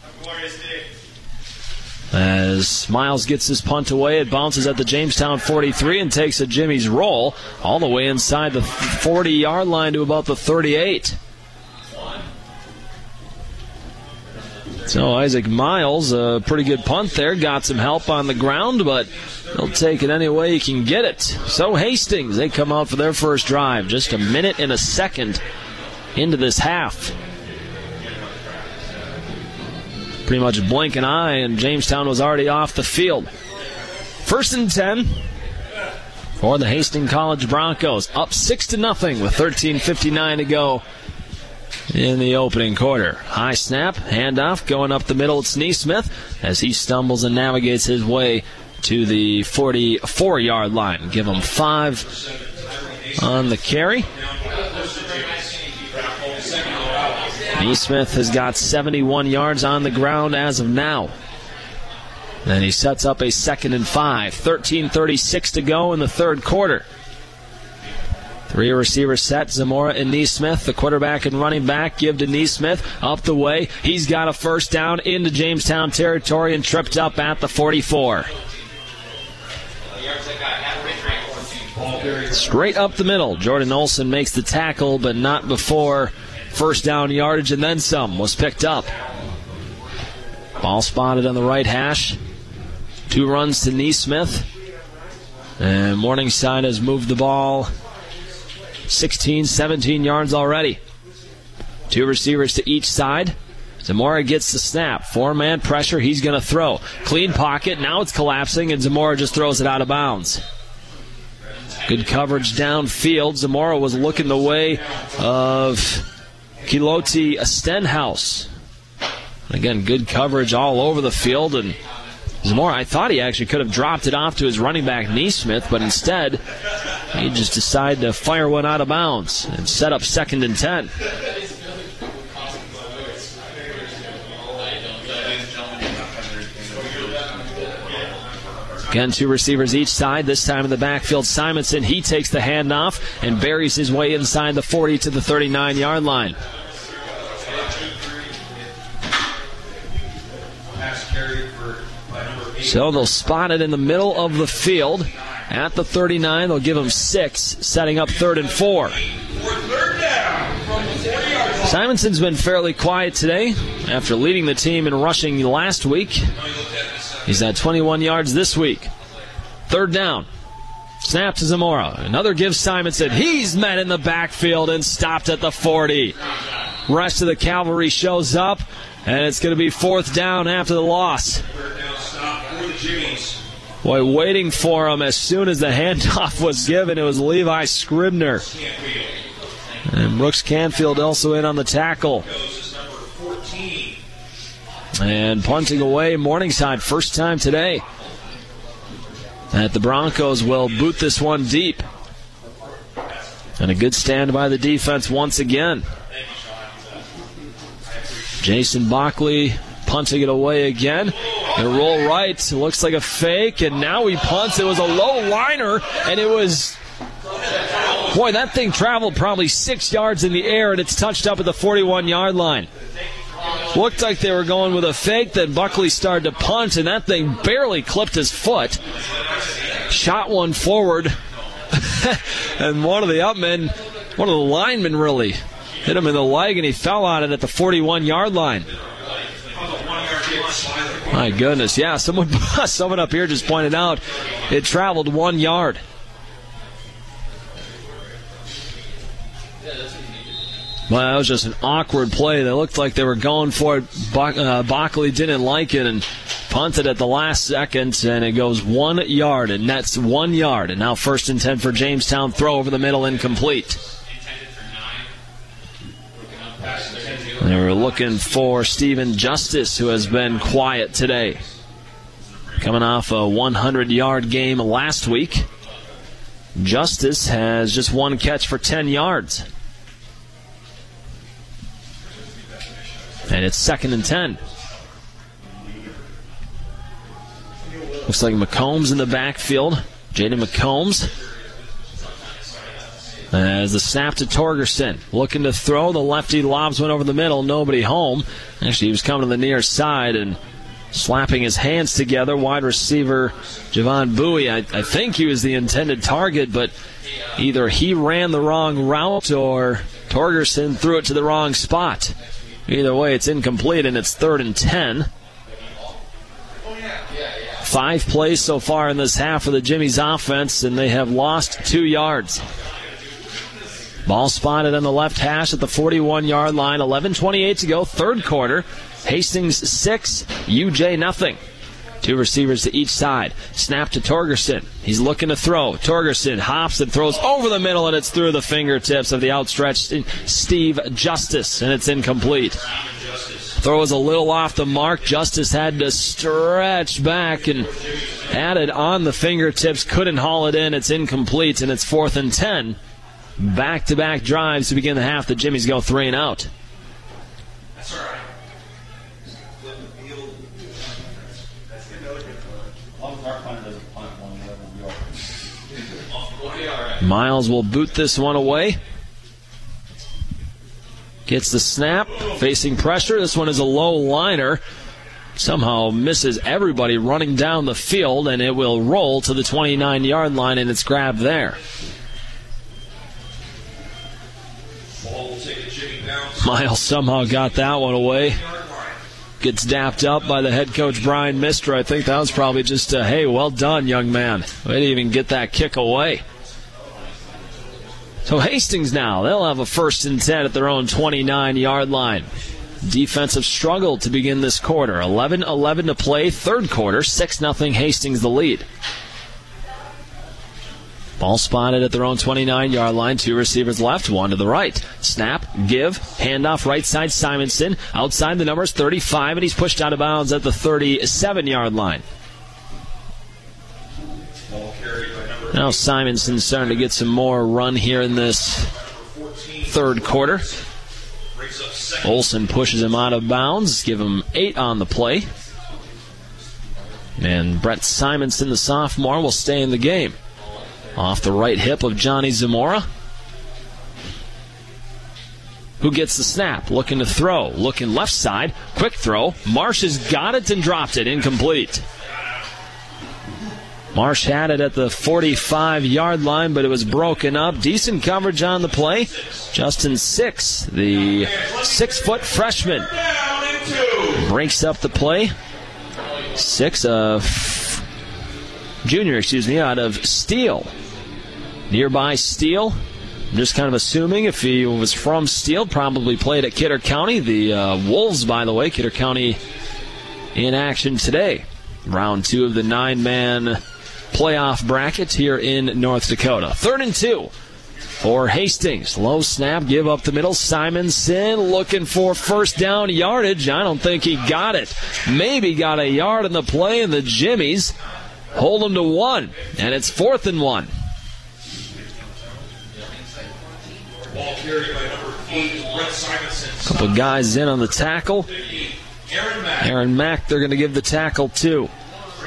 Speaker 9: As Miles gets his punt away, it bounces at the Jamestown 43 and takes a Jimmy's roll all the way inside the 40 yard line to about the 38. So Isaac Miles, a pretty good punt there, got some help on the ground, but he'll take it any way he can get it. So Hastings, they come out for their first drive, just a minute and a second into this half pretty much blink an eye, and Jamestown was already off the field. First and 10 for the Hastings College Broncos. Up 6 to nothing with 13.59 to go in the opening quarter. High snap, handoff, going up the middle. It's Neesmith as he stumbles and navigates his way to the 44 yard line. Give him five on the carry. Neesmith has got 71 yards on the ground as of now. Then he sets up a second and five. 13.36 to go in the third quarter. Three receivers set. Zamora and Neesmith, the quarterback and running back, give to Neesmith up the way. He's got a first down into Jamestown territory and tripped up at the 44. Straight up the middle. Jordan Olson makes the tackle, but not before first down yardage and then some was picked up. Ball spotted on the right hash. Two runs to Neesmith. And Morningside has moved the ball 16, 17 yards already. Two receivers to each side. Zamora gets the snap. Four man pressure. He's going to throw. Clean pocket. Now it's collapsing, and Zamora just throws it out of bounds. Good coverage downfield. Zamora was looking the way of Keontae Stenhouse. Again, good coverage all over the field. And Zamora, I thought he actually could have dropped it off to his running back, Neesmith, but instead, he just decided to fire one out of bounds and set up second and 10. Again, two receivers each side. This time in the backfield, Simonson. He takes the handoff and buries his way inside the 40 to the 39 yard line. So they'll spot it in the middle of the field at the 39. They'll give him six, setting up third and four. Simonson's been fairly quiet today after leading the team in rushing last week. He's at 21 yards this week. Third down. Snap to Zamora. Another give Simonson. He's met in the backfield and stopped at the 40. Rest of the cavalry shows up, and it's going to be fourth down after the loss. Boy, waiting for him as soon as the handoff was given. It was Levi Scribner. And Brooks Canfield also in on the tackle. And punting away Morningside, first time today. That the Broncos will boot this one deep. And a good stand by the defense once again. Jason Bockley punting it away again. And roll right. It looks like a fake, and now he punts. It was a low liner, and it was. Boy, that thing traveled probably six yards in the air, and it's touched up at the 41 yard line. Looked like they were going with a fake, then Buckley started to punt, and that thing barely clipped his foot. Shot one forward, and one of the upmen, one of the linemen really, hit him in the leg, and he fell on it at the 41 yard line. My goodness, yeah. Someone, someone up here just pointed out it traveled one yard. Well, that was just an awkward play. They looked like they were going for it. Uh, Bockley didn't like it and punted at the last second, and it goes one yard and that's one yard. And now first and ten for Jamestown. Throw over the middle, incomplete. They were looking for Stephen Justice, who has been quiet today. Coming off a 100 yard game last week. Justice has just one catch for 10 yards. And it's second and 10. Looks like McCombs in the backfield. Jaden McCombs as the snap to Torgerson. Looking to throw. The lefty lobs one over the middle. Nobody home. Actually, he was coming to the near side and slapping his hands together. Wide receiver Javon Bowie. I, I think he was the intended target, but either he ran the wrong route or Torgerson threw it to the wrong spot. Either way, it's incomplete and it's third and ten. Five plays so far in this half of the Jimmy's offense, and they have lost two yards. Ball spotted on the left hash at the 41 yard line. 11:28 to go, third quarter. Hastings six, UJ nothing. Two receivers to each side. Snap to Torgerson. He's looking to throw. Torgerson hops and throws over the middle, and it's through the fingertips of the outstretched Steve Justice, and it's incomplete. Throw was a little off the mark. Justice had to stretch back and had it on the fingertips. Couldn't haul it in. It's incomplete, and it's fourth and ten. Back to back drives to begin the half. The Jimmies go three and out. Miles will boot this one away. Gets the snap, facing pressure. This one is a low liner. Somehow misses everybody running down the field, and it will roll to the 29 yard line, and it's grabbed there. Miles somehow got that one away. Gets dapped up by the head coach Brian Mister. I think that was probably just a hey, well done, young man. Way to even get that kick away. So Hastings now, they'll have a first and 10 at their own 29 yard line. Defensive struggle to begin this quarter. 11 11 to play, third quarter, 6 0 Hastings the lead. Ball spotted at their own 29 yard line. Two receivers left, one to the right. Snap, give, handoff right side Simonson. Outside the numbers 35, and he's pushed out of bounds at the 37 yard line. Now Simonson's starting to get some more run here in this third quarter. Olson pushes him out of bounds, give him eight on the play. And Brett Simonson, the sophomore, will stay in the game. Off the right hip of Johnny Zamora. Who gets the snap? Looking to throw. Looking left side. Quick throw. Marsh has got it and dropped it. Incomplete. Marsh had it at the 45 yard line, but it was broken up. Decent coverage on the play. Justin Six, the six foot freshman, breaks up the play. Six, uh, junior, excuse me, out of Steele. Nearby Steele. I'm just kind of assuming if he was from Steele, probably played at Kidder County. The uh, Wolves, by the way, Kidder County in action today. round two of the nine man playoff bracket here in North Dakota. Third and two for Hastings. Low snap, give up the middle. Simonson looking for first down yardage. I don't think he got it. Maybe got a yard in the play, and the Jimmies hold him to one. And it's fourth and one. Couple guys in on the tackle. Aaron Mack, they're going to give the tackle to.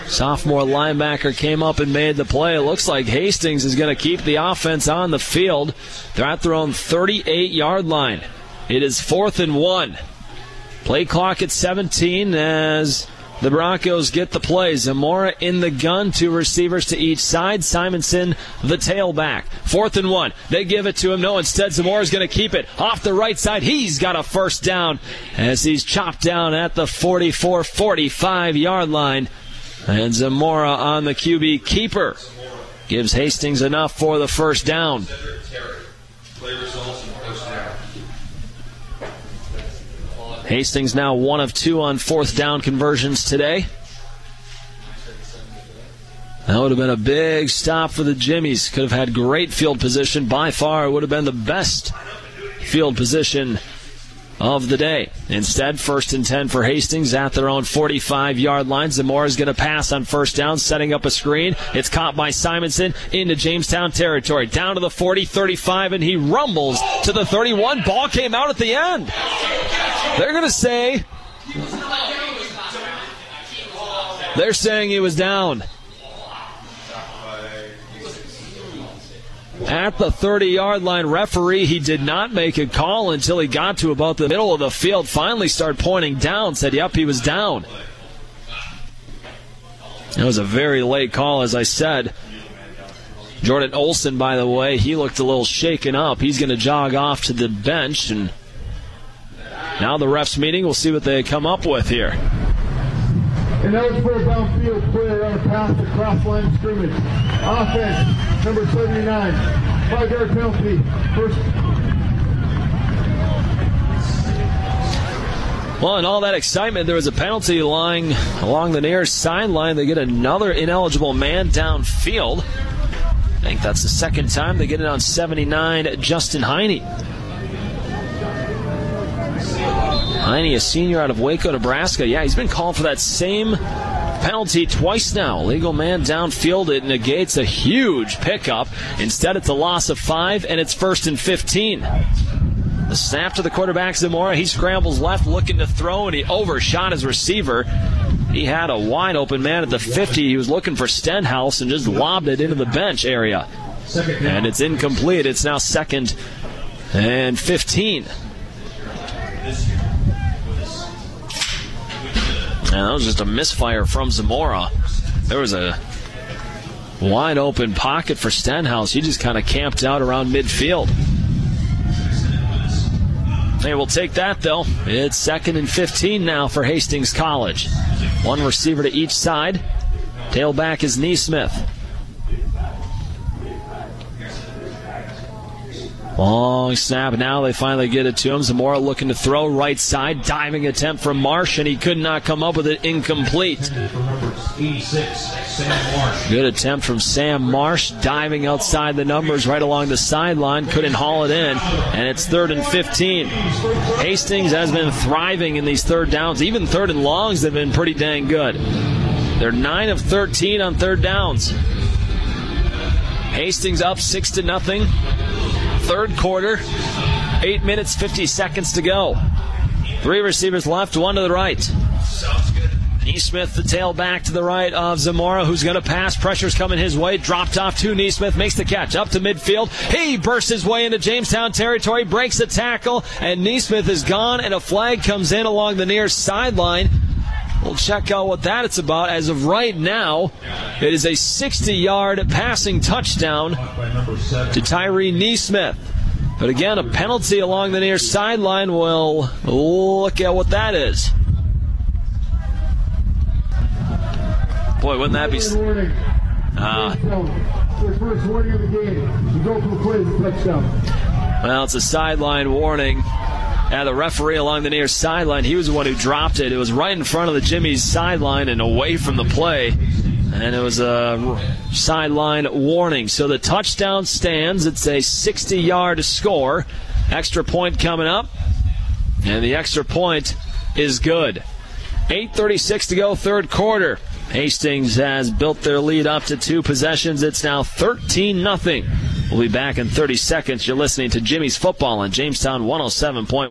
Speaker 9: Sophomore linebacker came up and made the play. It looks like Hastings is going to keep the offense on the field. They're at their own 38 yard line. It is fourth and one. Play clock at 17 as the Broncos get the play. Zamora in the gun, two receivers to each side. Simonson, the tailback. Fourth and one. They give it to him. No, instead, Zamora's going to keep it off the right side. He's got a first down as he's chopped down at the 44 45 yard line. And Zamora on the QB keeper. Gives Hastings enough for the first down. Hastings now one of two on fourth down conversions today. That would have been a big stop for the Jimmies. Could have had great field position. By far, it would have been the best field position of the day. Instead, first and 10 for Hastings at their own 45 yard line. Zamora is going to pass on first down, setting up a screen. It's caught by Simonson into Jamestown territory. Down to the 40 35, and he rumbles to the 31. Ball came out at the end. They're going to say. They're saying he was down. At the 30 yard line. Referee, he did not make a call until he got to about the middle of the field. Finally, started pointing down, said, Yep, he was down. It was a very late call, as I said. Jordan Olson, by the way, he looked a little shaken up. He's going to jog off to the bench, and now the refs meeting. We'll see what they come up with here.
Speaker 15: Ineligible downfield player on a pass across line scrimmage. Offense, number 79. Five yard penalty. First.
Speaker 9: Well, in all that excitement, there was a penalty lying along the near sideline. They get another ineligible man downfield. I think that's the second time they get it on 79, Justin Heine. Heine, a senior out of Waco, Nebraska. Yeah, he's been called for that same penalty twice now. Legal man downfield. It negates a huge pickup. Instead, it's a loss of five, and it's first and 15. The snap to the quarterback, Zamora. He scrambles left, looking to throw, and he overshot his receiver. He had a wide open man at the 50. He was looking for Stenhouse and just lobbed it into the bench area. And it's incomplete. It's now second and 15. And that was just a misfire from Zamora. There was a wide open pocket for Stenhouse. He just kind of camped out around midfield. They will take that though. It's second and 15 now for Hastings College. One receiver to each side. Tailback is Neesmith. Long snap. Now they finally get it to him. Zamora looking to throw right side. Diving attempt from Marsh, and he could not come up with it. Incomplete. Good attempt from Sam Marsh. Diving outside the numbers right along the sideline. Couldn't haul it in. And it's third and 15. Hastings has been thriving in these third downs. Even third and longs, they've been pretty dang good. They're 9 of 13 on third downs. Hastings up 6 to nothing third quarter. Eight minutes, 50 seconds to go. Three receivers left, one to the right. Neesmith, the tailback to the right of Zamora, who's going to pass. Pressure's coming his way. Dropped off to Neesmith, makes the catch up to midfield. He bursts his way into Jamestown territory, breaks the tackle, and Neesmith is gone, and a flag comes in along the near sideline. We'll check out what that it's about. As of right now, it is a 60 yard passing touchdown to Tyree Neesmith. But again, a penalty along the near sideline. We'll look at what that is. Boy, wouldn't that be. Uh,
Speaker 15: first warning of the game. You go for a play, touchdown.
Speaker 9: Well, it's a sideline warning. At the referee along the near sideline. He was the one who dropped it. It was right in front of the Jimmy's sideline and away from the play. And it was a sideline warning. So the touchdown stands. It's a 60 yard score. Extra point coming up. And the extra point is good. 8.36 to go, third quarter. Hastings has built their lead up to two possessions. It's now 13 0. We'll be back in 30 seconds. You're listening to Jimmy's Football on Jamestown 107.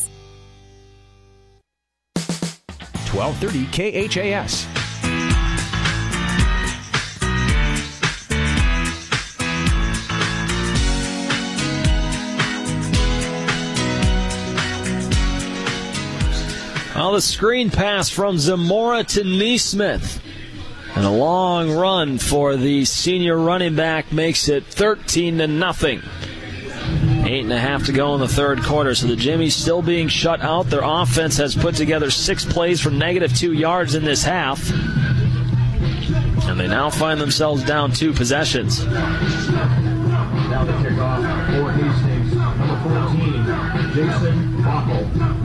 Speaker 14: 1230 KHAS.
Speaker 9: Well, the screen pass from Zamora to Neesmith. And a long run for the senior running back makes it 13 to nothing. Eight and a half to go in the third quarter. So the Jimmies still being shut out. Their offense has put together six plays from negative two yards in this half. And they now find themselves down two possessions.
Speaker 18: Now the kickoff for Hastings, number 14, Jason Bockel.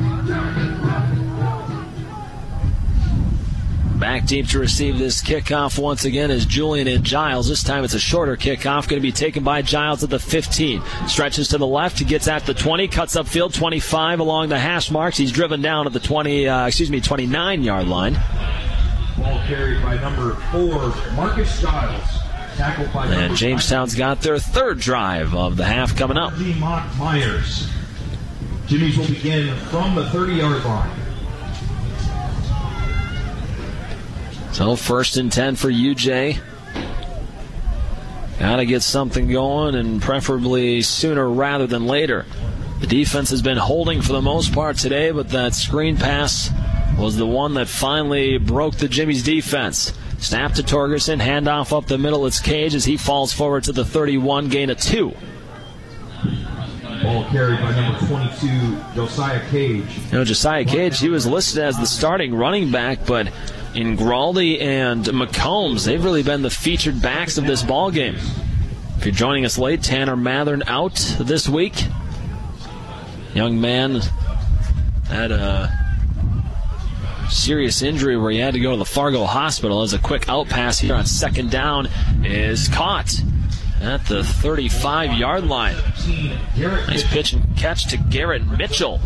Speaker 9: Back deep to receive this kickoff once again is Julian and Giles. This time it's a shorter kickoff, going to be taken by Giles at the 15. Stretches to the left, he gets at the 20, cuts upfield 25 along the hash marks. He's driven down at the 20, uh, excuse me, 29 yard line.
Speaker 18: Ball carried by number four, Marcus Giles. Tackled by
Speaker 9: And Jamestown's got their third drive of the half coming up.
Speaker 18: Mock Myers. Jimmy's will begin from the 30 yard line.
Speaker 9: So first and 10 for UJ. Got to get something going, and preferably sooner rather than later. The defense has been holding for the most part today, but that screen pass was the one that finally broke the Jimmy's defense. Snap to Torgerson, handoff up the middle. It's Cage as he falls forward to the 31, gain of two.
Speaker 18: Ball carried by number 22, Josiah Cage.
Speaker 9: You know, Josiah Cage, he was listed as the starting running back, but Ingraldi and McCombs, they've really been the featured backs of this ball game. If you're joining us late, Tanner Mathern out this week. Young man had a serious injury where he had to go to the Fargo hospital as a quick out pass here on second down is caught at the 35 yard line. Nice pitch and catch to Garrett Mitchell.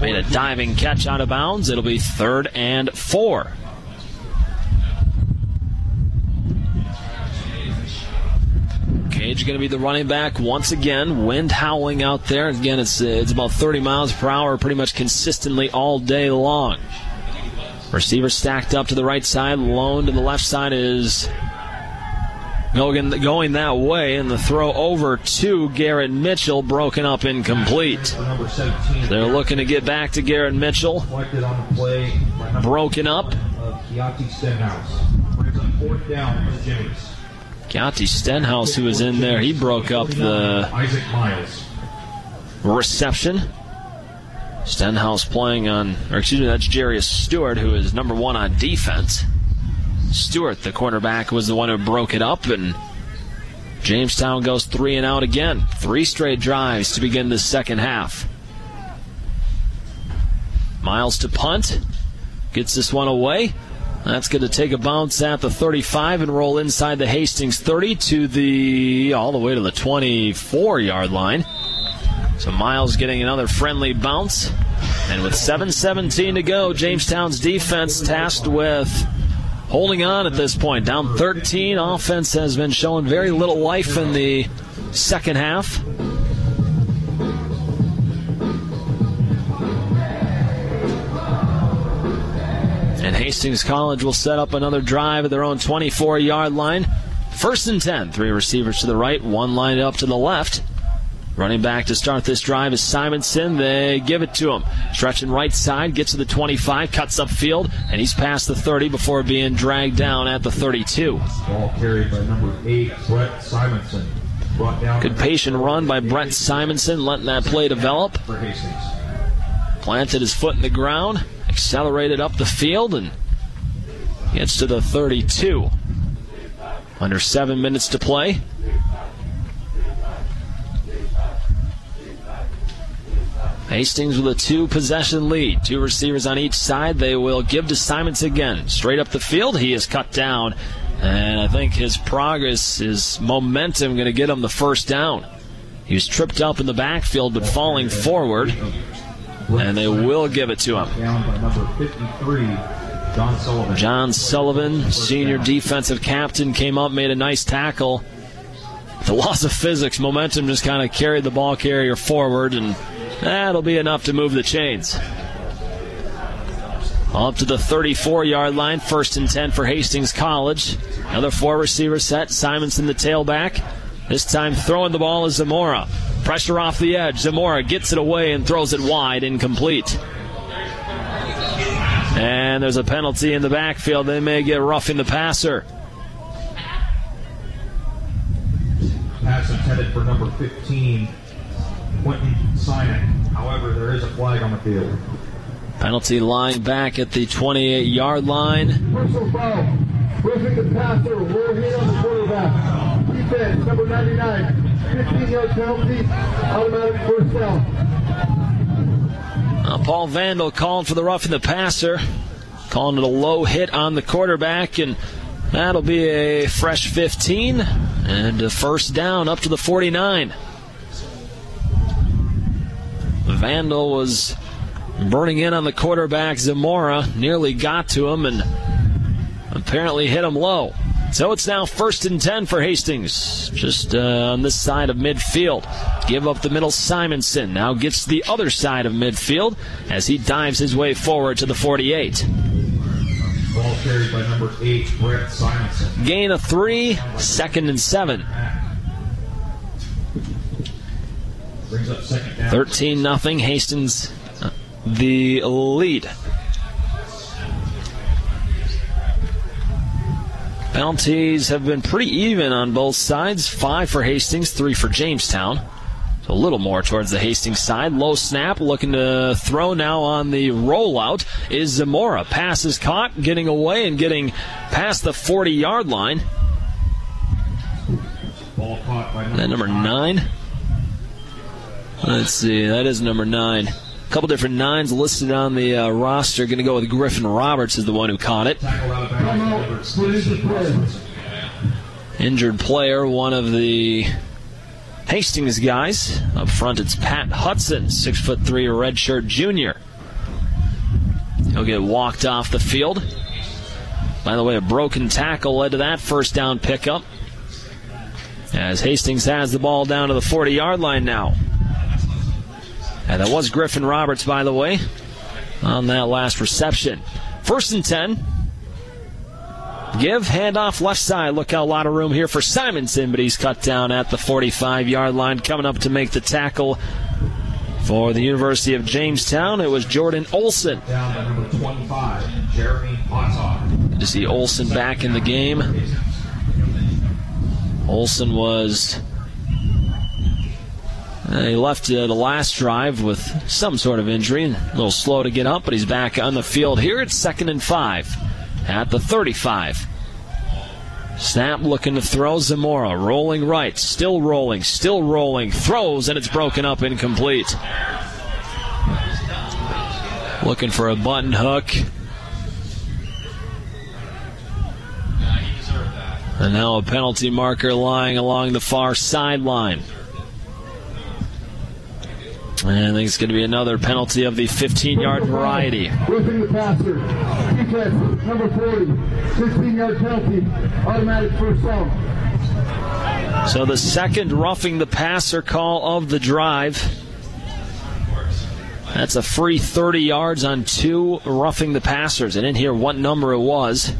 Speaker 9: Made a diving catch out of bounds. It'll be third and four. Cage going to be the running back once again. Wind howling out there. Again, it's it's about 30 miles per hour, pretty much consistently all day long. Receiver stacked up to the right side. Lone to the left side is going going that way, and the throw over to Garrett Mitchell, broken up incomplete. They're looking to get back to Garrett Mitchell. Broken up. Keontae Stenhouse, who was in there, he broke up the reception. Stenhouse playing on, or excuse me, that's Jarius Stewart, who is number one on defense. Stewart, the cornerback, was the one who broke it up, and Jamestown goes three and out again. Three straight drives to begin the second half. Miles to punt. Gets this one away. That's going to take a bounce at the 35 and roll inside the Hastings 30 to the all the way to the 24 yard line. So Miles getting another friendly bounce. And with 7:17 to go, Jamestown's defense tasked with holding on at this point. Down 13. Offense has been showing very little life in the second half. And Hastings College will set up another drive at their own 24 yard line. First and 10. Three receivers to the right, one lined up to the left. Running back to start this drive is Simonson. They give it to him. Stretching right side, gets to the 25, cuts upfield, and he's past the 30 before being dragged down at the 32.
Speaker 18: Ball carried by number eight, Brett Simonson. Brought down
Speaker 9: Good patient run by Brett Simonson, letting that play develop. Planted his foot in the ground, accelerated up the field, and gets to the 32. Under seven minutes to play. Hastings with a two possession lead. Two receivers on each side. They will give to Simons again. Straight up the field. He is cut down. And I think his progress, his momentum, going to get him the first down. He was tripped up in the backfield, but falling forward. And they will give it to him.
Speaker 18: Down by number 53, John Sullivan.
Speaker 9: John Sullivan, senior defensive captain, came up, made a nice tackle. The loss of physics, momentum just kind of carried the ball carrier forward, and that'll be enough to move the chains. Up to the 34 yard line, first and 10 for Hastings College. Another four receiver set. Simonson, the tailback. This time throwing the ball is Zamora. Pressure off the edge. Zamora gets it away and throws it wide, incomplete. And there's a penalty in the backfield. They may get roughing the passer.
Speaker 18: Pass intended for number 15, Quentin Simon. However, there is a flag on the field.
Speaker 9: Penalty line back at the 28 yard line.
Speaker 15: Personal foul. Roughing the passer. Roll hit on the quarterback. Defense, number 99. 15 yard penalty. Automatic first down.
Speaker 9: Uh, Paul Vandal called for the roughing the passer, calling it a low hit on the quarterback, and that'll be a fresh 15 and a first down up to the 49. Vandal was burning in on the quarterback Zamora, nearly got to him and apparently hit him low. So it's now first and 10 for Hastings, just uh, on this side of midfield. Give up the middle, Simonson now gets the other side of midfield as he dives his way forward to the 48.
Speaker 18: Ball carried by number eight, Brett Simonson.
Speaker 9: Gain of three, second and seven.
Speaker 18: Brings up second down.
Speaker 9: 13 nothing. Hastings uh, the lead. Penalties have been pretty even on both sides. Five for Hastings, three for Jamestown. So a little more towards the Hastings side. Low snap, looking to throw now on the rollout is Zamora. Pass is caught, getting away and getting past the 40 yard line.
Speaker 18: Ball caught by
Speaker 9: Is that
Speaker 18: number,
Speaker 9: number nine? Let's see, that is number nine. A couple different nines listed on the uh, roster. Going to go with Griffin Roberts is the one who caught it.
Speaker 18: Tackle out of bounds, number 66.
Speaker 9: Injured player, one of the Hastings guys. Up front, it's Pat Hudson, six foot three, redshirt junior. He'll get walked off the field. By the way, a broken tackle led to that first down pickup. As Hastings has the ball down to the 40 yard line now. And that was Griffin Roberts, by the way, on that last reception. First and 10. Give, handoff left side. Look how a lot of room here for Simonson, but he's cut down at the 45 yard line. Coming up to make the tackle for the University of Jamestown, it was Jordan Olson.
Speaker 18: Down by number 25, Jeremy Hotog.
Speaker 9: Good to see Olson back in the game. Olson was. Uh, he left uh, the last drive with some sort of injury, a little slow to get up, but he's back on the field here. at second and five at the 35. Snap looking to throw Zamora, rolling right, still rolling, still rolling, throws, and it's broken up incomplete. Looking for a button hook. And now a penalty marker lying along the far sideline. And I think it's going to be another penalty of the 15 yard variety.
Speaker 15: Roughing the passer. Defense, number 40. 16 yard penalty. Automatic first down.
Speaker 9: So the second roughing the passer call of the drive. That's a free 30 yards on two roughing the passers. I didn't hear what number it was.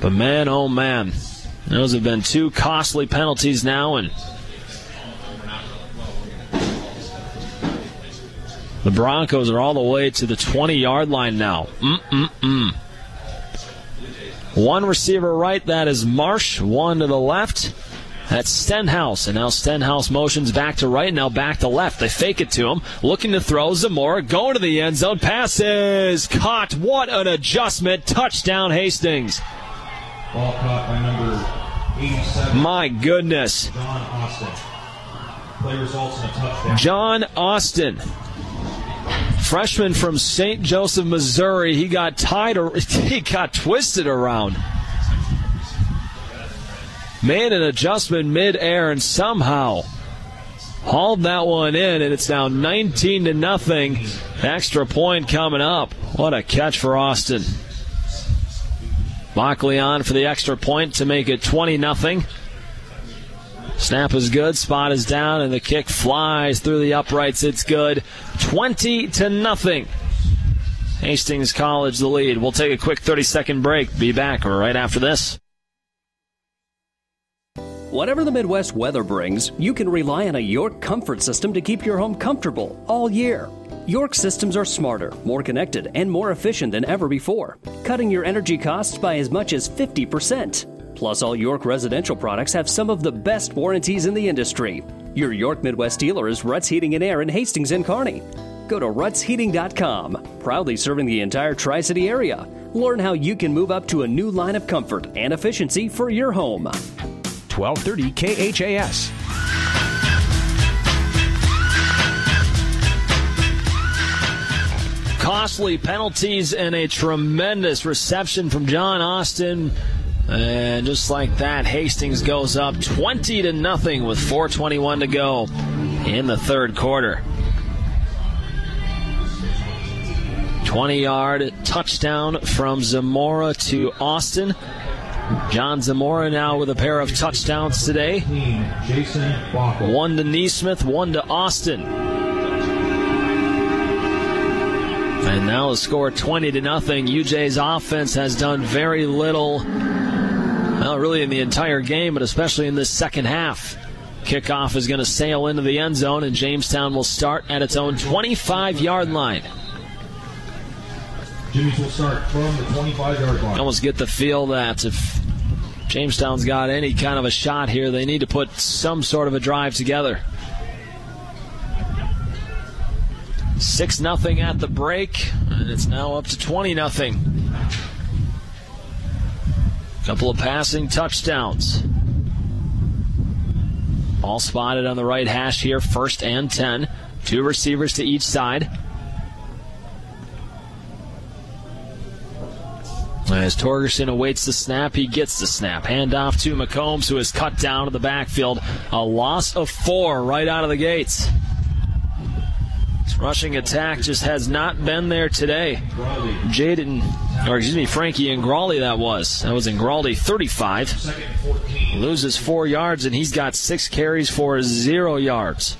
Speaker 9: But man, oh man. Those have been two costly penalties now, and the Broncos are all the way to the 20 yard line now. Mm-mm-mm. One receiver right, that is Marsh. One to the left. That's Stenhouse. And now Stenhouse motions back to right, now back to left. They fake it to him. Looking to throw Zamora. Going to the end zone. Passes. Caught. What an adjustment. Touchdown, Hastings.
Speaker 18: Ball caught by number 87.
Speaker 9: My goodness.
Speaker 18: John Austin. Play results in a touchdown.
Speaker 9: John Austin. Freshman from St. Joseph, Missouri. He got tied or he got twisted around. Made an adjustment mid-air and somehow hauled that one in, and it's now 19 to nothing. Extra point coming up. What a catch for Austin. Mockley on for the extra point to make it 20 nothing. Snap is good, spot is down, and the kick flies through the uprights. It's good. 20 to nothing. Hastings College the lead. We'll take a quick 30 second break. Be back right after this.
Speaker 8: Whatever the Midwest weather brings, you can rely on a York comfort system to keep your home comfortable all year. York systems are smarter, more connected, and more efficient than ever before, cutting your energy costs by as much as 50%. Plus, all York residential products have some of the best warranties in the industry. Your York Midwest dealer is Ruts Heating and Air in Hastings and Kearney. Go to rutsheating.com, proudly serving the entire Tri City area. Learn how you can move up to a new line of comfort and efficiency for your home.
Speaker 14: 1230 KHAS.
Speaker 9: Costly penalties and a tremendous reception from John Austin. And just like that, Hastings goes up 20 to nothing with 421 to go in the third quarter. 20 yard touchdown from Zamora to Austin. John Zamora now with a pair of touchdowns today. One to Neesmith, one to Austin. And now the score 20 to nothing. UJ's offense has done very little. Well, really in the entire game, but especially in this second half. Kickoff is going to sail into the end zone, and Jamestown will start at its own 25 yard line.
Speaker 18: Jimmy's will start from the 25 yard line.
Speaker 9: Almost get the feel that if Jamestown's got any kind of a shot here, they need to put some sort of a drive together. 6 nothing at the break, and it's now up to 20 nothing. Couple of passing touchdowns. All spotted on the right hash here, first and 10. Two receivers to each side. As Torgerson awaits the snap, he gets the snap. Handoff to McCombs, who is cut down to the backfield. A loss of four right out of the gates. Rushing attack just has not been there today. Jaden, or excuse me, Frankie Ingraldi, that was. That was Ingraldi, 35. Loses four yards, and he's got six carries for zero yards.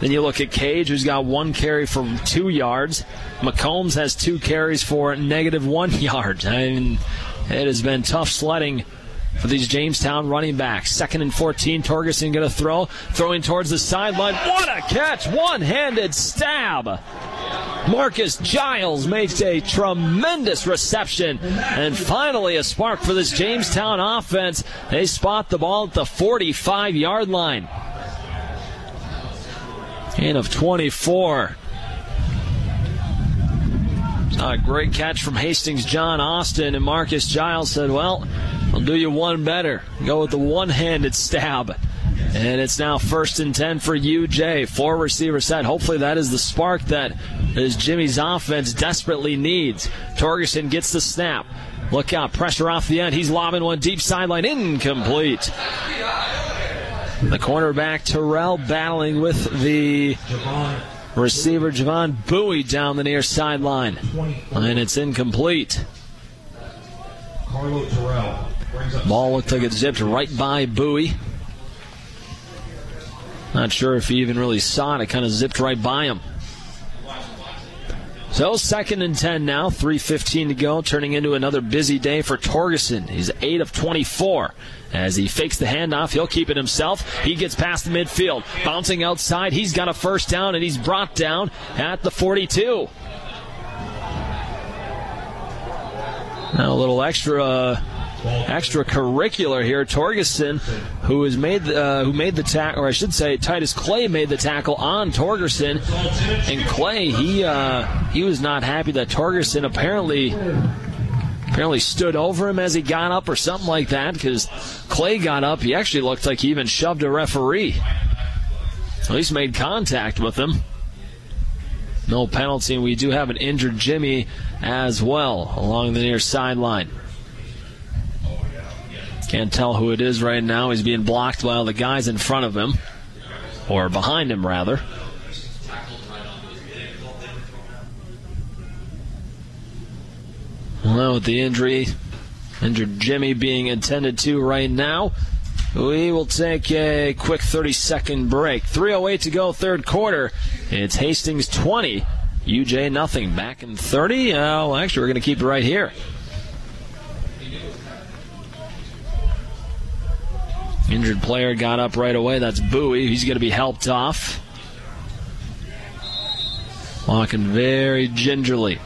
Speaker 9: Then you look at Cage, who's got one carry for two yards. McCombs has two carries for negative one yard. I mean, it has been tough sledding for these Jamestown running backs. Second and 14, Torgerson going to throw, throwing towards the sideline. What a catch! One-handed stab. Marcus Giles makes a tremendous reception. And finally, a spark for this Jamestown offense. They spot the ball at the 45 yard line. Gain of 24. A great catch from Hastings John Austin, and Marcus Giles said, Well, I'll do you one better. Go with the one handed stab. And it's now first and 10 for UJ. Four receiver set. Hopefully, that is the spark that is Jimmy's offense desperately needs. Torgerson gets the snap. Look out, pressure off the end. He's lobbing one deep sideline, incomplete. The cornerback Terrell battling with the receiver Javon Bowie down the near sideline. And it's incomplete.
Speaker 18: Carlo Terrell.
Speaker 9: Ball looked like it zipped right by Bowie. Not sure if he even really saw it. It kind of zipped right by him. So second and 10 now, 3.15 to go, turning into another busy day for Torgerson. He's 8 of 24. As he fakes the handoff, he'll keep it himself. He gets past the midfield. Bouncing outside, he's got a first down, and he's brought down at the 42. Now a little extra uh, extracurricular here. Torgerson, who has made the, uh, who made the tackle, or I should say, Titus Clay made the tackle on Torgerson, and Clay he uh, he was not happy that Torgerson apparently apparently stood over him as he got up or something like that because Clay got up. He actually looked like he even shoved a referee. At least made contact with him. No penalty, and we do have an injured Jimmy as well along the near sideline. Can't tell who it is right now. He's being blocked by all the guys in front of him, or behind him, rather. Well, with the injury, injured Jimmy being attended to right now, we will take a quick 30 second break. 3.08 to go, third quarter. It's Hastings 20, UJ nothing. Back in 30. Uh, well, actually, we're going to keep it right here. Injured player got up right away. That's Bowie. He's going to be helped off. Walking very gingerly.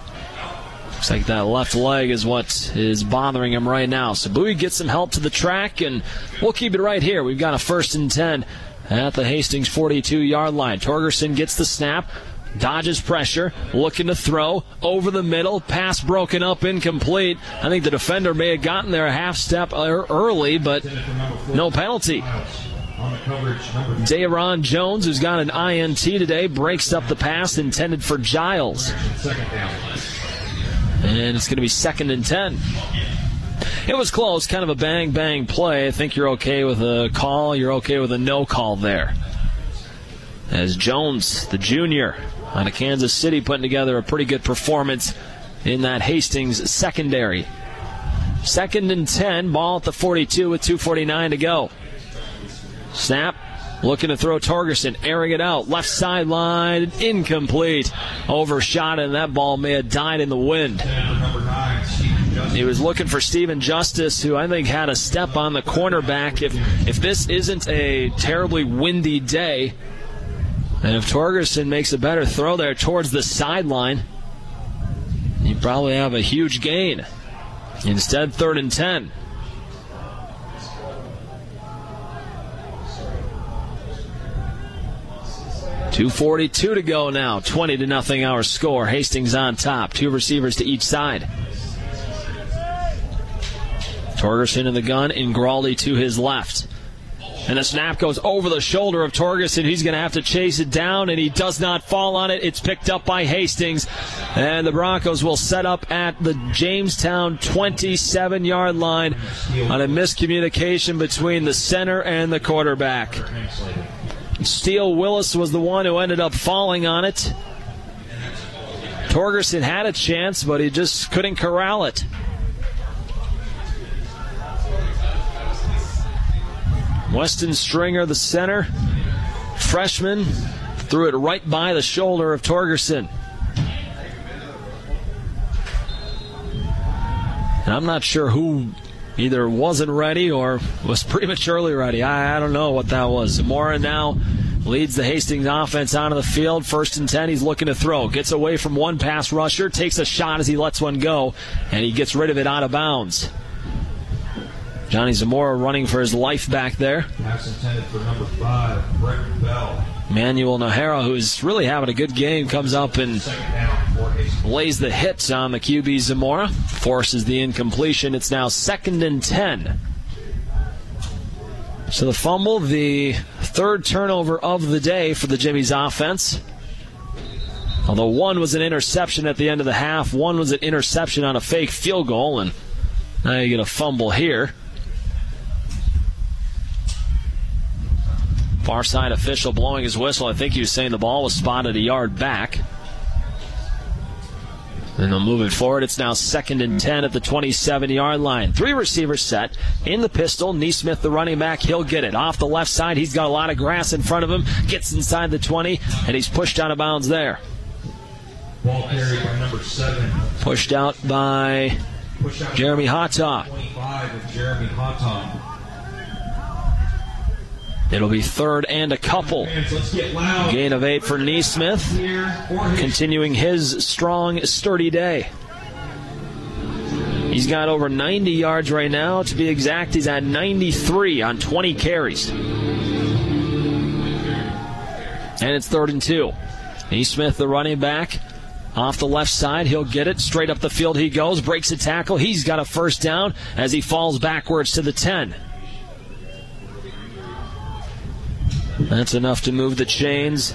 Speaker 9: Looks like that left leg is what is bothering him right now. So Bowie gets some help to the track, and we'll keep it right here. We've got a first and 10 at the Hastings 42 yard line. Torgerson gets the snap, dodges pressure, looking to throw over the middle. Pass broken up, incomplete. I think the defender may have gotten there a half step early, but no penalty. Dayron Jones, who's got an INT today, breaks up the pass intended for Giles. And it's going to be second and 10. It was close, kind of a bang bang play. I think you're okay with a call. You're okay with a no call there. As Jones, the junior, out of Kansas City, putting together a pretty good performance in that Hastings secondary. Second and 10, ball at the 42 with 2.49 to go. Snap, looking to throw Torgerson, airing it out, left sideline, incomplete. Overshot, and that ball may have died in the wind. He was looking for Stephen Justice, who I think had a step on the cornerback. If if this isn't a terribly windy day, and if Torgerson makes a better throw there towards the sideline, you probably have a huge gain. Instead, third and 10. Two forty-two to go now. Twenty to nothing. Our score. Hastings on top. Two receivers to each side. Torgerson in the gun. Ingraldi to his left. And the snap goes over the shoulder of Torgerson. He's going to have to chase it down, and he does not fall on it. It's picked up by Hastings. And the Broncos will set up at the Jamestown 27 yard line on a miscommunication between the center and the quarterback. Steele Willis was the one who ended up falling on it. Torgerson had a chance, but he just couldn't corral it. Weston Stringer, the center, freshman, threw it right by the shoulder of Torgerson. And I'm not sure who either wasn't ready or was prematurely ready. I, I don't know what that was. Zamora now leads the Hastings offense onto the field. First and 10, he's looking to throw. Gets away from one pass rusher, takes a shot as he lets one go, and he gets rid of it out of bounds. Johnny Zamora running for his life back there.
Speaker 18: Intended for number five, Brenton Bell.
Speaker 9: Manuel Nahara, who's really having a good game, comes up and lays the hits on the QB Zamora, forces the incompletion. It's now second and 10. So the fumble, the third turnover of the day for the Jimmy's offense. Although one was an interception at the end of the half, one was an interception on a fake field goal, and now you get a fumble here. Far side official blowing his whistle. I think he was saying the ball was spotted a yard back. And they'll move it forward. It's now second and 10 at the 27 yard line. Three receivers set in the pistol. Neesmith, the running back, he'll get it. Off the left side, he's got a lot of grass in front of him. Gets inside the 20, and he's pushed out of bounds there.
Speaker 18: Ball carried by number seven.
Speaker 9: Pushed out by Jeremy Hottop.
Speaker 18: 25 with Jeremy Hottom.
Speaker 9: It'll be third and a couple. Gain of eight for Neesmith, continuing his strong, sturdy day. He's got over 90 yards right now. To be exact, he's at 93 on 20 carries. And it's third and two. Neesmith, the running back, off the left side. He'll get it. Straight up the field he goes. Breaks a tackle. He's got a first down as he falls backwards to the 10. That's enough to move the chains.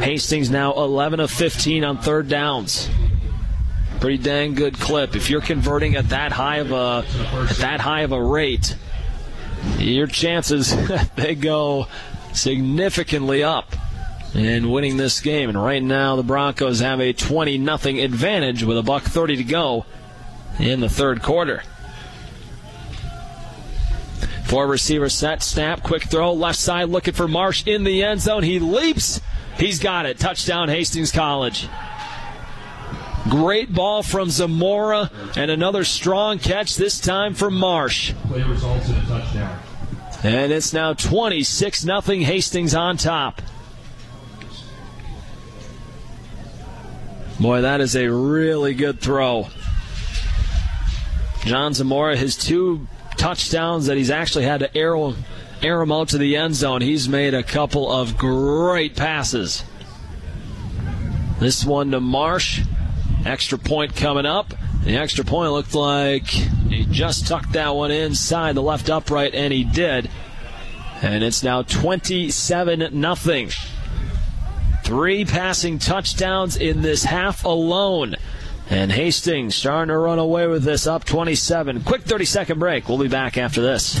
Speaker 9: Hastings now 11 of 15 on third downs. Pretty dang good clip. If you're converting at that high of a at that high of a rate, your chances they go significantly up in winning this game. And right now the Broncos have a 20 nothing advantage with a buck 30 to go in the third quarter. Four receiver set, snap, quick throw, left side looking for Marsh in the end zone. He leaps. He's got it. Touchdown, Hastings College. Great ball from Zamora and another strong catch this time from Marsh.
Speaker 18: play results in a touchdown.
Speaker 9: And it's now 26 0 Hastings on top. Boy, that is a really good throw. John Zamora, his two touchdowns that he's actually had to arrow, arrow him out to the end zone, he's made a couple of great passes. This one to Marsh. Extra point coming up. The extra point looked like he just tucked that one inside the left upright, and he did. And it's now 27 nothing. Three passing touchdowns in this half alone. And Hastings starting to run away with this up 27. Quick 30 second break. We'll be back after this.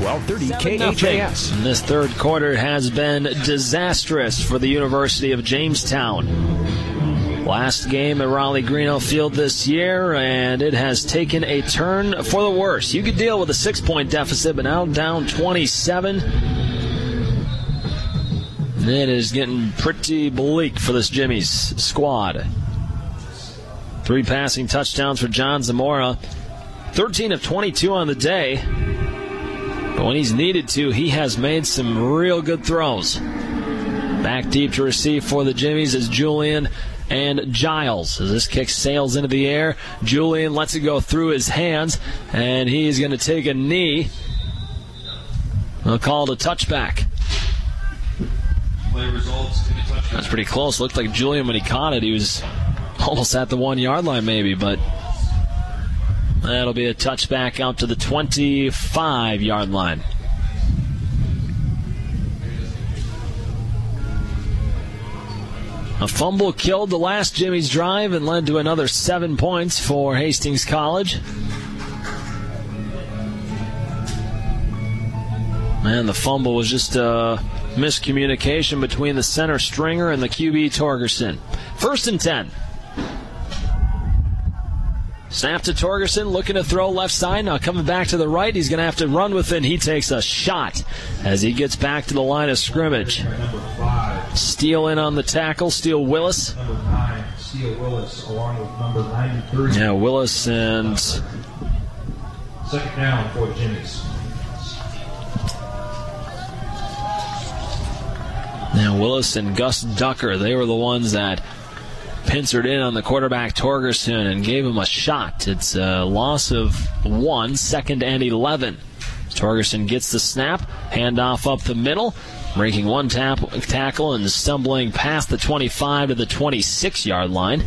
Speaker 14: 1230 KHAS.
Speaker 9: And this third quarter has been disastrous for the University of Jamestown. Last game at Rollie Greeno Field this year, and it has taken a turn for the worse. You could deal with a six point deficit, but now down 27. It is getting pretty bleak for this Jimmy's squad. Three passing touchdowns for John Zamora. 13 of 22 on the day. But when he's needed to, he has made some real good throws. Back deep to receive for the Jimmies is Julian and Giles. As this kick sails into the air, Julian lets it go through his hands, and he's going to take a knee. They'll call it a touchback.
Speaker 18: Play results a touchdown.
Speaker 9: That's pretty close. Looked like Julian when he caught it, he was almost at the one yard line, maybe, but that'll be a touchback out to the 25 yard line. A fumble killed the last Jimmy's drive and led to another seven points for Hastings College. Man, the fumble was just a miscommunication between the center stringer and the QB Torgerson. First and 10. Snap to Torgerson, looking to throw left side. Now coming back to the right, he's going to have to run with it. He takes a shot as he gets back to the line of scrimmage. Steele in on the tackle. Steele Willis.
Speaker 18: Steele Willis, along with number 93.
Speaker 9: Yeah, Willis and
Speaker 18: Second down for Jimmy's.
Speaker 9: Now Willis and Gus Ducker. They were the ones that pincered in on the quarterback Torgerson and gave him a shot. It's a loss of one, second and 11. Torgerson gets the snap, handoff up the middle, breaking one tap, tackle and stumbling past the 25 to the 26 yard line.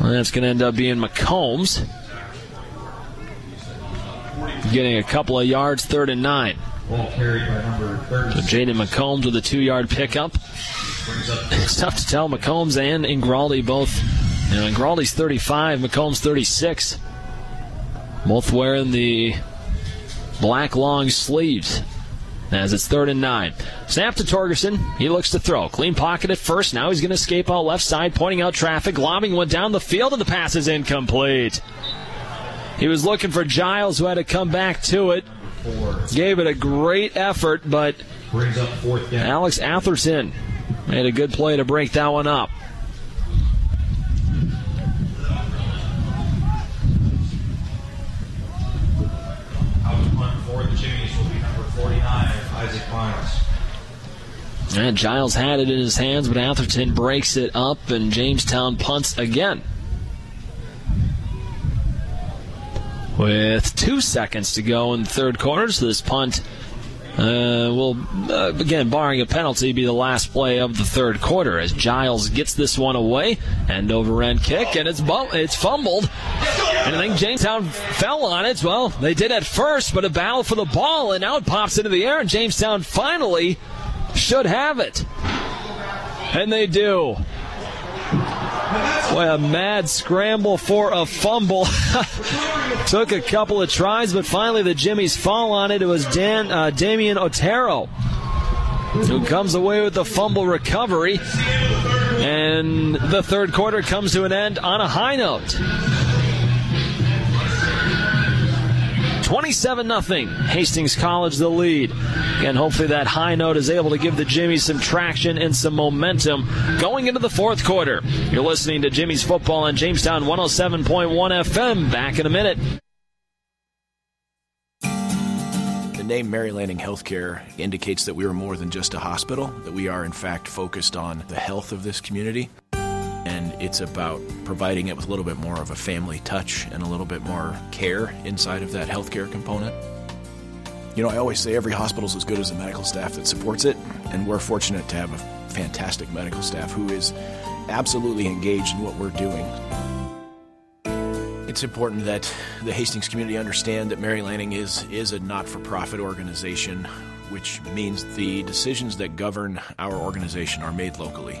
Speaker 9: Well, that's going to end up being McCombs. Getting a couple of yards, third and nine.
Speaker 18: Ball carried by number 30.
Speaker 9: So Jaden McCombs with a two yard pickup. It's tough to tell. McCombs and Ingraldi both. You know, Ingraldi's 35, McCombs 36. Both wearing the black long sleeves as it's third and nine. Snap to Torgerson. He looks to throw. Clean pocket at first. Now he's going to escape out left side, pointing out traffic. Lobbing one down the field, and the pass is incomplete. He was looking for Giles, who had to come back to it. Gave it a great effort, but
Speaker 18: Brings up fourth down.
Speaker 9: Alex Atherton made a good play to break that one up.
Speaker 18: Out to punt for the Jimmies will be number 49, Isaac Miles.
Speaker 9: And Giles had it in his hands, but Atherton breaks it up, and Jamestown punts again. With two seconds to go in the third quarter, so this punt uh, will, uh, again, barring a penalty, be the last play of the third quarter as Giles gets this one away. End over end kick, and it's bum- it's fumbled. And I think Jamestown fell on it. Well, they did at first, but a battle for the ball, and now it pops into the air, and Jamestown finally should have it. And they do. Boy, a mad scramble for a fumble. Took a couple of tries, but finally the Jimmies fall on it. It was Dan uh, Damian Otero who comes away with the fumble recovery. And the third quarter comes to an end on a high note. 27 0. Hastings College the lead. Again, hopefully that high note is able to give the Jimmies some traction and some momentum going into the fourth quarter. You're listening to Jimmy's Football on Jamestown 107.1 FM. Back in a minute.
Speaker 7: The name Mary Lanning Healthcare indicates that we are more than just a hospital, that we are in fact focused on the health of this community. And it's about providing it with a little bit more of a family touch and a little bit more care inside of that healthcare component. You know, I always say every hospital is as good as the medical staff that supports it, and we're fortunate to have a fantastic medical staff who is absolutely engaged in what we're doing. It's important that the Hastings community understand that Mary Lanning is, is a not for profit organization, which means the decisions that govern our organization are made locally.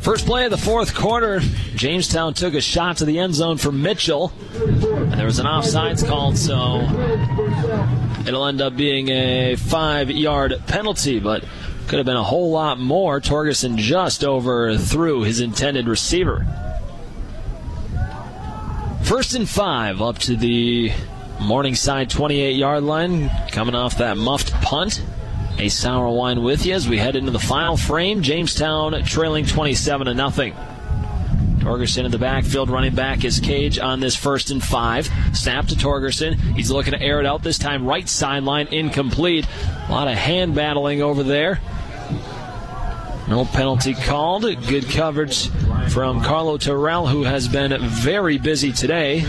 Speaker 9: First play of the fourth quarter, Jamestown took a shot to the end zone for Mitchell. And there was an offsides called, so it'll end up being a five yard penalty, but could have been a whole lot more. Torgerson just overthrew his intended receiver. First and five up to the Morningside 28 yard line, coming off that muffed punt. A sour wine with you as we head into the final frame. Jamestown trailing 27 to nothing. Torgerson in the backfield, running back his cage on this first and five. Snap to Torgerson. He's looking to air it out this time, right sideline, incomplete. A lot of hand battling over there. No penalty called. Good coverage from Carlo Terrell, who has been very busy today,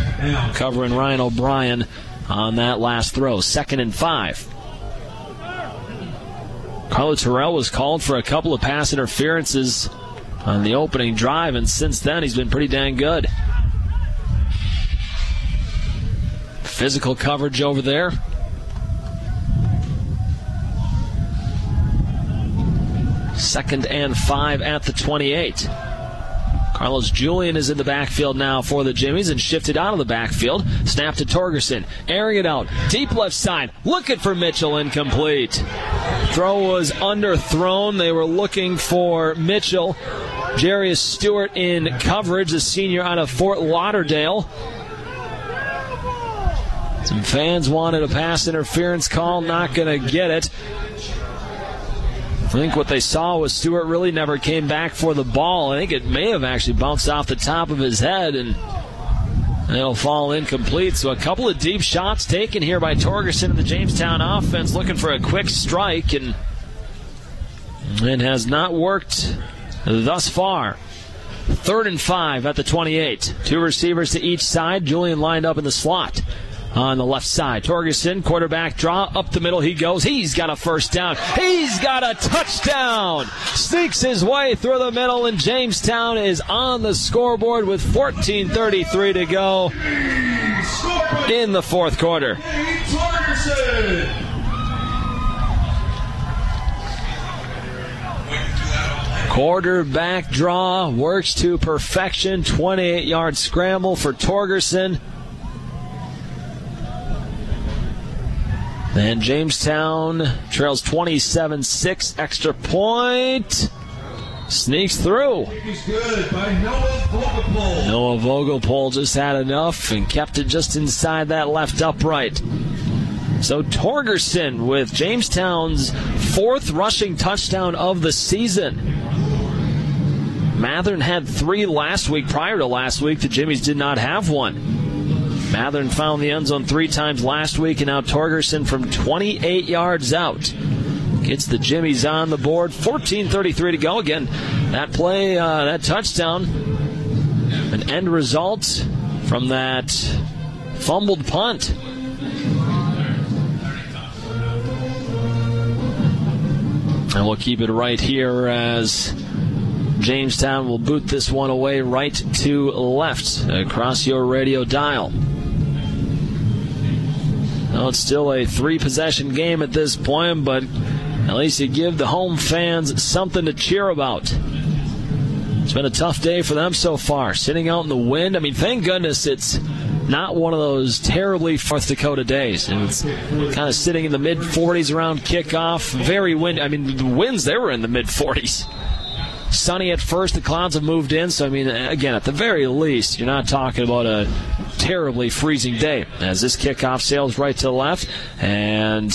Speaker 9: covering Ryan O'Brien on that last throw. Second and five. Carlo Terrell was called for a couple of pass interferences on the opening drive, and since then he's been pretty dang good. Physical coverage over there. Second and five at the 28. Carlos Julian is in the backfield now for the Jimmies and shifted out of the backfield. Snap to Torgerson, airing it out, deep left side, looking for Mitchell, incomplete. Throw was underthrown. They were looking for Mitchell. Jarius Stewart in coverage, the senior out of Fort Lauderdale. Some fans wanted a pass interference call, not going to get it. I think what they saw was Stewart really never came back for the ball. I think it may have actually bounced off the top of his head and it'll fall incomplete. So a couple of deep shots taken here by Torgerson of the Jamestown offense looking for a quick strike and It has not worked thus far. Third and five at the 28. Two receivers to each side. Julian lined up in the slot on the left side. Torgerson, quarterback draw up the middle. He goes. He's got a first down. He's got a touchdown. Sneaks his way through the middle, and Jamestown is on the scoreboard with 14:33 to go in the fourth quarter. Quarterback draw works to perfection. 28 yard scramble for Torgerson. And Jamestown trails 27 6. Extra point. Sneaks through. Noah Vogelpol just had enough and kept it just inside that left upright. So Torgerson with Jamestown's fourth rushing touchdown of the season. Mathern had three last week. Prior to last week, the Jimmies did not have one. Mathern found the end zone three times last week, and now Torgerson from 28 yards out gets the Jimmies on the board. 14:33 to go. Again, that play, uh, that touchdown, an end result from that fumbled punt. And we'll keep it right here as Jamestown will boot this one away right to left across your radio dial. It's still a three possession game at this point, but at least you give the home fans something to cheer about. It's been a tough day for them so far. Sitting out in the wind. I mean, thank goodness it's not one of those terribly North Dakota days. And it's kind of sitting in the mid 40s around kickoff. Very windy. I mean, the winds, they were in the mid 40s. Sunny at first, the clouds have moved in. So, I mean, again, at the very least, you're not talking about a terribly freezing day. As this kickoff sails right to the left. And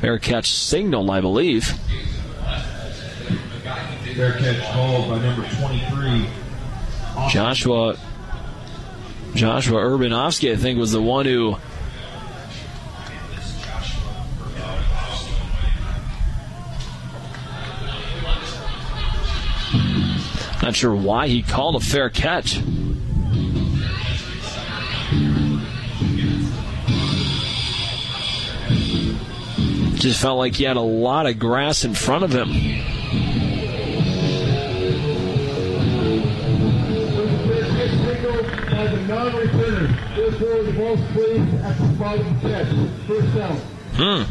Speaker 9: fair catch signal, I believe.
Speaker 18: Fair catch called by number 23.
Speaker 9: Joshua Joshua Urbanovsky, I think, was the one who Not sure why he called a fair catch. Just felt like he had a lot of grass in front of him. Hmm.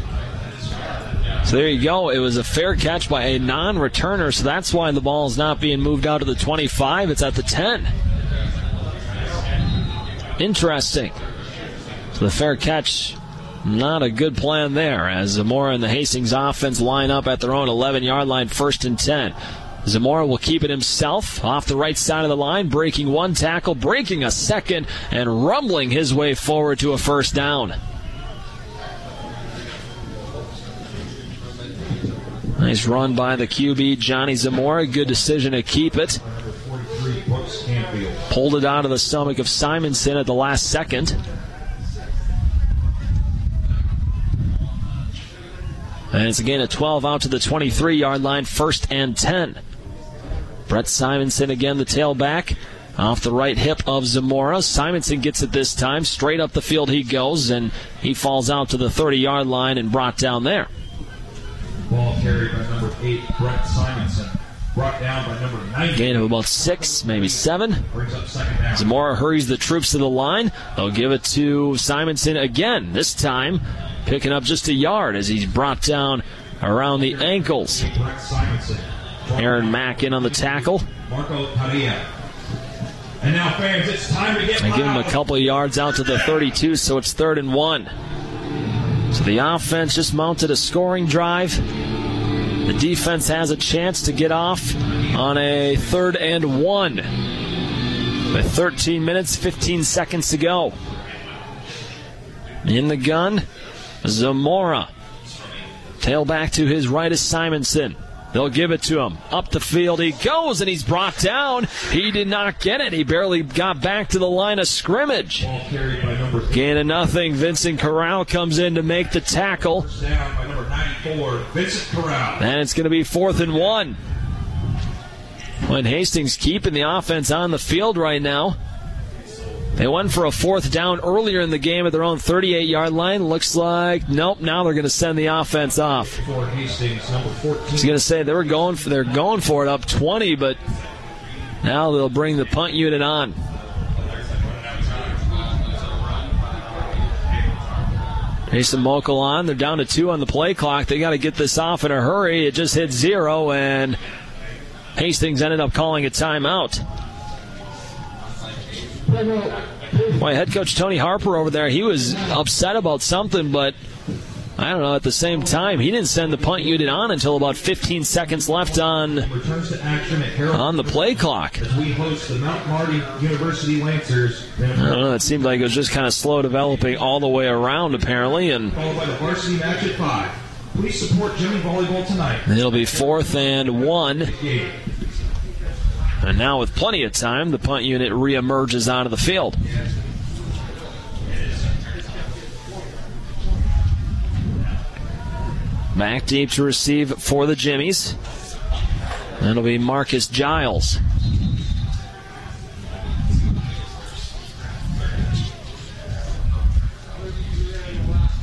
Speaker 9: So there you go. It was a fair catch by a non returner, so that's why the ball is not being moved out to the 25. It's at the 10. Interesting. So the fair catch, not a good plan there, as Zamora and the Hastings offense line up at their own 11 yard line, first and 10. Zamora will keep it himself off the right side of the line, breaking one tackle, breaking a second, and rumbling his way forward to a first down. Nice run by the QB, Johnny Zamora. Good decision to keep it. Pulled it out of the stomach of Simonson at the last second. And it's again a 12 out to the 23 yard line, first and 10. Brett Simonson again, the tailback. Off the right hip of Zamora. Simonson gets it this time. Straight up the field he goes, and he falls out to the 30 yard line and brought down there.
Speaker 18: Ball carried by number eight, Brett Simonson. Brought down by number nine.
Speaker 9: Gain of about six, maybe seven.
Speaker 18: Brings up second down.
Speaker 9: Zamora hurries the troops to the line. They'll give it to Simonson again. This time, picking up just a yard as he's brought down around the ankles. Aaron Mack in on the tackle.
Speaker 18: And now, fans, it's time to get
Speaker 9: They give him a couple of yards out to the 32, so it's third and one. So the offense just mounted a scoring drive. The defense has a chance to get off on a third and one. With 13 minutes, 15 seconds to go. In the gun, Zamora. Tailback to his right is Simonson. They'll give it to him. Up the field he goes, and he's brought down. He did not get it. He barely got back to the line of scrimmage. Gain of nothing. Vincent Corral comes in to make the tackle.
Speaker 18: Down by number 94, Vincent Corral.
Speaker 9: And it's going to be fourth and one. When Hastings keeping the offense on the field right now. They went for a fourth down earlier in the game at their own 38 yard line. Looks like nope. Now they're going to send the offense off.
Speaker 18: For Hastings, number 14.
Speaker 9: I was going to say they were going for they're going for it up 20, but now they'll bring the punt unit on. Jason Mokel on. They're down to two on the play clock. They got to get this off in a hurry. It just hit zero, and Hastings ended up calling a timeout. Boy, head coach Tony Harper over there, he was upset about something, but I don't know. At the same time, he didn't send the punt unit on until about 15 seconds left on
Speaker 18: Returns to action at Harold
Speaker 9: on the play clock.
Speaker 18: we host the Mount Marty University Lancers.
Speaker 9: I don't know. It seemed like it was just kind of slow developing all the way around, apparently, and
Speaker 18: Followed by the varsity match at 5. Please support Jimmy Volleyball tonight.
Speaker 9: it'll be fourth and one. And now, with plenty of time, the punt unit reemerges onto the field. Back deep to receive for the Jimmies. That'll be Marcus Giles.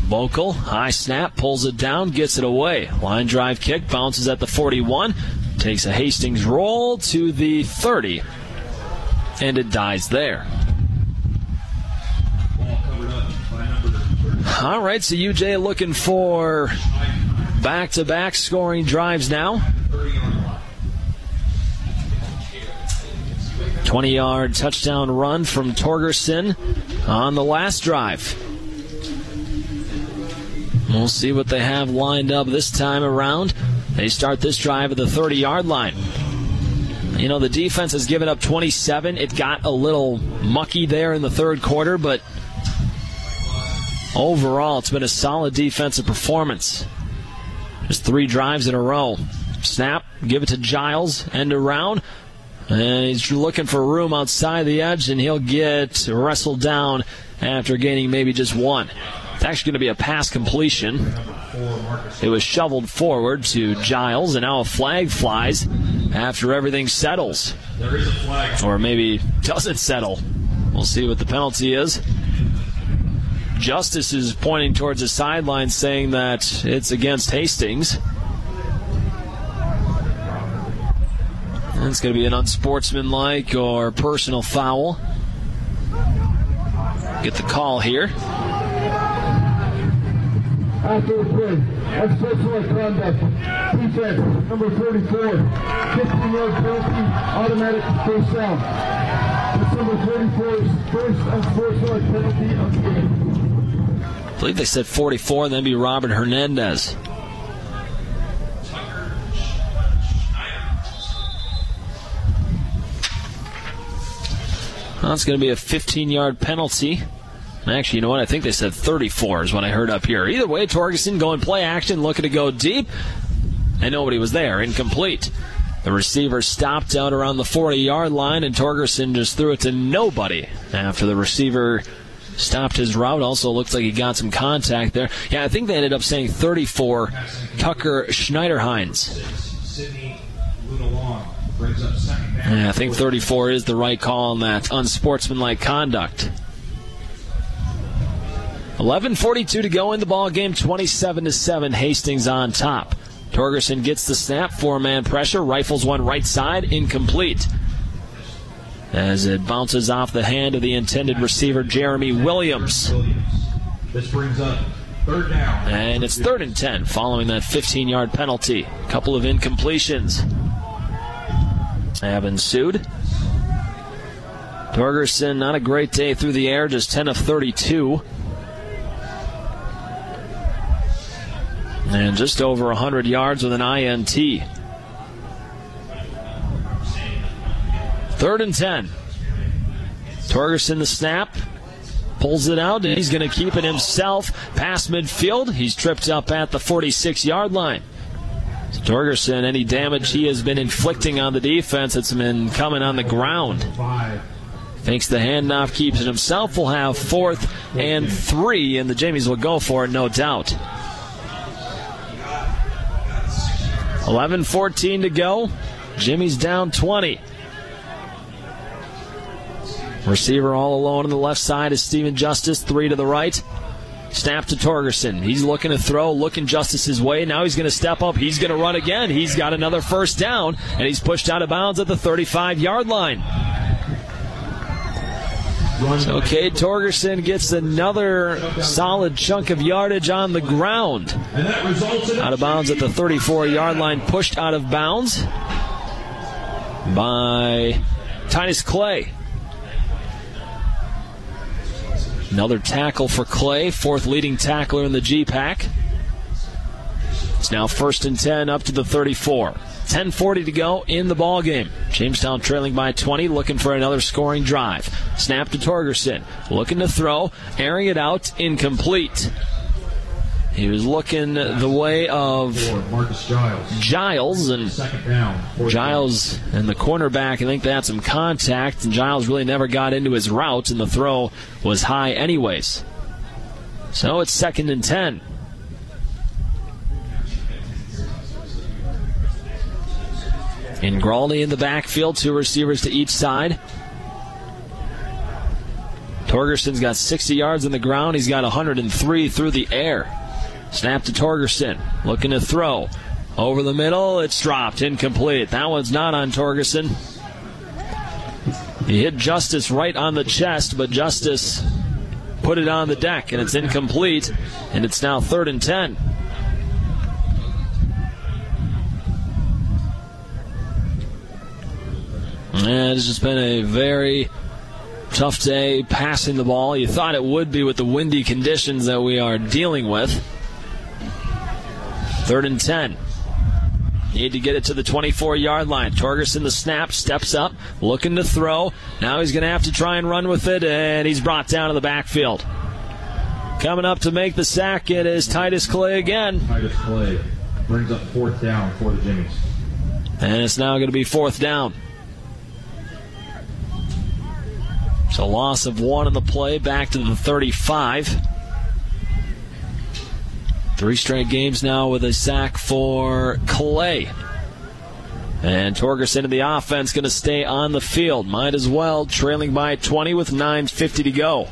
Speaker 9: Vocal, high snap, pulls it down, gets it away. Line drive kick, bounces at the 41, takes a Hastings roll to the 30, and it dies there. All right, so UJ looking for back to back scoring drives now. 20 yard touchdown run from Torgerson on the last drive. We'll see what they have lined up this time around. They start this drive at the 30 yard line. You know, the defense has given up 27. It got a little mucky there in the third quarter, but overall, it's been a solid defensive performance. Just three drives in a row. Snap, give it to Giles, end around. And he's looking for room outside the edge, and he'll get wrestled down after gaining maybe just one. It's actually going to be a pass completion. It was shoveled forward to Giles, and now a flag flies after everything settles. Or maybe doesn't settle. We'll see what the penalty is. Justice is pointing towards the sideline saying that it's against Hastings. It's going to be an unsportsmanlike or personal foul. Get the call here.
Speaker 15: After the play, unsportsmanlike conduct, defense, number 44, 15-yard penalty, automatic first down. That's number 44's first unsportsmanlike penalty of the game.
Speaker 9: I believe they said 44, and then be Robert Hernandez. Well, going to be a 15 yard penalty. Actually, you know what? I think they said 34 is what I heard up here. Either way, Torgerson going play action, looking to go deep, and nobody was there. Incomplete. The receiver stopped out around the 40 yard line, and Torgerson just threw it to nobody after the receiver stopped his route. Also looks like he got some contact there. Yeah, I think they ended up saying 34 Tucker
Speaker 18: down.
Speaker 9: Yeah, I think 34 is the right call on that unsportsmanlike conduct. 11:42 to go in the ball game. 27 to seven. Hastings on top. Torgerson gets the snap. Four-man pressure. Rifles one right side. Incomplete. As it bounces off the hand of the intended receiver, Jeremy Williams.
Speaker 18: This brings up third down.
Speaker 9: And it's third and 10 following that 15 yard penalty. Couple of incompletions have ensued. Torgerson, not a great day through the air, just 10 of 32. And just over 100 yards with an INT. Third and 10. Torgerson the snap. Pulls it out, and he's going to keep it himself past midfield. He's tripped up at the 46 yard line. Torgerson, any damage he has been inflicting on the defense, it's been coming on the ground. Fakes the handoff, keeps it himself. Will have fourth and three, and the Jimmies will go for it, no doubt. 11 14 to go. Jimmy's down 20. Receiver all alone on the left side is Steven Justice, three to the right. Snap to Torgerson. He's looking to throw, looking Justice's way. Now he's going to step up. He's going to run again. He's got another first down, and he's pushed out of bounds at the 35 yard line. So Cade Torgerson gets another solid chunk of yardage on the ground. Out of bounds at the 34 yard line, pushed out of bounds by Titus Clay. Another tackle for Clay, fourth leading tackler in the GPAC. It's now first and 10 up to the 34. 10:40 to go in the ball game. Jamestown trailing by 20, looking for another scoring drive. Snap to Torgerson, looking to throw, airing it out, incomplete. He was looking the way of
Speaker 18: Giles.
Speaker 9: And Giles and the cornerback. I think they had some contact, and Giles really never got into his route, and the throw was high anyways. So it's second and ten. Ingraldi in the backfield, two receivers to each side. Torgerson's got 60 yards on the ground. He's got 103 through the air. Snap to Torgerson, looking to throw. Over the middle, it's dropped, incomplete. That one's not on Torgerson. He hit Justice right on the chest, but Justice put it on the deck, and it's incomplete, and it's now third and 10. And it's just been a very tough day passing the ball. You thought it would be with the windy conditions that we are dealing with. Third and 10. Need to get it to the 24 yard line. Torgerson, the snap, steps up, looking to throw. Now he's going to have to try and run with it, and he's brought down to the backfield. Coming up to make the sack, it is Titus Clay again.
Speaker 18: Titus Clay brings up fourth down for the Jimmies.
Speaker 9: And it's now going to be fourth down. So loss of one in the play, back to the 35. Three straight games now with a sack for Clay. And Torgerson in the offense going to stay on the field. Might as well, trailing by 20 with 9.50 to go.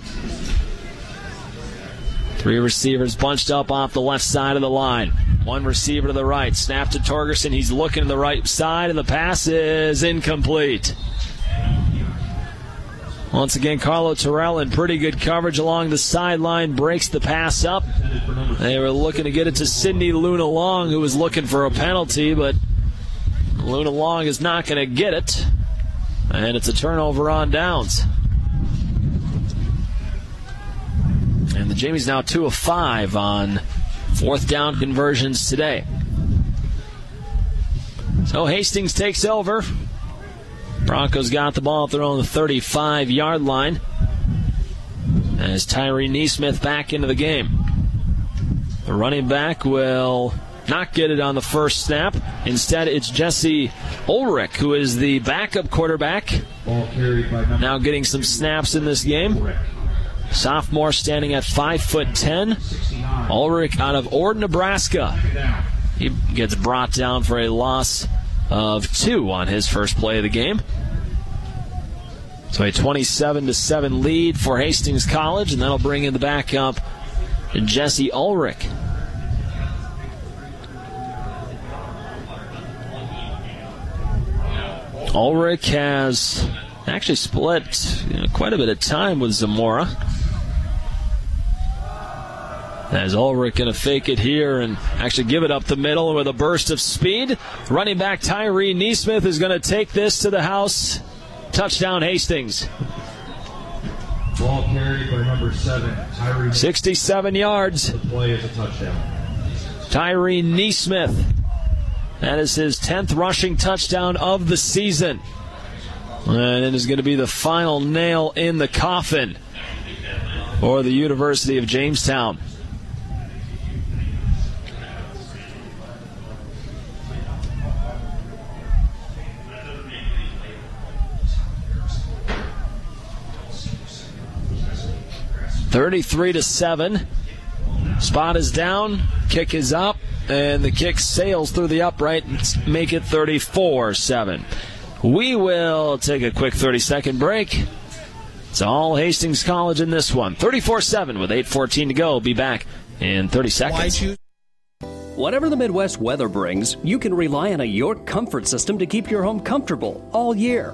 Speaker 9: Three receivers bunched up off the left side of the line. One receiver to the right. Snap to Torgerson. He's looking to the right side, and the pass is incomplete. Once again, Carlo Terrell in pretty good coverage along the sideline breaks the pass up. They were looking to get it to Sidney Luna Long, who was looking for a penalty, but Luna Long is not going to get it. And it's a turnover on downs. And the Jimmies now 2 of 5 on fourth down conversions today. So Hastings takes over. Broncos got the ball at their own 35 yard line. As Tyree Neesmith back into the game. The running back will not get it on the first snap. Instead, it's Jesse Ulrich, who is the backup quarterback. Now getting some snaps in this game. Sophomore standing at 5 foot 10. Ulrich out of Ord, Nebraska. He gets brought down for a loss of two on his first play of the game. So a 27 to 7 lead for Hastings College, and that'll bring in the backup Jesse Ulrich. Ulrich has actually split you know, quite a bit of time with Zamora. As Ulrich going to fake it here and actually give it up the middle with a burst of speed. Running back Tyree Neesmith is going to take this to the house. Touchdown Hastings.
Speaker 18: Ball carried by number seven, Tyree.
Speaker 9: 67 yards.
Speaker 18: The play is a touchdown.
Speaker 9: Tyree Neesmith. That is his 10th rushing touchdown of the season. And it is going to be the final nail in the coffin for the University of Jamestown. 33 to 7. Spot is down, kick is up, and the kick sails through the upright and make it 34 7. We will take a quick 30 second break. It's all Hastings College in this one. 34 7 with 8.14 to go. Be back in 30 seconds.
Speaker 8: Whatever the Midwest weather brings, you can rely on a York comfort system to keep your home comfortable all year.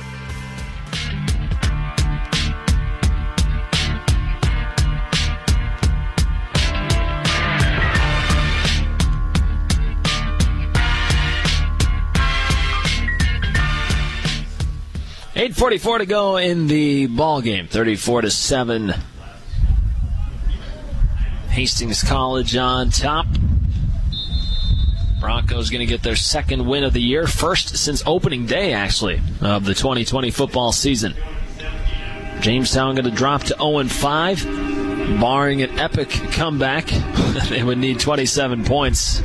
Speaker 9: Eight forty-four to go in the ball game. Thirty-four to seven. Hastings College on top. Broncos going to get their second win of the year, first since opening day, actually, of the 2020 football season. Jamestown going to drop to 0 5, barring an epic comeback. they would need 27 points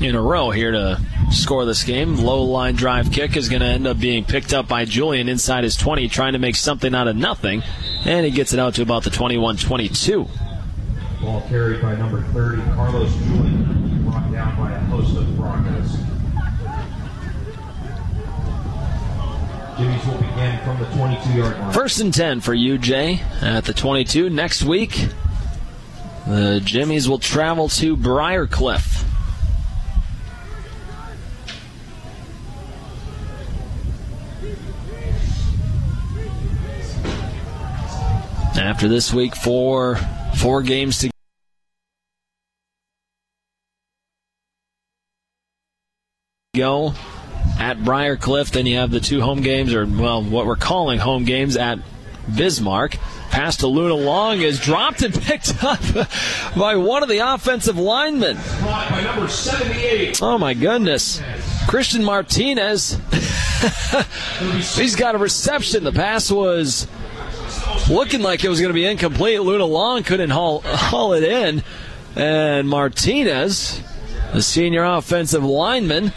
Speaker 9: in a row here to score this game. Low line drive kick is going to end up being picked up by Julian inside his 20, trying to make something out of nothing, and he gets it out to about the 21 22.
Speaker 18: Ball carried by number 30, Carlos Julian, brought down by a host of Broncos. Jimmies will begin from the 22 yard line.
Speaker 9: First and 10 for UJ at the 22. Next week, the Jimmies will travel to Briar Cliff. After this week, four four games to go at Briar Cliff. Then you have the two home games, or well, what we're calling home games at Bismarck. Pass to Luna Long is dropped and picked up by one of the offensive linemen.
Speaker 18: By number 78.
Speaker 9: Oh my goodness. Christian Martinez. He's got a reception. The pass was looking like it was going to be incomplete. Luna Long couldn't haul, haul it in. And Martinez, the senior offensive lineman,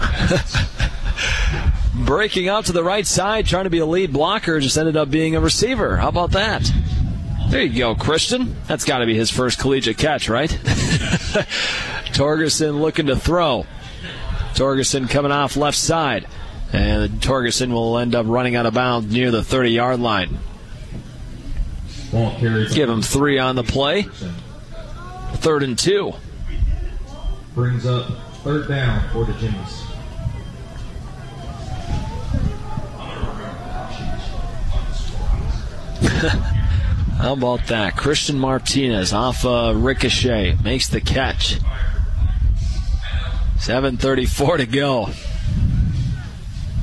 Speaker 9: breaking out to the right side, trying to be a lead blocker, just ended up being a receiver. How about that? There you go, Christian. That's got to be his first collegiate catch, right? Torgerson looking to throw. Torgerson coming off left side. And Torgerson will end up running out of bounds near the 30 yard line. Give him three on the play. Third and two.
Speaker 18: Brings up third down for the Jimmies.
Speaker 9: How about that? Christian Martinez off a ricochet makes the catch. 7.34 to go.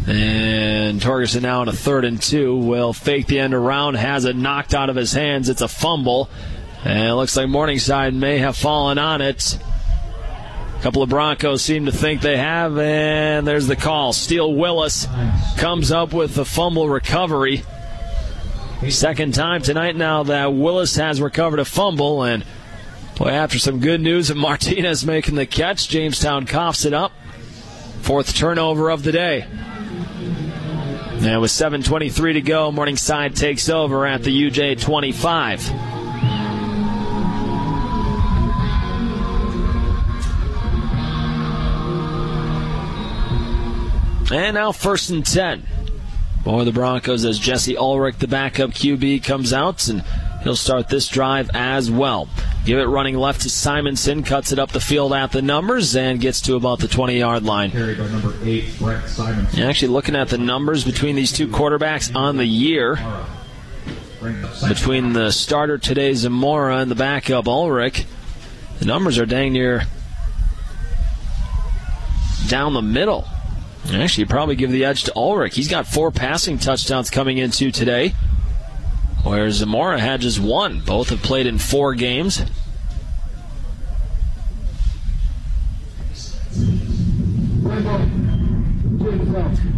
Speaker 9: And Torgerson now in a third and two will fake the end around, has it knocked out of his hands. It's a fumble. And it looks like Morningside may have fallen on it. A couple of Broncos seem to think they have, and there's the call. Steele Willis comes up with the fumble recovery. Second time tonight now that Willis has recovered a fumble, and boy, after some good news of Martinez making the catch, Jamestown coughs it up. Fourth turnover of the day. And with 7.23 to go, Morningside takes over at the UJ 25. And now first and 10 for the Broncos as Jesse Ulrich, the backup QB, comes out and he'll start this drive as well. Give it running left to Simonson, cuts it up the field at the numbers and gets to about the 20 yard line.
Speaker 18: Carried by number eight, Brett Simonson.
Speaker 9: Actually, looking at the numbers between these two quarterbacks on the year, between the starter today, Zamora, and the backup, Ulrich, the numbers are dang near down the middle. Actually, probably give the edge to Ulrich. He's got four passing touchdowns coming into today, where Zamora had just one. Both have played in four games.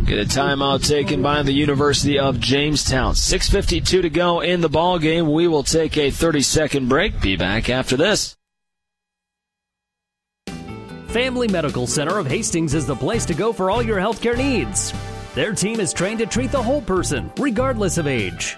Speaker 9: Get a timeout taken by the University of Jamestown. 6.52 to go in the ball game. We will take a 30-second break. Be back after this.
Speaker 8: Family Medical Center of Hastings is the place to go for all your healthcare needs. Their team is trained to treat the whole person, regardless of age.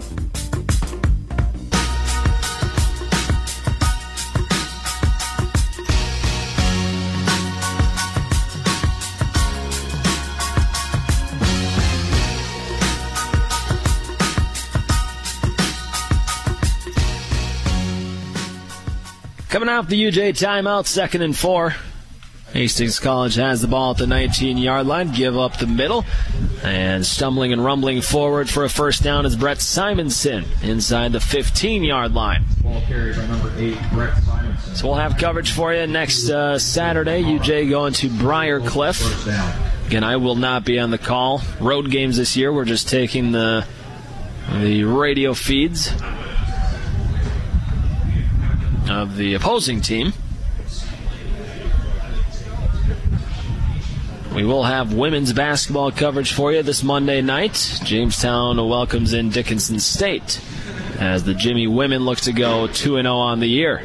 Speaker 9: Coming off the UJ timeout, second and four. Hastings College has the ball at the 19 yard line, give up the middle, and stumbling and rumbling forward for a first down is Brett Simonson inside the 15 yard line.
Speaker 18: Ball carried by number eight.
Speaker 9: So we'll have coverage for you next uh, Saturday. UJ going to Briar Cliff. Again, I will not be on the call. Road games this year, we're just taking the the radio feeds of the opposing team. We will have women's basketball coverage for you this Monday night. Jamestown welcomes in Dickinson State as the Jimmy women look to go 2 0 on the year.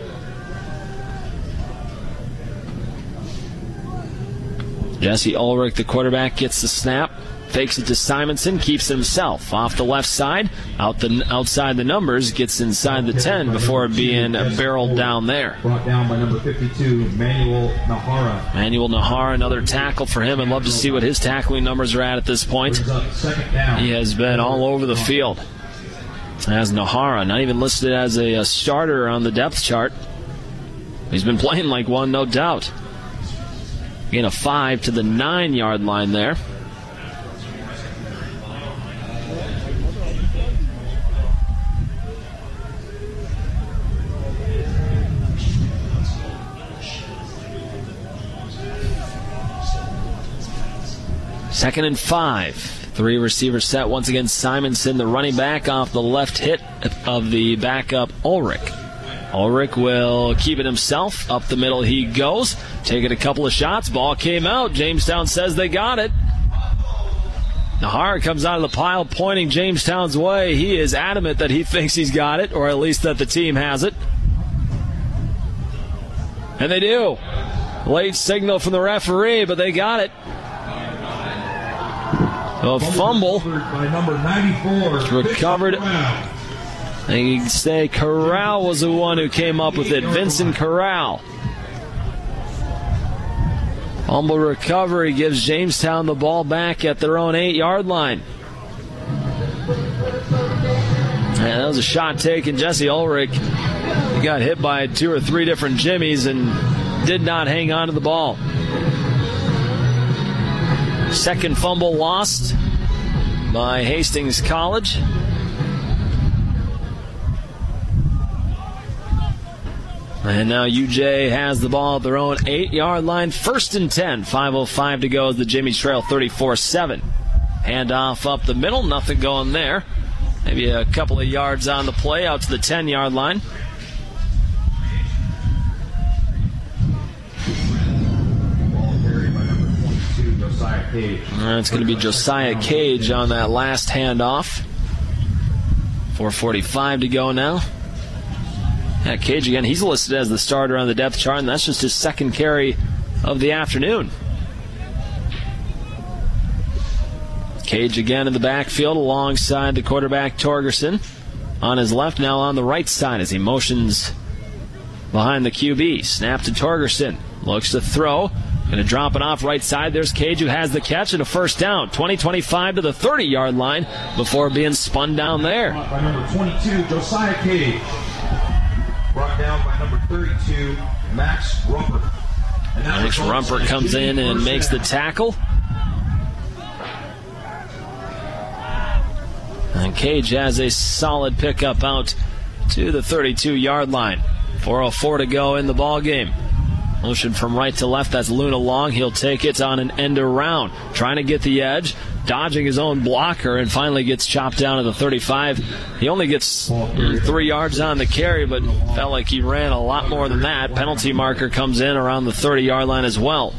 Speaker 9: Jesse Ulrich, the quarterback, gets the snap, fakes it to Simonson, keeps himself off the left side, out the outside the numbers, gets inside the 10 before being barreled down there.
Speaker 18: Brought down by number 52, Manuel Nahara.
Speaker 9: Manuel Nahara, another tackle for him. I'd love to see what his tackling numbers are at at this point. He has been all over the field. As Nahara, not even listed as a, a starter on the depth chart. He's been playing like one, no doubt. Gain a five to the nine yard line there. Second and five. Three receiver set once again. Simonson, the running back, off the left hit of the backup Ulrich. Ulrich will keep it himself. Up the middle he goes. Taking a couple of shots. Ball came out. Jamestown says they got it. Nahara comes out of the pile pointing Jamestown's way. He is adamant that he thinks he's got it, or at least that the team has it. And they do. Late signal from the referee, but they got it. A fumble.
Speaker 18: By number 94.
Speaker 9: Recovered. They say Corral was the one who came up with it. Vincent Corral. Fumble recovery gives Jamestown the ball back at their own eight yard line. That was a shot taken. Jesse Ulrich got hit by two or three different Jimmies and did not hang on to the ball. Second fumble lost by Hastings College. And now UJ has the ball at their own eight yard line. First and 10. 5.05 to go as the Jimmy Trail 34 7. Handoff up the middle. Nothing going there. Maybe a couple of yards on the play out to the 10 yard line. Uh, it's going to be Josiah Cage on that last handoff. 4.45 to go now. Yeah, Cage again, he's listed as the starter on the depth chart, and that's just his second carry of the afternoon. Cage again in the backfield alongside the quarterback Torgerson. On his left, now on the right side as he motions behind the QB. Snap to Torgerson. Looks to throw. Going to drop it off right side. There's Cage who has the catch and a first down. 20 25 to the 30 yard line before being spun down there.
Speaker 18: By number 22, Josiah Cage. Brought down by number 32, Max Rumper.
Speaker 9: Max Rumper comes in and makes the tackle. And Cage has a solid pickup out to the 32 yard line. 4.04 to go in the ball game. Motion from right to left. That's Luna Long. He'll take it on an end around. Trying to get the edge. Dodging his own blocker and finally gets chopped down to the 35. He only gets three yards on the carry, but felt like he ran a lot more than that. Penalty marker comes in around the 30 yard line as well.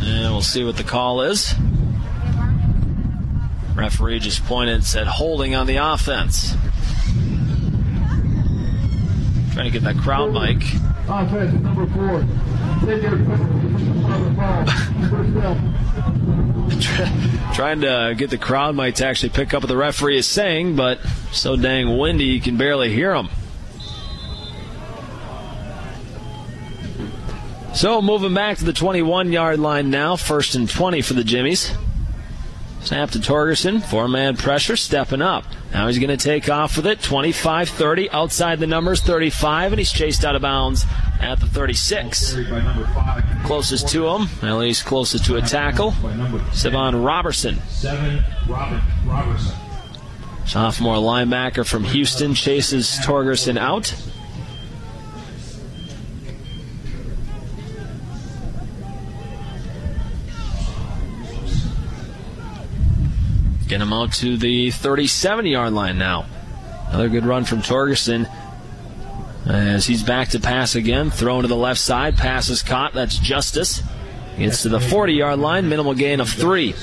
Speaker 9: And we'll see what the call is. Referee just pointed and said holding on the offense. Trying to get that crowd mic.
Speaker 15: Number four. Take your.
Speaker 9: Trying to get the crowd mic to actually pick up what the referee is saying, but so dang windy you can barely hear him. So moving back to the 21 yard line now, first and 20 for the Jimmies. Snap to Torgerson, four man pressure, stepping up. Now he's going to take off with it, 25 30, outside the numbers, 35, and he's chased out of bounds at the 36. Closest to him, at least closest to a tackle, Savon
Speaker 18: Robertson.
Speaker 9: Sophomore linebacker from Houston chases Torgerson out. Get him out to the 37 yard line now. Another good run from Torgerson as he's back to pass again. Thrown to the left side. Pass is caught. That's Justice. Gets to the 40 yard line. Minimal gain of three.